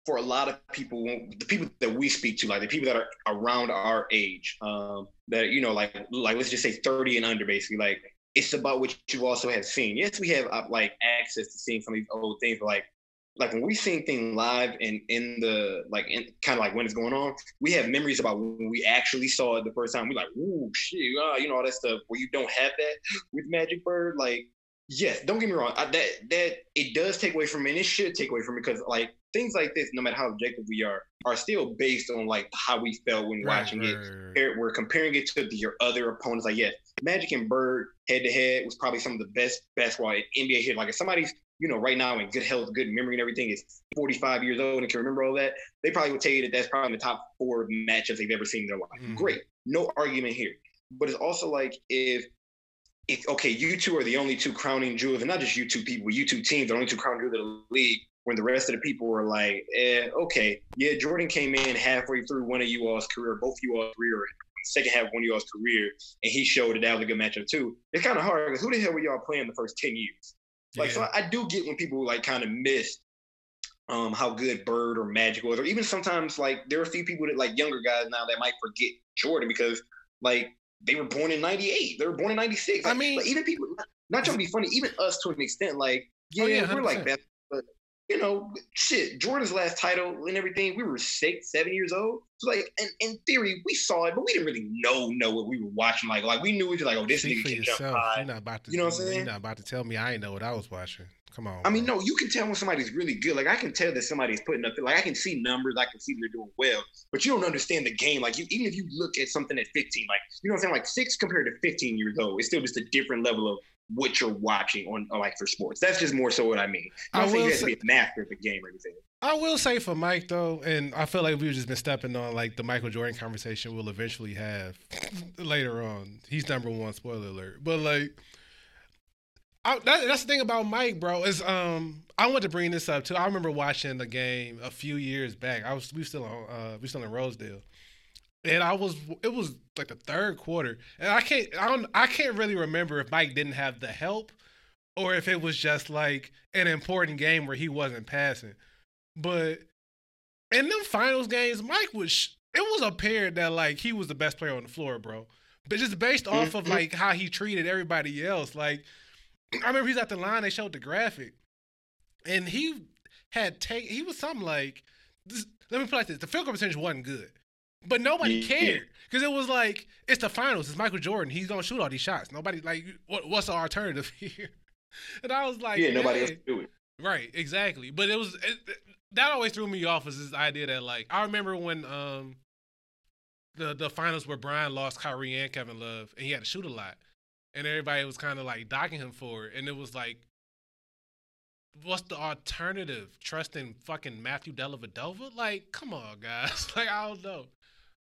for a lot of people, the people that we speak to, like the people that are around our age, um, that you know, like like let's just say 30 and under, basically, like it's about what you also have seen. Yes, we have uh, like access to seeing some of these old things, but like like when we seeing things live and in the like in kind of like when it's going on, we have memories about when we actually saw it the first time. We're like, ooh, shit, uh, you know all that stuff. Where you don't have that with Magic Bird, like yes, don't get me wrong, I, that that it does take away from me, and it should take away from me because like things like this, no matter how objective we are, are still based on like how we felt when Right, watching right, it. right. We're comparing it to your other opponents. Like, yes, Magic and Bird head to head was probably some of the best basketball in NBA here. Like, if somebody's you know right now in good health, good memory, and everything is 45 years old and can remember all that, they probably would tell you that that's probably the top four matchups they've ever seen in their life. Mhm. Great, no argument here. But it's also like if if okay, you two are the only two crowning jewels, and not just you two people, you two teams, the only two crowning jewels of the league. When the rest of the people were like, eh, okay, yeah, Jordan came in halfway through one of you all's career, both you all's career, second half of one of y'all's career, and he showed that that was a good matchup too. It's kind of hard because who the hell were y'all playing the first ten years? Like, so Yeah. I, I do get when people like kind of miss um how good Bird or Magic was, or even sometimes like there are a few people that like younger guys now that might forget Jordan because like they were born in '98, they were born in '96. I mean- like, even people not trying to be funny, even us to an extent, like yeah, Oh, yeah, we're like 100%. that, but you know, shit, Jordan's last title and everything, we were six, seven years old. So like, in, in theory, we saw it, but we didn't really know know what we were watching. Like, like we knew it was like, oh, this Speak nigga for can jump yourself. high. You're not about to. You know what I'm saying? You're not about to tell me I ain't know what I was watching. Come on. I mean, no, you can tell when somebody's really good. Like I can tell that somebody's putting up. Like I can see numbers. I can see they're doing well. But you don't understand the game. Like you, even if you look at something at 15, like you know what I'm saying, like six compared to 15 years old, it's still just a different level of what you're watching on like for sports. That's just more so what I mean. I not saying will you have to be a master of the game or anything. I will say for Mike though, and I feel like we've just been stepping on like the Michael Jordan conversation we'll eventually have later on. He's number one. Spoiler alert. But like, I, that, that's the thing about Mike, bro. Is um, I want to bring this up too. I remember watching the game a few years back. I was we still on uh, we still in Rosedale, and I was it was like the third quarter, and I can't I don't I can't really remember if Mike didn't have the help, or if it was just like an important game where he wasn't passing. But in them finals games, Mike was it was apparent that like he was the best player on the floor, bro. But just based mm-hmm. off of like how he treated everybody else, like I remember he's at the line. They showed the graphic, and he had take. He was something like, this, let me put it like this: the field goal percentage wasn't good, but nobody Yeah. cared because it was like it's the finals. It's Michael Jordan. He's gonna shoot all these shots. Nobody like what, what's the alternative here? And I was like, yeah, nobody else do it. Right, exactly. But it was it, that always threw me off was this idea that like I remember when um the the finals where Bron lost Kyrie and Kevin Love and he had to shoot a lot, and everybody was kind of like docking him for it, and it was like, what's the alternative? Trusting fucking Matthew Dellavedova? Like, come on, guys. Like, I don't know.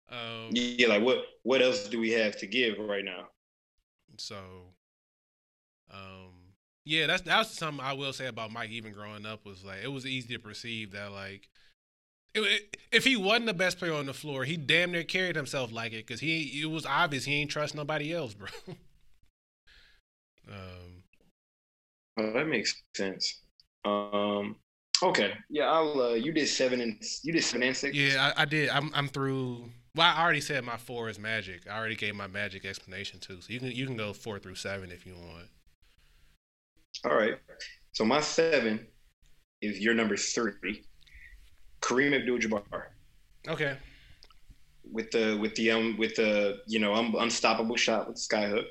Um, Yeah, like what what else do we have to give right now? So, um, yeah, that's that's something I will say about Mike. Even growing up, was like it was easy to perceive that like, if he wasn't the best player on the floor, he damn near carried himself like it because he it was obvious he ain't trust nobody else, bro. um, Oh, that makes sense. Um, okay, yeah, I'll. Uh, you did seven and you did seven and six. yeah, I, I did. I'm I'm through. Well, I already said my four is magic. I already gave my magic explanation too, so you can you can go four through seven if you want. All right. So my seven is your number three, Kareem Abdul-Jabbar, Okay. with the with the um with the you know un- unstoppable shot with the skyhook.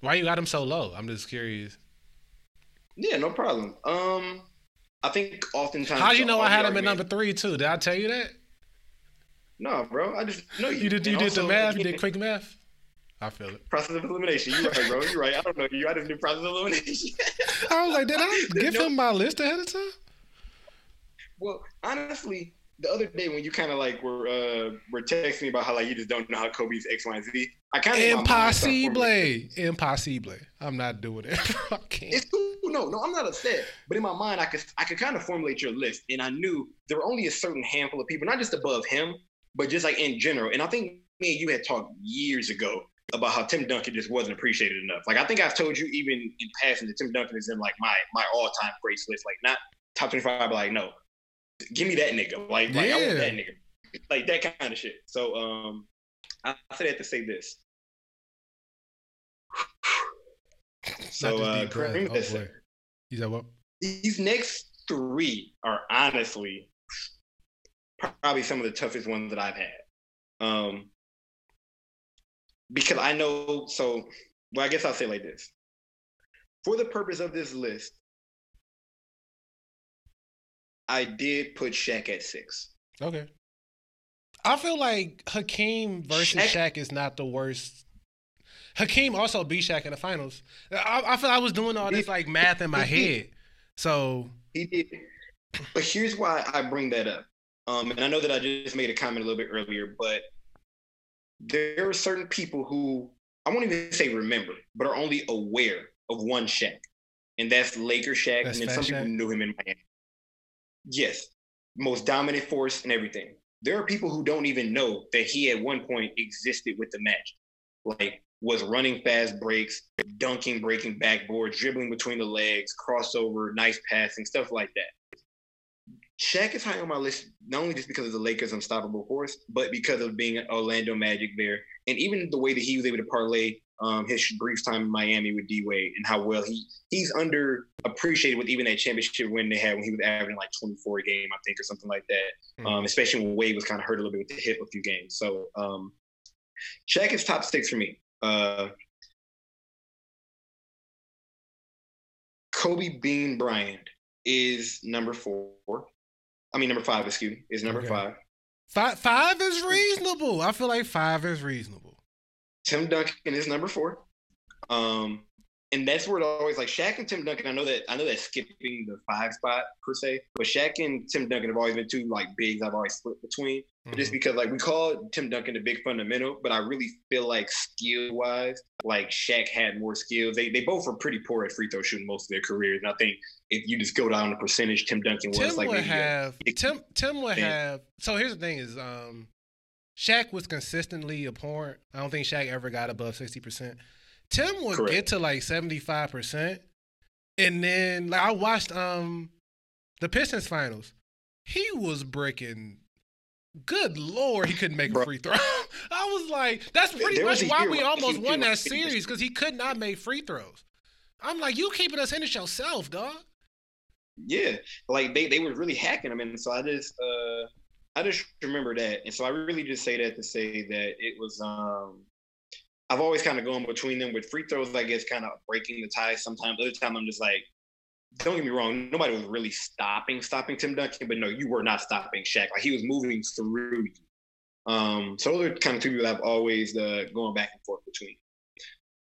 Why you got him so low? I'm just curious. Yeah, no problem. Um, I think oftentimes. How'd you know I had him at number three too? Did I tell you that? No, bro. I just know you. You did you And did the math? You did quick math? I feel it. Process of elimination. You're right, bro. You're right. I don't know you. I just do process of elimination. I was like, did I give No. him my list ahead of time? Well, honestly, the other day when you kind of like were uh were texting me about how like you just don't know how Kobe's X, Y, and Z, I kind of Impossible. Impossible. I'm not doing it. I can't. It's cool. No, no, I'm not upset. But in my mind, I could I could kind of formulate your list, and I knew there were only a certain handful of people, not just above him, but just like in general. And I think me and you had talked years ago about how Tim Duncan just wasn't appreciated enough. Like I think I've told you even in passing that Tim Duncan is in like my my all time greats list, like not top 25, but like no, give me that nigga. Like, like I want that nigga. Like that kind of shit. So um, I, I said that to say this. So uh, Kareem oh, what? These next three are honestly probably some of the toughest ones that I've had. Um, because I know, so, well, I guess I'll say like this. For the purpose of this list, I did put Shaq at six. Okay. I feel like Hakeem versus Shaq, Shaq is not the worst. Hakeem also beat Shaq in the finals. I, I feel I was doing all this like math in my head. So he did. But here's why I bring that up. Um, and I know that I just made a comment a little bit earlier, but there are certain people who I won't even say remember, but are only aware of one Shaq, and that's Laker Shaq. That's and then some Shaq. people knew him in Miami. Yes, most dominant force and everything. There are people who don't even know that he at one point existed with the match, like was running fast breaks, dunking, breaking backboards, dribbling between the legs, crossover, nice passing, stuff like that. Shaq is high on my list, not only just because of the Lakers' unstoppable force, but because of being Orlando Magic there, and even the way that he was able to parlay um, his brief time in Miami with D Wade and how well he he's underappreciated with even that championship win they had when he was averaging like 24 a game, I think, or something like that. Mm-hmm. Um, especially when Wade was kind of hurt a little bit with the hip a few games. So um, Shaq is top six for me. Uh, Kobe Bean Bryant is number four. I mean, number five, excuse me, is number okay. five. Five, five is reasonable. I feel like five is reasonable. Tim Duncan is number four. Um, and that's where it always like Shaq and Tim Duncan. I know that I know that skipping the five spot per se, but Shaq and Tim Duncan have always been two like bigs I've always split between. Mm-hmm. Just because like we call Tim Duncan the big fundamental, but I really feel like skill wise, like Shaq had more skills. They they both were pretty poor at free throw shooting most of their careers, and I think if you just go down the percentage, Tim Duncan was Tim like would have a, Tim Tim would have. So here's the thing: is um, Shaq was consistently abhorrent. I don't think Shaq ever got above sixty percent. Tim would Correct. get to like 75%. And then like I watched um the Pistons finals. He was breaking good lord, he couldn't make a free throw. I was like, that's pretty there much why we almost won that series because he could not make free throws. I'm like, you keeping us in it yourself, dog. Yeah, like they they were really hacking him, and so I just uh I just remember that, and so I really just say that to say that it was um I've always kind of gone between them with free throws. I guess kind of breaking the tie. sometimes. Other time I'm just like, don't get me wrong, nobody was really stopping stopping Tim Duncan, but no, you were not stopping Shaq. Like he was moving through you. Um, so those are kind of two people I've always uh, going back and forth between.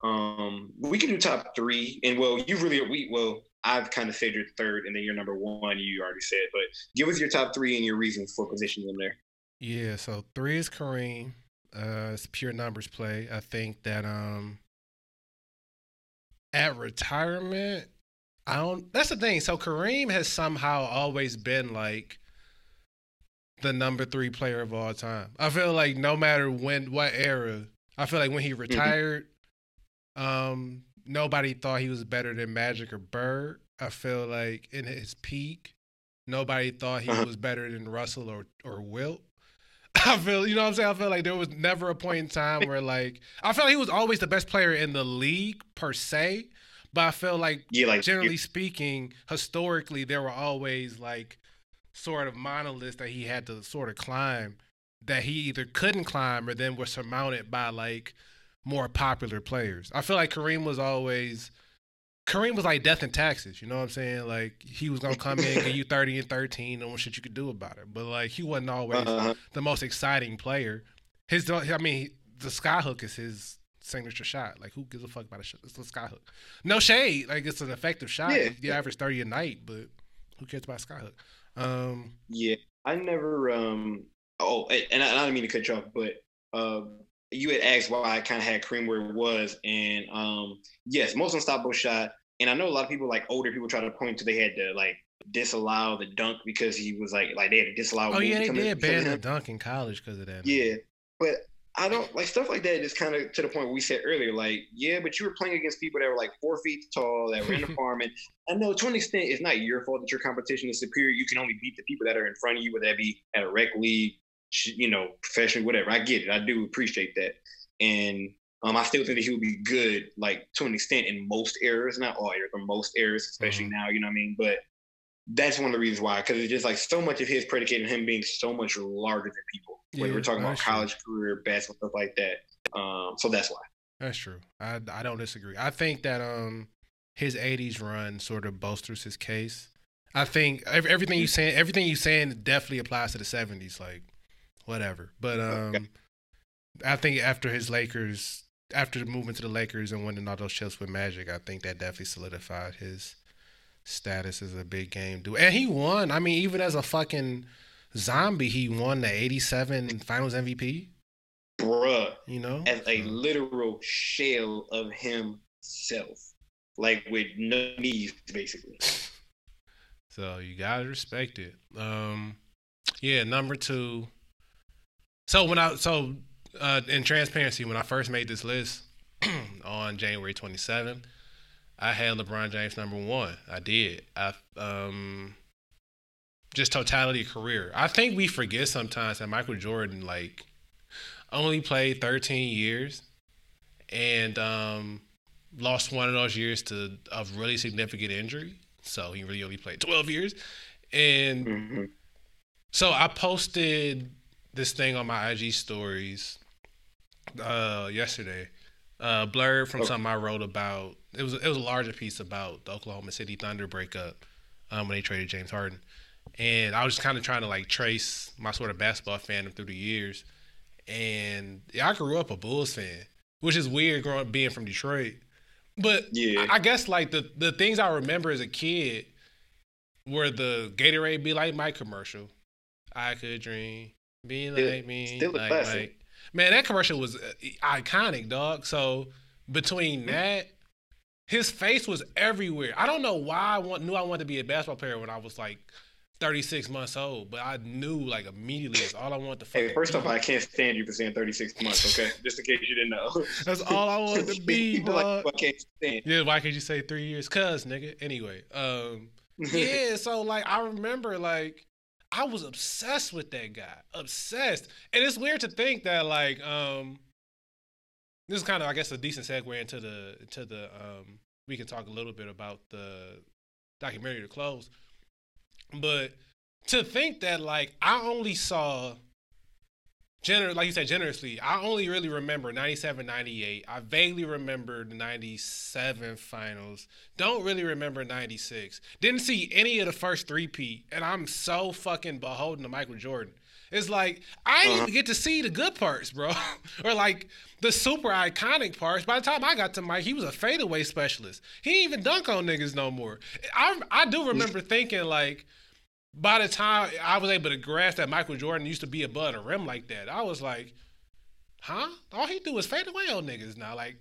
Um, we can do top three, and well, you really we well, I've kind of said your third, and then your number one. You already said, but give us your top three and your reasons for positioning them there. Yeah, so three is Kareem. Uh, it's pure numbers play. I think that um at retirement, I don't. That's the thing. So Kareem has somehow always been like the number three player of all time. I feel like no matter when, what era, I feel like when he mm-hmm. retired, mm-hmm. um, nobody thought he was better than Magic or Bird. I feel like in his peak, nobody thought he uh-huh. was better than Russell or or Wilt. I feel, you know what I'm saying? I feel like there was never a point in time where like I felt like he was always the best player in the league per se, but I feel like, yeah, like generally speaking, historically there were always like sort of monoliths that he had to sort of climb that he either couldn't climb or then were surmounted by like more popular players. I feel like Kareem was always Kareem was like death and taxes. You know what I'm saying? Like he was gonna come in, give you 30 and 13, no shit you could do about it. But like he wasn't always uh-huh. the most exciting player. His, I mean, the skyhook is his signature shot. Like who gives a fuck about a shot? It's a skyhook. No shade. Like it's an effective shot. Yeah. You average 30 a night, but who cares about skyhook? Um, yeah, I never. um Oh, and I, I don't mean to cut you off, but uh, you had asked why I kind of had Kareem where it was, and um, yes, most unstoppable shot. And I know a lot of people, like older people, try to point to they had to like disallow the dunk because he was like like they had to disallow. Oh yeah, they did ban the dunk in college because of that. Yeah, but I don't like stuff like that. Is kind of to the point we said earlier, like yeah, but you were playing against people that were like four feet tall, that were in the farm, and I know to an extent it's not your fault that your competition is superior. You can only beat the people that are in front of you, whether that be at a rec league you know, professionally, whatever. I get it. I do appreciate that. And Um, I still think that he would be good, like to an extent, in most areas, not all areas, but most areas, especially now. You know what I mean? But that's one of the reasons why, because it's just like so much of his predicated him being so much larger than people. When Yeah, we're talking about that's true. college career, basketball, stuff like that. Um, so that's why. That's true. I I don't disagree. I think that um his '80s run sort of bolsters his case. I think ev- everything you saying, everything you saying, definitely applies to the '70s. Like whatever. But um, I think after his Lakers, after the movement to the Lakers and winning all those chips with Magic, I think that definitely solidified his status as a big game dude. And he won. I mean, even as a fucking zombie, he won the '87 Finals MVP. Bruh, You know, as a literal shell of himself, like with no knees, basically. So you gotta respect it. Um, yeah, number two. So when I so uh, in transparency, when I first made this list on January 27th, I had LeBron James number one. I did. I um, just totality of career. I think we forget sometimes that Michael Jordan like only played 13 years and um, lost one of those years to a really significant injury. So he really only played 12 years. And hmm so I posted this thing on my IG stories uh, yesterday. Uh, blurb from Okay. something I wrote about. It was it was a larger piece about the Oklahoma City Thunder breakup um, when they traded James Harden, and I was just kind of trying to like trace my sort of basketball fandom through the years. And yeah, I grew up a Bulls fan, which is weird growing up being from Detroit. But Yeah. I I guess like the the things I remember as a kid were the Gatorade Be Like Mike commercial. I could dream, be Still- like me, still a like classic. Mike. Man, that commercial was uh, iconic, dog. So between Mm-hmm. that, his face was everywhere. I don't know why I want, knew I wanted to be a basketball player when I was like 36 months old, but I knew like immediately it's all I wanted to Hey, first off, I can't stand you for saying 36 months, okay? Just in case you didn't know. That's all I wanted to be, like, can't stand. Yeah, why could you say three years? Cuz, nigga. Anyway, um, yeah, so like I remember like I was obsessed with that guy. Obsessed. And it's weird to think that like um this is kind of I guess a decent segue into the into the um we can talk a little bit about the documentary to close. But to think that like I only saw gener like you said generously, I only really remember 97 98. I vaguely remember the 97 finals. Don't really remember 96. Didn't see any of the first three-peat and I'm so fucking beholden to Michael Jordan. It's like I didn't Uh-huh. even get to see the good parts, bro, or like the super iconic parts. By the time I got to Mike, he was a fadeaway specialist. He didn't even dunk on niggas no more. I I do remember thinking like, by the time I was able to grasp that Michael Jordan used to be above the rim like that, I was like, huh? All he do is fade away on niggas now. Like,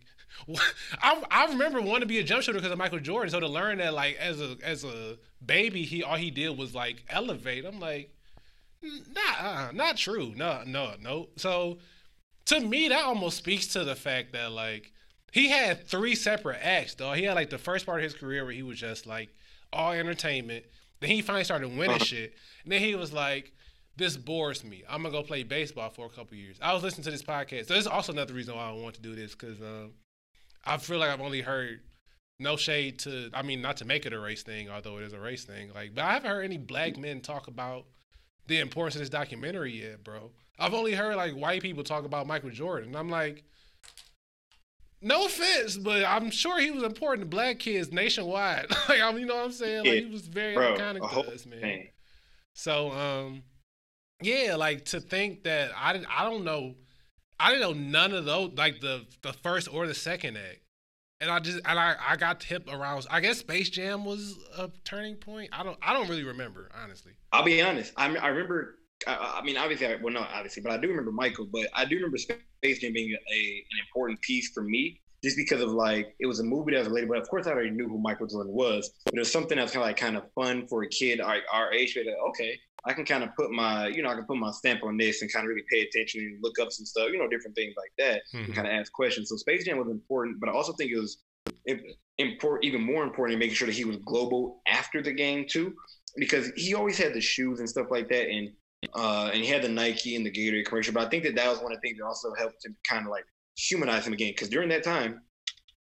I I remember wanting to be a jump shooter because of Michael Jordan. So to learn that like as a as a baby, he all he did was like elevate. I'm like, not uh, not true. No no no. So to me, that almost speaks to the fact that like he had three separate acts, though. He had like the first part of his career where he was just like all entertainment. Then he finally started winning Uh-huh. shit. And then he was like, "This bores me. I'm gonna go play baseball for a couple years." I was listening to this podcast. So this is also another reason why I want to do this because um, I feel like I've only heard no shade to. I mean, not to make it a race thing, although it is a race thing. Like, but I haven't heard any black men talk about the importance of this documentary yet, bro. I've only heard like white people talk about Michael Jordan. And I'm like, no offense, but I'm sure he was important to black kids nationwide. like, I mean, you know what I'm saying? Like, he was very Bro, iconic to us, man. thing. So, um, yeah, like to think that I didn't, I don't know, I didn't know none of those, like the the first or the second act, and I just and I I got hip around. I guess Space Jam was a turning point. I don't I don't really remember honestly. I'll be honest. I, I remember. I, I mean, obviously, I, well, not obviously, but I do remember Michael. But I do remember Space Jam being a, an important piece for me, just because of like it was a movie that was related. But of course, I already knew who Michael Jordan was. But it was something that was kind of like kind of fun for a kid our, our age. Like, okay, I can kind of put my, you know, I can put my stamp on this and kind of really pay attention and look up some stuff, you know, different things like that, Mhm. and kind of ask questions. So Space Jam was important, but I also think it was important, even more important in making sure that he was global after the game too, because he always had the shoes and stuff like that, and uh, and he had the Nike and the Gatorade commercial. But I think that that was one of the things that also helped to kind of like humanize him again. Because during that time,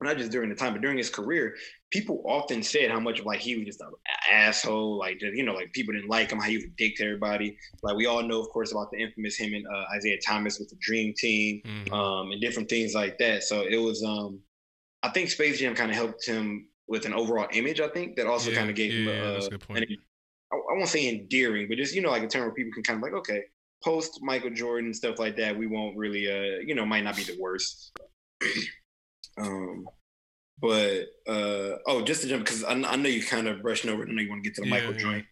not just during the time, but during his career, people often said how much of like he was just an asshole, like you know, like people didn't like him, how he would dick to everybody. Like we all know, of course, about the infamous him and uh, Isiah Thomas with the Dream Team, Mhm. um, and different things like that. So it was, um, I think Space Jam kind of helped him with an overall image. I think that also Yeah, kind of gave him, yeah, a, that's a good point. an- I, I won't say endearing, but just you know, like a term where people can kind of like, okay, post Michael Jordan stuff like that, we won't really, uh, you know, might not be the worst. um, but uh, oh, just to jump because I, I know you kind of brushing over. it. I know you want to get to the Yeah, Michael yeah. joint.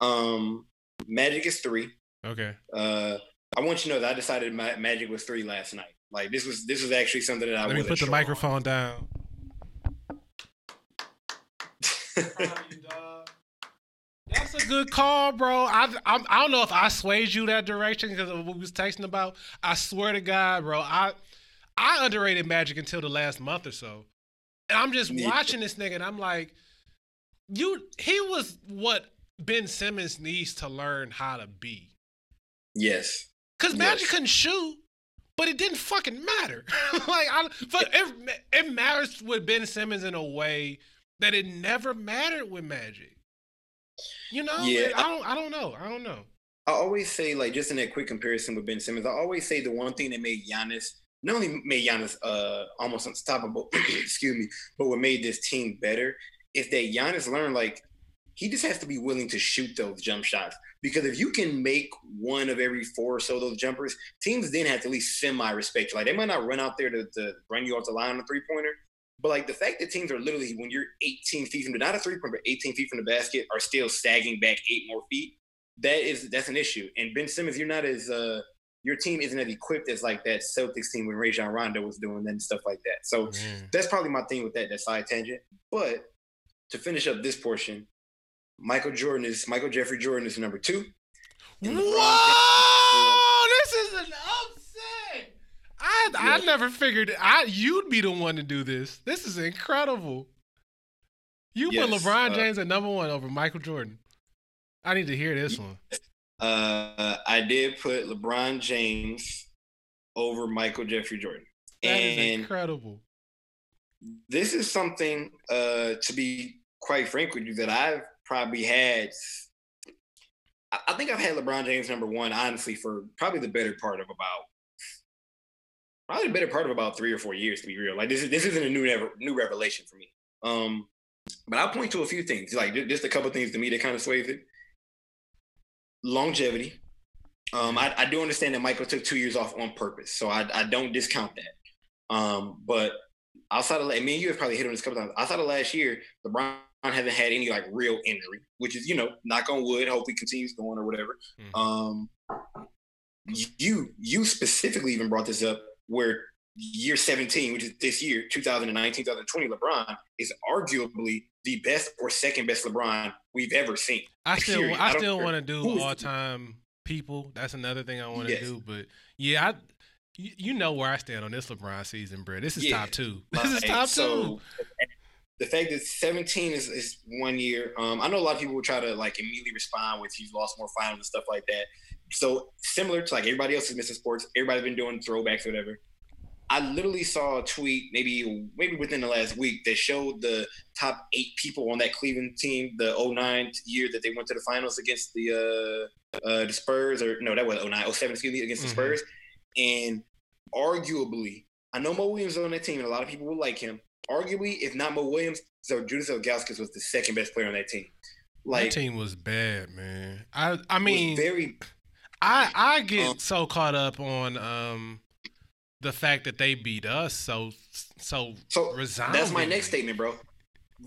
Um, Magic is three. Okay. Uh, I want you to know that I decided Ma- Magic was three last night. Like this was this was actually something that I Let me put the microphone down. That's a good call, bro. I, I I don't know if I swayed you that direction because of what we was texting about. I swear to God, bro. I I underrated Magic until the last month or so, and I'm just watching this nigga, and I'm like, you. He was what Ben Simmons needs to learn how to be. yes. Cause Magic Yes. couldn't shoot, but it didn't fucking matter. like, I, but it it matters with Ben Simmons in a way that it never mattered with Magic. You know? Yeah, I don't. I don't know. I don't know. I always say, like, just in that quick comparison with Ben Simmons, I always say the one thing that made Giannis not only made Giannis uh, almost unstoppable, excuse me, but what made this team better is that Giannis learned like he just has to be willing to shoot those jump shots. Because if you can make one of every four or so those jumpers, teams then have to at least semi respect you. Like they might not run out there to, to run you off the line on a three pointer, but like the fact that teams are literally when you're 18 feet from the not a three pointer, but 18 feet from the basket, are still sagging back eight more feet. That is that's an issue. And Ben Simmons, you're not as uh your team isn't as equipped as like that Celtics team when Rajon Rondo was doing and stuff like that. So Man. that's probably my thing with that that side tangent. But to finish up this portion, Michael Jordan is Michael Jeffrey Jordan is number two. Whoa! This is an upset. I I never figured I you'd be the one to do this. This is incredible. You put Yes, LeBron uh, James at number one over Michael Jordan. I need to hear this one. Uh, I did put LeBron James over Michael Jeffrey Jordan. That is and incredible. this is something, uh, to be quite frank with you, that I've probably had. I- I think I've had LeBron James number one, honestly, for probably the better part of about, probably the better part of about three or four years, to be real. Like this is this isn't a new never, new revelation for me. Um, but I'll point to a few things, like just a couple things to me that kind of sways it. Longevity. Um, I, I do understand that Michael took two years off on purpose, so I, I don't discount that. Um, but outside of, I mean, you have probably hit on this a couple times. Outside of last year, LeBron hasn't had any like real injury, which is you know, knock on wood, hopefully continues going or whatever. Mhm. Um, you you specifically even brought this up where year 17, which is this year, 2019, 2020, LeBron is arguably the best or second best LeBron we've ever seen. I still Period. I still want to do all time people. That's another thing I want to Yes. do. But yeah, I you, know where I stand on this LeBron season, bro. This is Yeah. top two. This is top so, two. The fact that 17 is, is one year, um, I know a lot of people will try to like immediately respond with he's lost more finals and stuff like that. So similar to like everybody else is missing sports, everybody's been doing throwbacks or whatever. I literally saw a tweet maybe maybe within the last week that showed the top eight people on that Cleveland team, the 09 year that they went to the finals against the uh, uh, the Spurs, or no, that was 09, 07, excuse me, against the Mhm. Spurs. And arguably, I know Mo Williams is on that team, and a lot of people will like him. Arguably, if not Mo Williams, so Zydrunas Ilgauskas was the second best player on that team. Like, that team was bad, man. I I was mean, very I I get Um, so caught up on um the fact that they beat us so so so. resoundingly. That's my next statement, bro.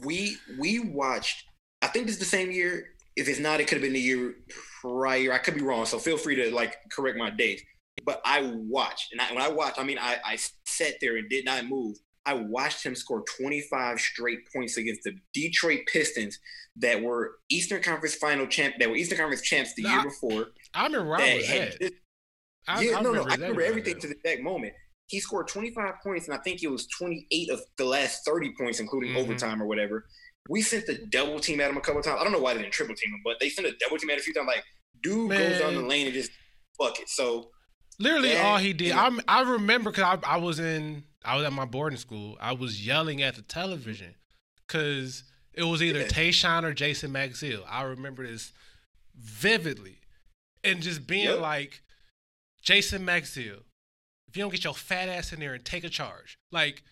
We we watched. I think this is the same year. If it's not, it could have been the year prior. I could be wrong, so feel free to like correct my dates. But I watched, and I, when I watched, I mean, I, I sat there and did not move. I watched him score 25 straight points against the Detroit Pistons that were Eastern Conference Final champ, that were Eastern Conference champs the Nah, year before. I remember where I was at. just- I, yeah, I no, no, I remember I everything to the exact moment. He scored 25 points, and I think it was 28 of the last 30 points, including Mhm. overtime or whatever. We sent the double team at him a couple times. I don't know why they didn't triple team him, but they sent a double team at him a few times. Like, dude goes down the lane and just fuck it. So Literally That- all he did. I I remember because I, I was in I was at my boarding school. I was yelling at the television because it was either Yeah. Tayshaun or Jason Maxiell. I remember this vividly, and just being Yep. like, Jason Maxiell, if you don't get your fat ass in there and take a charge, like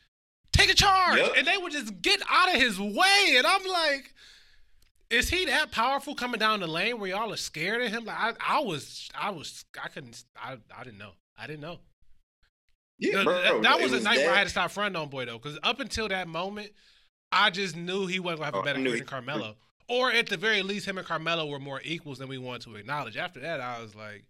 take a charge, Yep. and they would just get out of his way, and I'm like. Is he that powerful coming down the lane where y'all are scared of him? Like I, I was, I was, I couldn't, I, I didn't know, I didn't know. Yeah, bro, th- that was a night where I had to stop fronting on boy though, because up until that moment, I just knew he wasn't gonna have a oh, better knew career he- than Carmelo, or at the very least, him and Carmelo were more equals than we wanted to acknowledge. After that, I was like,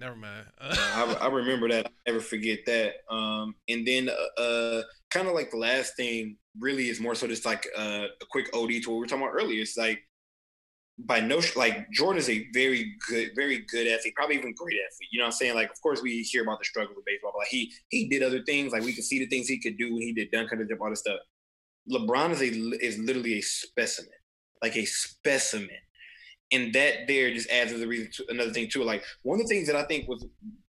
never mind. I, I remember that. I never forget that. Um, and then uh, uh kind of like the last thing really is more so just like uh, a quick OD to what we were talking about earlier. It's like by no like Jordan is a very good, very good athlete, probably even great athlete. You know what I'm saying? Like, of course, we hear about the struggle with baseball, but like he he did other things. Like we could see the things he could do when he did dunk under jump, all this stuff. LeBron is a is literally a specimen, like a specimen, and that there just adds to the reason to another thing too. Like one of the things that I think was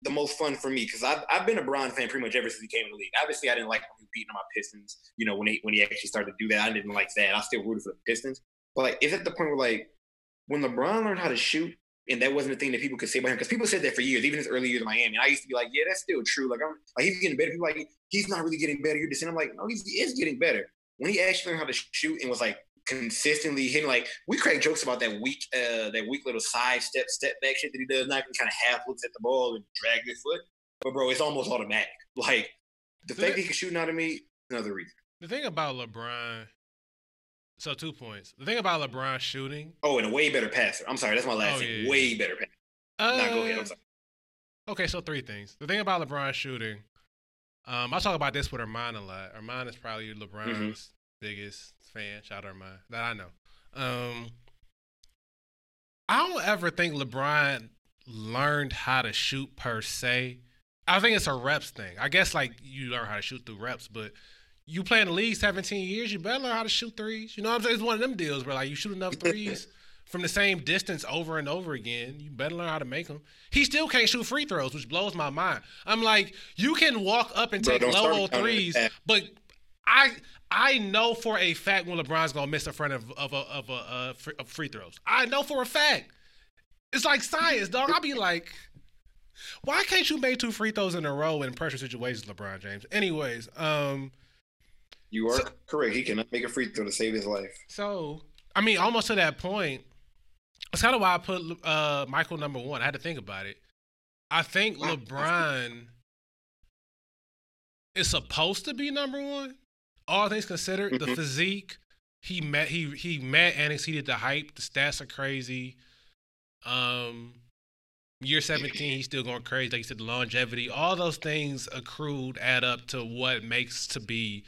the most fun for me because I've, I've been a Bron fan pretty much ever since he came in the league. Obviously, I didn't like him beating on my Pistons. You know when he when he actually started to do that, I didn't like that. I still rooted for the Pistons, but like it's at the point where like when LeBron learned how to shoot, and that wasn't the thing that people could say about him because people said that for years, even his early years in Miami. And I used to be like, yeah, that's still true. Like I'm like he's getting better. People like he's not really getting better. You're just saying I'm like no, he's, he is getting better. When he actually learned how to shoot and was like consistently hitting, like we crack jokes about that weak, uh, that weak little side step, step back shit that he does. Not even kind of half looks at the ball and drag his foot. But bro, it's almost automatic. Like the fact that he can shoot out of me, another reason. the thing about LeBron, so two points. The thing about LeBron shooting, Oh, and a way better passer. I'm sorry, that's my last Oh, thing. yeah, yeah. Way better passer. uh, Nah, go ahead. I'm sorry. Okay, so three things. The thing about LeBron shooting, um, I talk about this with Armand a lot. Armand is probably LeBron's Mm-hmm. biggest fan. Shout out Armand that I know. Um, I don't ever think LeBron learned how to shoot per se. I think it's a reps thing. I guess like you learn how to shoot through reps, but you play in the league 17 years, you better learn how to shoot threes. You know what I'm saying? It's one of them deals where like you shoot enough threes from the same distance over and over again. You better learn how to make them. He still can't shoot free throws, which blows my mind. I'm like, you can walk up and Bro, take low threes, but I I know for a fact when LeBron's gonna miss a front of of a, of a, uh, free, of free throws. I know for a fact. It's like science, dog. I'll be like, why can't you make two free throws in a row in pressure situations, LeBron James? Anyways, um, You are So- correct. He cannot make a free throw to save his life. so I mean, almost to that point. That's kind of why I put uh, Michael number one. I had to think about it. I think LeBron is supposed to be number one. All things considered, the Mhm. physique he met, he he met and exceeded the hype. The stats are crazy. Um, year seventeen, he's still going crazy. Like you said, the longevity, all those things accrued add up to what makes to be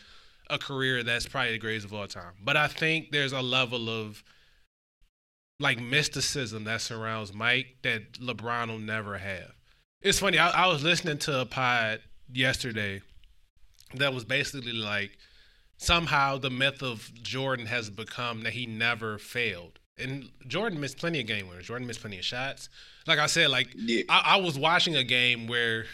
a career that's probably the greatest of all time. But I think there's a level of like mysticism that surrounds Mike that LeBron will never have. It's funny. I, I was listening to a pod yesterday that was basically like somehow the myth of Jordan has become that he never failed. And Jordan missed plenty of game winners. Jordan missed plenty of shots. Like I said, like Yeah. I, I was watching a game where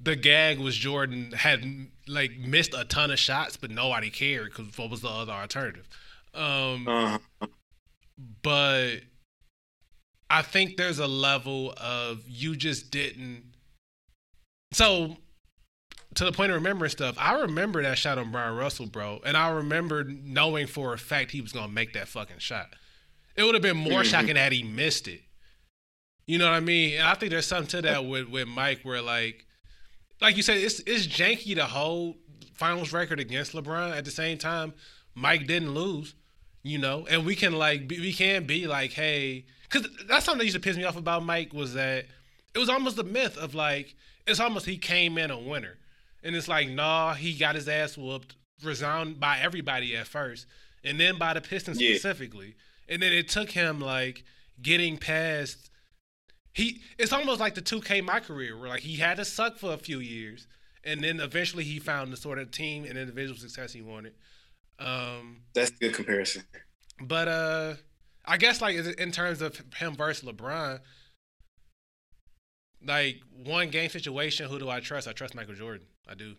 the gag was Jordan had like missed a ton of shots, but nobody cared because what was the other alternative? Um, Uh-huh. but I think there's a level of you just didn't. So, to the point of remembering stuff, I remember that shot on Bryon Russell, bro, and I remember knowing for a fact he was gonna make that fucking shot. It would have been more Mhm. shocking had he missed it. You know what I mean? And I think there's something to that with with Mike, where like, like you said, it's it's janky to hold finals record against LeBron. At the same time, Mike didn't lose you know and we can like be, we can be like hey because that's something that used to piss me off about mike was that it was almost a myth of like it's almost he came in a winner and it's like nah he got his ass whooped resounded by everybody at first and then by the pistons Yeah. specifically and then it took him like getting past he it's almost like the 2k my career where like he had to suck for a few years and then eventually he found the sort of team and individual success he wanted um That's a good comparison. but uh I guess like in terms of him versus LeBron, like one game situation, who do I trust? I trust Michael Jordan. I do.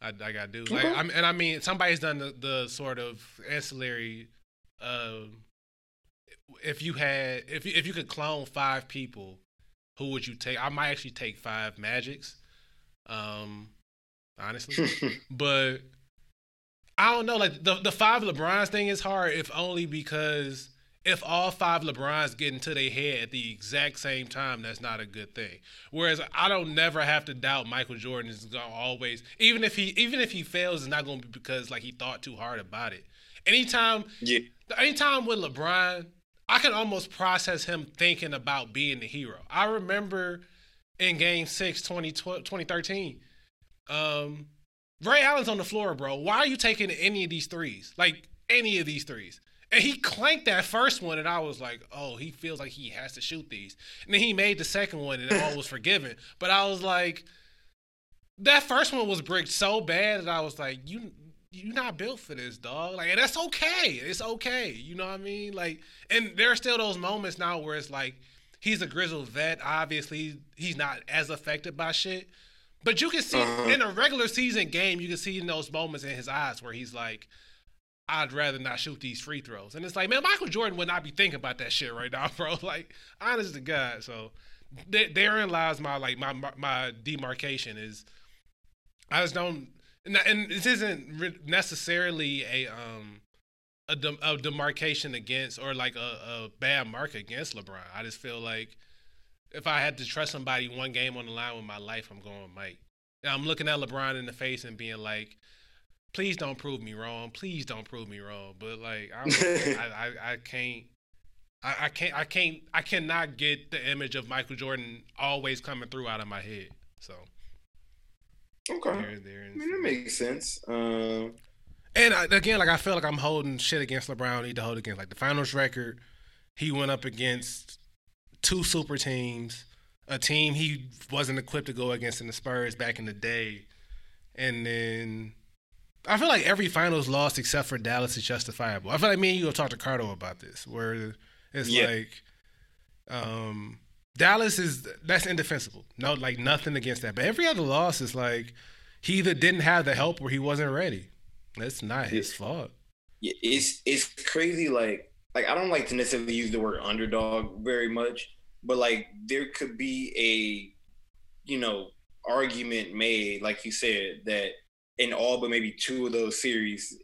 I, I gotta do. Like. I'm, and I mean, somebody's done the, the sort of ancillary. Um, if you had, if you, if you could clone five people, who would you take? I might actually take five Magics. Um, honestly, but I don't know. Like the the five LeBrons thing is hard, if only because if all five LeBrons get into their head at the exact same time, that's not a good thing. Whereas I don't never have to doubt Michael Jordan is gonna always, even if he even if he fails, it's not gonna be because like he thought too hard about it. Anytime, yeah, anytime with LeBron, I can almost process him thinking about being the hero. I remember in Game Six, 2012 2013, um, Ray Allen's on the floor, bro. Why are you taking any of these threes? Like any of these threes? And he clanked that first one, and I was like, oh, he feels like he has to shoot these. And then he made the second one, and all was forgiven. But I was like, that first one was bricked so bad that I was like, you you're not built for this, dog. Like, and that's okay. It's okay. You know what I mean? Like, and there are still those moments now where it's like, he's a grizzled vet. Obviously, he's not as affected by shit. But you can see Uh-huh. in a regular season game, you can see in those moments in his eyes where he's like, I'd rather not shoot these free throws. And it's like, man, Michael Jordan would not be thinking about that shit right now, bro. Like, honest to God. So th- therein lies my like my my- my demarcation is I just don't and, this isn't necessarily a um a, dem- a demarcation against or like a, a bad mark against LeBron. I just feel like if I had to trust somebody one game on the line with my life, I'm going Mike. And I'm looking at LeBron in the face and being like, please don't prove me wrong. Please don't prove me wrong. But like I'm, I, I I can't. I, I can't. I can't. I cannot get the image of Michael Jordan always coming through out of my head. So okay. there, there. I mean, that makes sense. Um, And I, again, like I feel like I'm holding shit against LeBron. I need to hold against like the finals record. He went up against two super teams, a team he wasn't equipped to go against in the Spurs back in the day, and then I feel like every finals loss except for Dallas is justifiable. I feel like me and you will talk to Cardo about this, where it's Yeah. like, um, Dallas is that's indefensible. No, like nothing against that. But every other loss is like he either didn't have the help or he wasn't ready. That's not his fault. yeah, it's it's crazy. Like like I don't like to necessarily use the word underdog very much, but like there could be a you know argument made, like you said, that in all but maybe two of those series,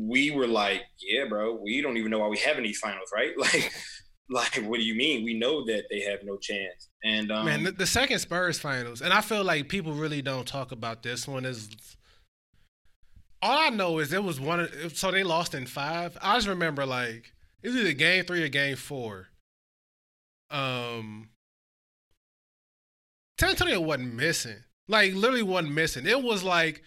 we were like, yeah, bro, we don't even know why we have in these finals, right? Like. Like, what do you mean? We know that they have no chance. And um, Man, the, the second Spurs finals, and I feel like people really don't talk about this one. Is all I know is it was one. Of, so they lost in five. I just remember like it was either game three or game four. Um, San Antonio wasn't missing. Like literally wasn't missing. It was like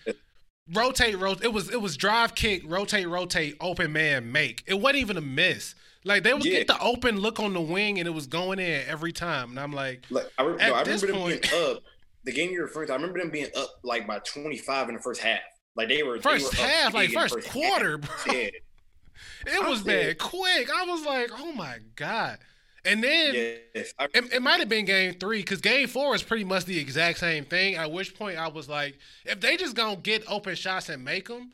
rotate, rotate. It was it was drive, kick, rotate, rotate, open man, make. It wasn't even a miss. Like they would Yeah. get the open look on the wing, and it was going in every time. And I'm like, Like I, re- At no, I this remember them point- being up. The game you're referring to, I remember them being up like by 25 in the first half. Like they were they first were half, like big in the first half. quarter, bro. Yeah, It was bad quick. I was like, oh my god. And then yes. I, it, it might have been game three because game four is pretty much the exact same thing. At which point I was like, if they just gonna get open shots and make them,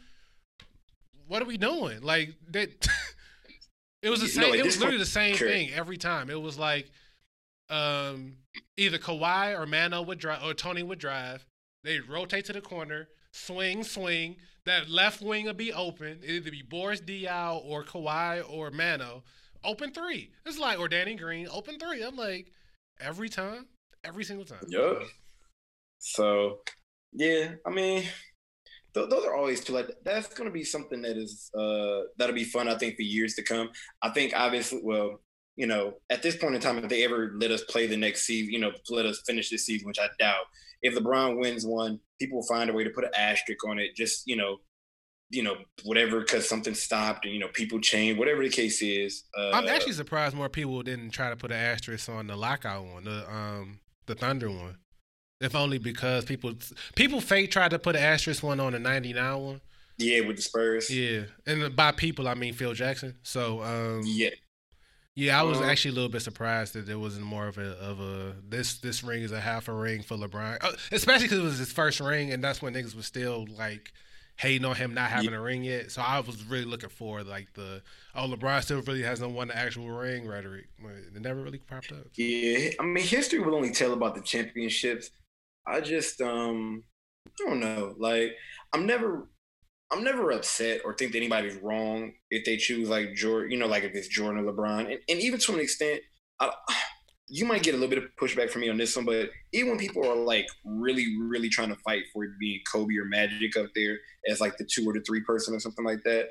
what are we doing? Like that. it was the No, same. at it was literally the same sure. thing every time. It was like, um, either Kawhi or Manu would drive or Tony would drive. They rotate to the corner, swing, swing. That left wing would be open. It'd either be Boris Diaw or Kawhi or Manu. Open three. It's like or Danny Green. Open three. I'm like every time, every single time. Yup. So, yeah, I mean, th- those are always two. Like that's gonna be something that is uh that'll be fun. I think for years to come. I think obviously, well, you know, at this point in time, if they ever let us play the next season, you know, let us finish this season, which I doubt. If LeBron wins one, people will find a way to put an asterisk on it. Just you know, you know, whatever, because something stopped, and you know, people change, whatever the case is. Uh, I'm actually surprised more people didn't try to put an asterisk on the lockout one, the um the Thunder one. If only because people people fake tried to put an asterisk one on the '99 one. yeah, with the Spurs. Yeah, and by people I mean Phil Jackson. So um yeah. Yeah, I was Uh, actually a little bit surprised that there wasn't more of a of a this this ring is a half a ring for LeBron, uh, especially because it was his first ring, and that's when niggas was still like hating on him not having a ring yet. So I was really looking for like the oh LeBron still really hasn't won the actual ring rhetoric. It never really popped up. Yeah, I mean, history will only tell about the championships. I just, um, I don't know. Like, I'm never, I'm never upset or think that anybody's wrong if they choose like Jordan. You know, like if it's Jordan or LeBron, and, and even to an extent, I, you might get a little bit of pushback from me on this one. But even when people are like really, really trying to fight for it being Kobe or Magic up there as like the two or the three person or something like that,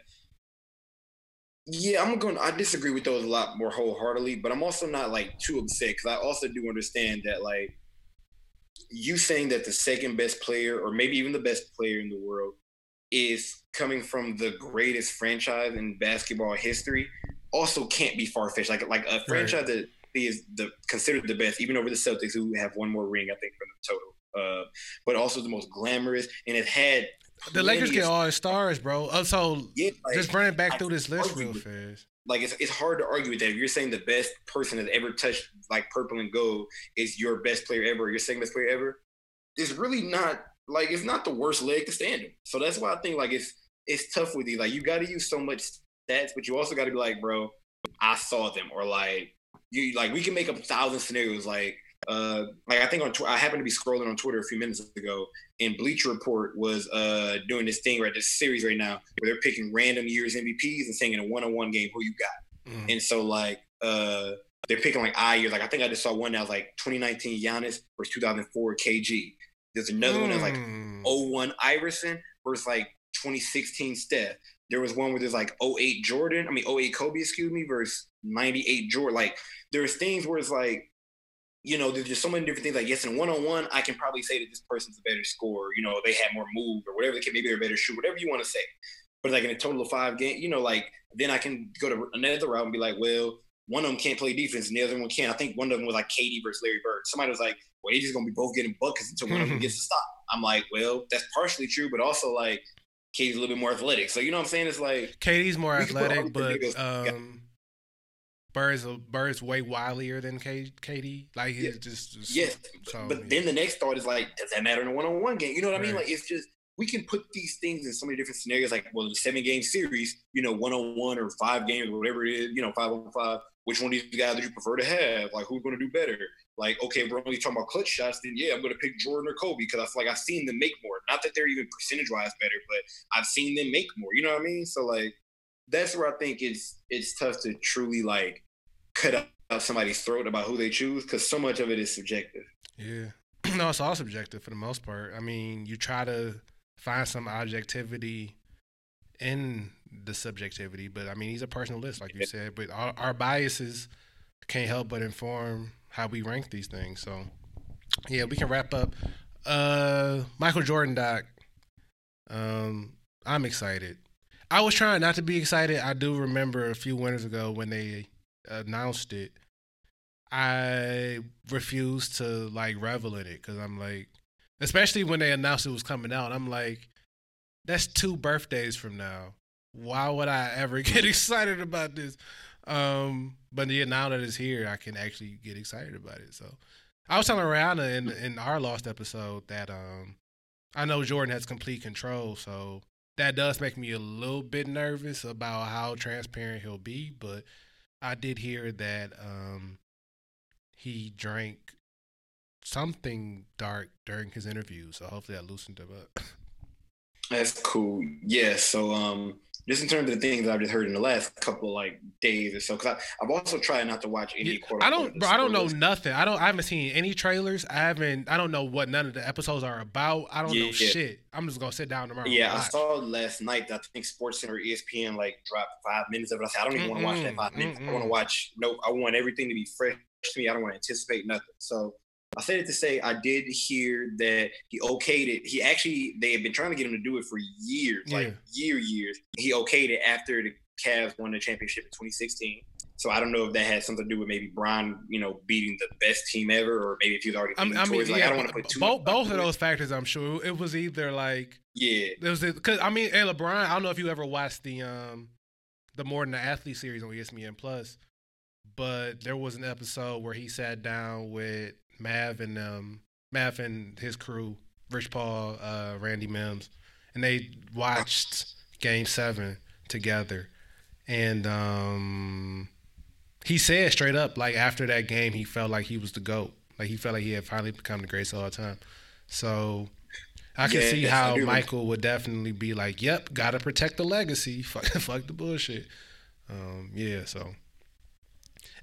yeah, I'm going. I disagree with those a lot more wholeheartedly, but I'm also not like too upset because I also do understand that like you saying that the second best player or maybe even the best player in the world is coming from the greatest franchise in basketball history also can't be far fetched. Like like a franchise that is the considered the best, even over the Celtics, who have one more ring, I think, from the total. Uh, but also the most glamorous, and it had The Lakers get all the stars, bro. Oh, so Yeah, like, just running back I through this list real fast. like it's, it's hard to argue with that. If you're saying the best person that's ever touched like purple and gold is your best player ever, your second best player ever, it's really not like it's not the worst leg to stand in. So that's why I think like it's it's tough with you. Like you got to use so much stats, but you also got to be like, bro, I saw them, or like you like we can make up a thousand scenarios. Like uh like I think on tw- I happened to be scrolling on Twitter a few minutes ago, and Bleacher Report was uh doing this thing right, this series right now where they're picking random years MVPs and saying in a one-on-one game who you got. Mm. And so like uh they're picking like I years. Like I think I just saw one that was like 2019 Giannis versus 2004 KG. There's another one that's like Mm. 01 Iverson versus like 2016 Steph. There was one where there's like 08 Jordan. I mean 08 Kobe, excuse me, versus 98 Jordan. Like there's things where it's like, you know, there's just so many different things. Like yes, in one on one, I can probably say that this person's a better scorer. You know, they had more move or whatever. They can maybe they're a better shoot, whatever you want to say. But like in a total of five games, you know, like then I can go to another route and be like, well, one of them can't play defense and the other one can't. I think one of them was like KD versus Larry Bird. Somebody was like, well, they just gonna be both getting buckets until one of them gets to stop. I'm like, well, that's partially true, but also like KD's a little bit more athletic. So you know what I'm saying? It's like KD's more We can put all athletic, but um, Bird's Bird's way wilier than K, KD. Like he's Yeah. just, just yes, so, but yeah. then the next thought is like, does that matter in a one-on-one game? You know what I mean? Like it's just we can put these things in so many different scenarios. Like, well, the seven-game series, you know, one-on-one or five games, or whatever it is, you know, five on five. Which one of these guys do you prefer to have? Like, who's going to do better? Like, okay, we're only talking about clutch shots. Then yeah, I'm going to pick Jordan or Kobe because I feel like I've seen them make more. Not that they're even percentage-wise better, but I've seen them make more. You know what I mean? So like, that's where I think it's it's tough to truly like cut out somebody's throat about who they choose because so much of it is subjective. Yeah. no, it's all subjective for the most part. I mean, you try to find some objectivity in the subjectivity, but I mean, he's a personal list, like you said. But our, our biases can't help but inform how we rank these things. So, yeah, we can wrap up. Uh, Michael Jordan doc. Um, I'm excited. I was trying not to be excited. I do remember a few winters ago when they announced it. I refused to like revel in it because I'm like, especially when they announced it was coming out. I'm like, that's two birthdays from now. Why would I ever get excited about this? Um, but yeah, now that it's here, I can actually get excited about it. So I was telling Rihanna in in our lost episode that um, I know Jordan has complete control, so that does make me a little bit nervous about how transparent he'll be. But I did hear that um, he drank something dark during his interview, so hopefully that loosened him up. That's cool. Yeah. So, um, just in terms of the things that I've just heard in the last couple of, like days or so, because I've also tried not to watch any. quote I don't, bro. I don't know nothing. I don't. I haven't seen any trailers. I haven't. I don't know what none of the episodes are about. I don't know Yeah. shit. I'm just gonna sit down tomorrow. Yeah, I saw last night. that I think SportsCenter or E ESPN like dropped five minutes of it. I said I don't even want to watch that Mm-mm, five minutes. I want to watch. No, I want everything to be fresh to me. I don't want to anticipate nothing. So I said it to say I did hear that he okayed it. He actually they had been trying to get him to do it for years, Yeah. like year years. He okayed it after the Cavs won the championship in 2016. So I don't know if that had something to do with maybe Bron, you know, beating the best team ever, or maybe if he was already I mean, I mean. Like, yeah, I don't want to put too both much both of those factors. I'm sure it was either like Yeah, it was because I mean, and LeBron. I don't know if you ever watched the um the More Than the Athlete series on ESPN Plus, but there was an episode where he sat down with Mav and um Mav and his crew, Rich Paul, uh, Randy Mims, and they watched Game Seven together, and um, he said straight up like after that game he felt like he was the goat, like he felt like he had finally become the greatest of all time. So I can Yeah, see how. Michael would definitely be like, "Yep, gotta protect the legacy. Fuck, fuck the bullshit." Um, yeah, so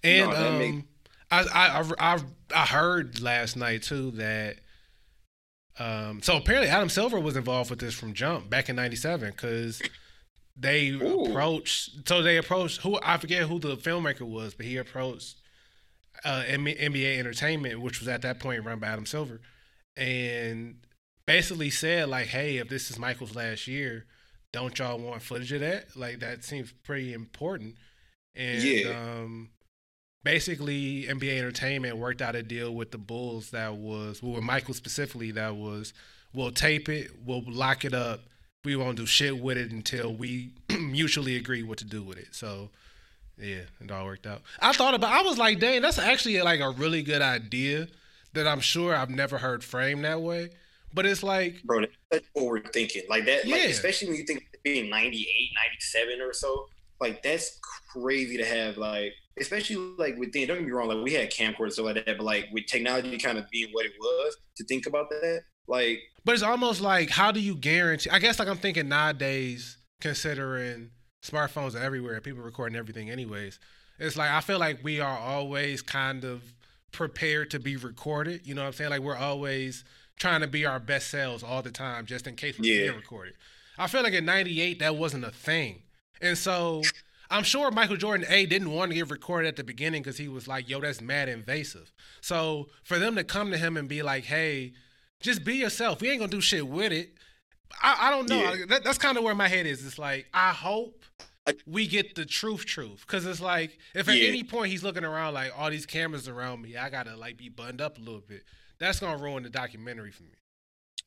and No, um, make- I, I I I heard last night too that um, so apparently Adam Silver was involved with this from jump back in '97 because they Ooh. approached. So they approached who I forget who the filmmaker was, but he approached uh, NBA Entertainment, which was at that point run by Adam Silver, and basically said like, "Hey, if this is Michael's last year, don't y'all want footage of that? Like that seems pretty important." And Yeah. um, basically, NBA Entertainment worked out a deal with the Bulls that was, well, with Michael specifically, that was, we'll tape it, we'll lock it up, we won't do shit with it until we mutually agree what to do with it. So. Yeah, it all worked out. I thought about. I was like, "Dang, that's actually like a really good idea that I'm sure I've never heard framed that way." But it's like, bro, that's forward thinking. Like that, like Yeah. especially when you think being 98, 97 or so, like that's crazy to have like especially like with don't get me wrong, like we had camcorders and stuff like that, but like with technology kind of being what it was, to think about that, like But it's almost like, how do you guarantee? I guess like I'm thinking nowadays, considering smartphones are everywhere, people recording everything anyways. It's like I feel like we are always kind of prepared to be recorded. You know what I'm saying? Like we're always trying to be our best selves all the time, just in case we're Yeah. being recorded. I feel like in '98 that wasn't a thing, and so I'm sure Michael Jordan A didn't want to get recorded at the beginning because he was like, "Yo, that's mad invasive." So for them to come to him and be like, "Hey," just be yourself. We ain't gonna do shit with it. I, I don't know. Yeah. That, that's kind of where my head is. It's like I hope we get the truth, truth, because it's like if at Yeah. any point he's looking around like all these cameras around me, I gotta like be buttoned up a little bit. That's gonna ruin the documentary for me.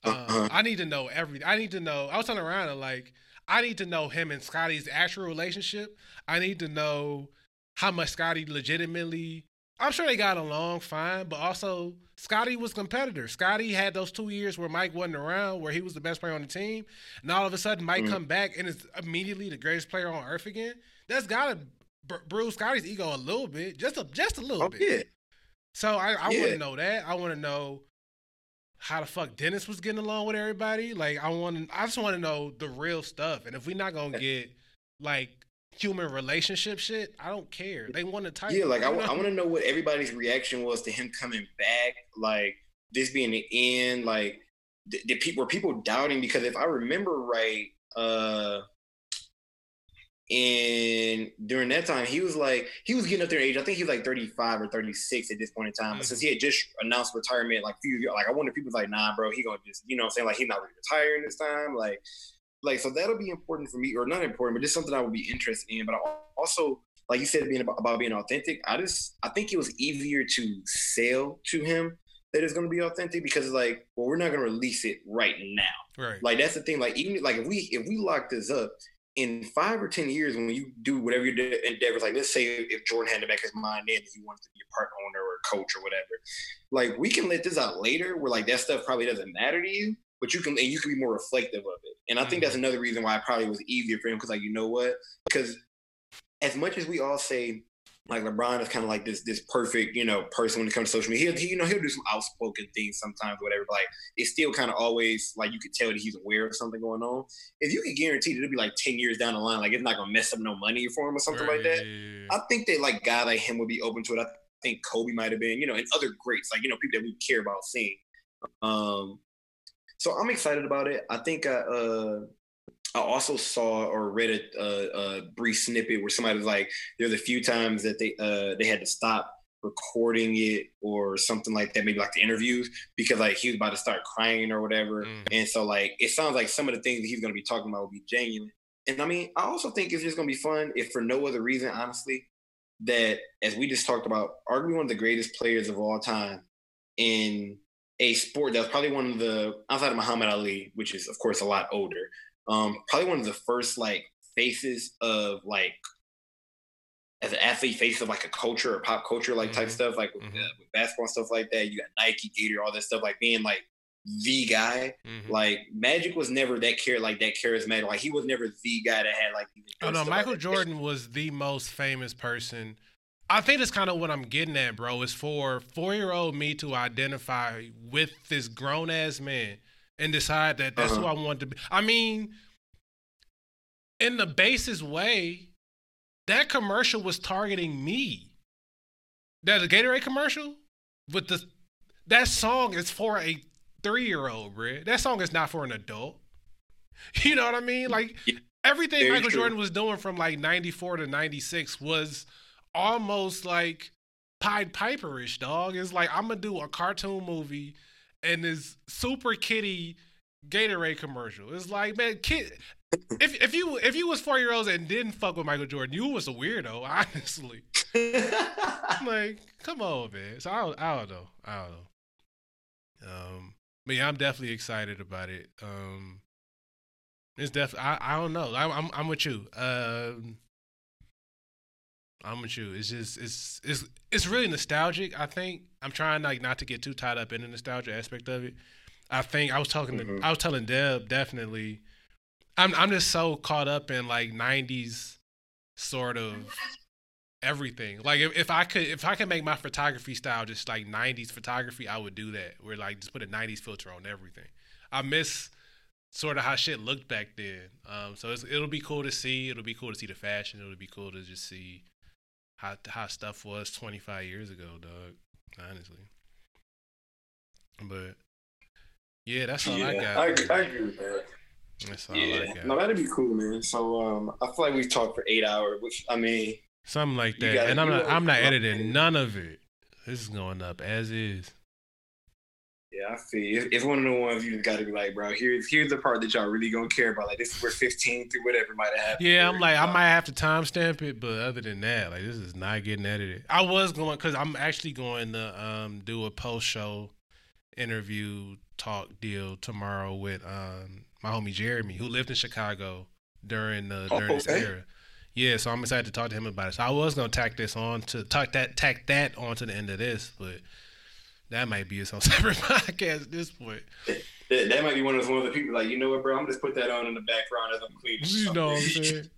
Uh-huh. Um, I need to know everything. I need to know. I was turning around and like I need to know him and Scottie's actual relationship. I need to know how much Scottie legitimately. I'm sure they got along fine, but also Scottie was competitor. Scottie had those two years where Mike wasn't around, where he was the best player on the team, and all of a sudden Mike Mhm. come back and is immediately the greatest player on earth again. That's gotta br- bruise Scottie's ego a little bit, just a just a little oh bit. yeah, So I, I Yeah. want to know that. I want to know how the fuck Dennis was getting along with everybody. Like I want, to I just want to know the real stuff. And if we're not gonna get like human relationship shit, I don't care. They want to type. yeah. Like I, want to know what everybody's reaction was to him coming back, like this being the end, like did, did people were people doubting because if I remember right, uh and during that time he was like he was getting up there in age. I think he was like 35 or 36 at this point in time. But Mhm. since he had just announced retirement like a few years, like I wonder if people like, nah, bro, he gonna just, you know what I'm saying? Like he's not really retiring this time. Like like so that'll be important for me, or not important, but just something I would be interested in. But I also like you said being about, about being authentic, I just I think it was easier to sell to him that it's gonna be authentic because it's like, well, we're not gonna release it right now. right. Like that's the thing. Like even like if we if we lock this up in five or ten years, when you do whatever your de- endeavors, like let's say if Jordan had to back his mind in, he wanted to be a part owner or a coach or whatever, like we can let this out later, where like that stuff probably doesn't matter to you, but you can and you can be more reflective of it. And I think that's mm-hmm. another reason why it probably was easier for him because like you know what, because as much as we all say like LeBron is kind of like this this perfect you know person when it comes to social media. He'll, he, you know he'll do some outspoken things sometimes, whatever. But like it's still kind of always like you could tell that he's aware of something going on. If you could guarantee that it'll be like ten years down the line, like it's not gonna mess up no money for him or something like that. I think that like guy like him would be open to it. I think Kobe might have been, you know, and other greats like you know people that we care about seeing. Um, so I'm excited about it. I think I uh, I also saw or read a, a, a brief snippet where somebody was like, there's a few times that they uh, they had to stop recording it or something like that, maybe like the interviews because like he was about to start crying or whatever. Mhm. And so like it sounds like some of the things that he's going to be talking about will be genuine. And I mean, I also think it's just going to be fun if for no other reason, honestly, that as we just talked about, arguably one of the greatest players of all time in a sport that's probably one of the outside of Muhammad Ali, which is of course a lot older, um, probably one of the first like faces of like as an athlete, face of like a culture or pop culture like type Mhm. stuff, like with, Mhm. uh, with basketball and stuff like that. You got Nike, Gator, all that stuff, like being like the guy. Mhm. Like Magic was never that care like that charismatic. Like he was never the guy that had like. Oh no, stuff like Michael. Jordan was the most famous person. I think that's kind of what I'm getting at, bro. Is for four year old me to identify with this grown ass man and decide that that's who uh-huh. I want to be. I mean, in the basest way, that commercial was targeting me. That a Gatorade commercial with the that song is for a three year old, bro. That song is not for an adult. You know what I mean? Like everything Very Michael true. Jordan was doing from like '94 to '96 was almost like Pied Piperish, dog. It's like I'm gonna do a cartoon movie and this super kitty Gatorade commercial. It's like, man, kid. If if you if you was four year olds and didn't fuck with Michael Jordan, you was a weirdo, honestly. I'm like, come on, man. So I don't, I don't know. I don't know. Um, but yeah, I'm definitely excited about it. Um, it's definitely. I, I don't know. I, I'm I'm with you. Um, I'm with you. It's just it's it's it's really nostalgic. I think I'm trying like not to get too tied up in the nostalgia aspect of it. I think I was talking to Mhm. I was telling Deb definitely. I'm I'm just so caught up in like '90s sort of everything. Like if, if I could if I could make my photography style just like '90s photography, I would do that. Where like just put a '90s filter on everything. I miss sort of how shit looked back then. Um, so it's, it'll be cool to see. It'll be cool to see the fashion. It'll be cool to just see how how stuff was 25 years ago, dog. Honestly, but yeah, that's all I got. I, agree, I agree with that. That's all I Yeah, got. no, that'd be cool, man. So um, I feel like we talked for eight hours, which I mean, Something like that. gotta- and I'm not I'm not editing none of it. This is going up as is. Yeah, I see. it's one of the ones you just got to be like, bro. Here's here's the part that y'all really gonna care about. Like this is where 15 through whatever might have happened. Yeah, I'm like I might have to timestamp it, but other than that, like this is not getting edited. I was going because I'm actually going to um do a post show interview talk deal tomorrow with um my homie Jeremy who lived in Chicago during the Oh, during this okay. era. Yeah, so I'm excited to talk to him about it. So I was gonna tack this on to talk that tack that on to the end of this, but that might be its own separate podcast at this point. That, that might be one of those one of the people like, you know what, bro? I'm gonna just put that on in the background as I'm cleaning. You know what I'm saying?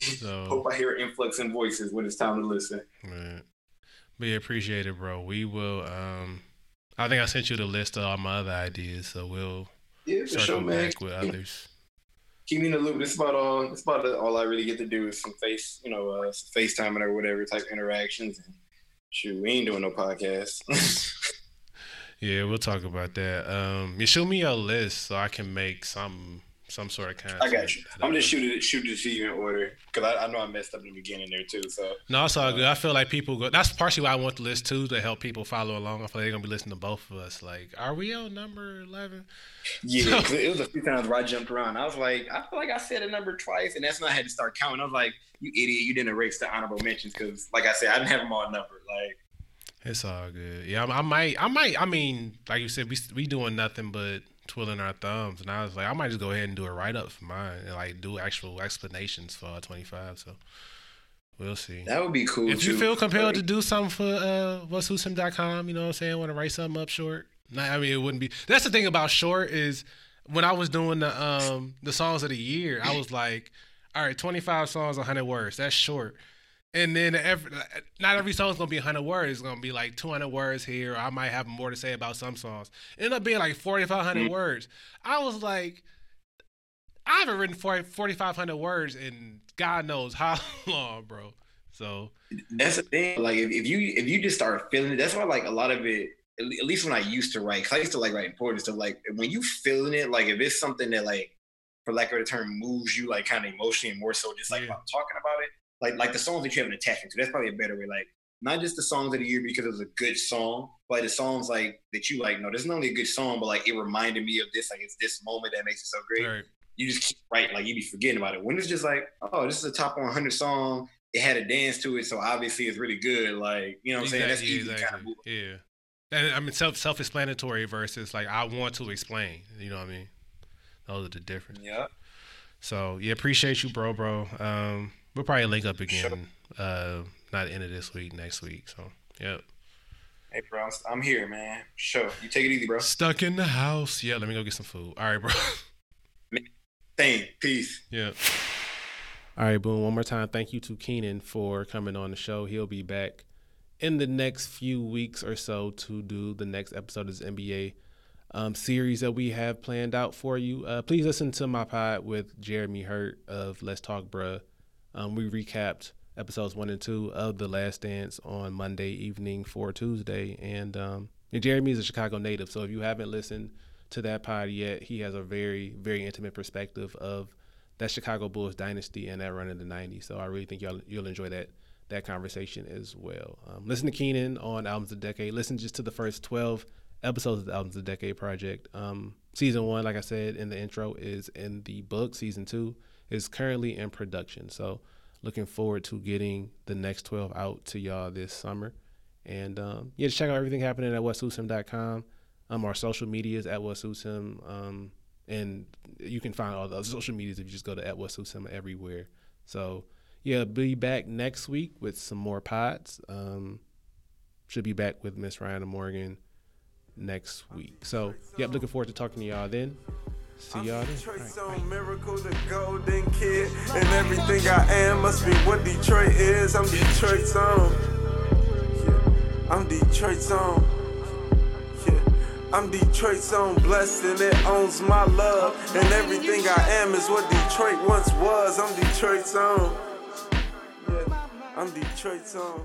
So Hope I hear influx in voices when it's time to listen. Right. But yeah, appreciate it, bro. We will. um I think I sent you the list of all my other ideas, so we'll Yeah, circle sure, man. back with others. Keep me in the loop. This is about all. This about all I really get to do is some face, you know, uh, some FaceTiming or whatever type interactions. And shoot, we ain't doing no podcast. Yeah, we'll talk about that. Um, you show me a list so I can make some some sort of content. I got you. I'm just shooting it, shooting it to you in order because I, I know I messed up in the beginning there too. So No, it's all good. I feel like people go. That's partially why I want the list too to help people follow along. I feel like they're gonna be listening to both of us. Like, are we on number eleven? yeah, it was a few times where I jumped around. I was like, I feel like I said a number twice, and that's when I had to start counting. I was like, you idiot, you didn't erase the honorable mentions because, like I said, I didn't have them all numbered. Like. It's all good. Yeah, I, I might. I might. I mean, like you said, we we doing nothing but twiddling our thumbs, and I was like, I might just go ahead and do a write up for mine and like do actual explanations for twenty five. So we'll see. That would be cool. If you feel compelled to do something for uh what's com, you know what I'm saying? Want to write something up short? Nah, I mean it wouldn't be. That's the thing about short is when I was doing the um the songs of the year, I was like, all right, 25 songs, 100 words. That's short. And then every, not every song's gonna be 100 words. It's gonna be like 200 words here. I might have more to say about some songs. It ended up being like 4,500 Mm. words. I was like, I haven't written 40 4,500 words in God knows how long, bro. So that's the thing. Like if, if you if you just start feeling it, that's why like a lot of it. At least when I used to write, 'cause I used to like write important stuff. Like when you feeling it, like if it's something that like, for lack of a term, moves you like kind of emotionally and more so just like Yeah. about talking about it. Like like the songs that you have an attachment to. That's probably a better way. Like not just the songs of the year because it was a good song, but the songs like that you like. No, this is not only a good song, but like it reminded me of this. Like it's this moment that makes it so great. right. you just keep writing, like you be forgetting about it. When it's just like, oh, this is a top 100 song. It had a dance to it, so obviously it's really good. Like, you know what I'm saying? That's Exactly, easy to kind of move. Yeah. And I mean self self explanatory versus like I want to explain. You know what I mean? Those are the difference. Yeah. So yeah, appreciate you, bro, bro. Um, we'll probably link up again Uh, not end of this week, next week. So, yep. Hey, bro, I'm here, man. Show you take it easy, bro. Stuck in the house. Yeah, let me go get some food. All right, bro. Thing. Peace. Yeah. All right, boom. One more time. Thank you to Keenan for coming on the show. He'll be back in the next few weeks or so to do the next episode of this NBA um, series that we have planned out for you. Uh, please listen to my pod with Jeremy Hurt of Let's Talk Bruh. Um, we recapped episodes one and two of The Last Dance on Monday evening for Tuesday. And, um, and Jeremy is a Chicago native. So if you haven't listened to that pod yet, he has a very, very intimate perspective of that Chicago Bulls dynasty and that run in the 90s. So I really think y'all, you'll enjoy that that conversation as well. Um, listen to Keenan on Albums of the Decade. Listen just to the first 12 episodes of the Albums of the Decade project. Um, season one, like I said in the intro, is in the book. Season two is currently in production. So looking forward to getting the next 12 out to y'all this summer. And um, yeah, check out everything happening at whatsuitshim.com. Um, our social medias at whatsuitshim. Um, and you can find all the social medias if you just go to at whatsuitshim everywhere. So yeah, be back next week with some more pods. Um, should be back with Miss Ryan and Morgan next week. So, yep, looking forward to talking to y'all then. See y'all then. Detroit's own miracle, the golden kid, and everything I am must be what Detroit is. I'm Detroit's own. Yeah. I'm Detroit's own. Yeah. I'm Detroit's own, blessed and it owns my love. And everything I am is what Detroit once was. I'm Detroit's own. Yeah. I'm Detroit's own.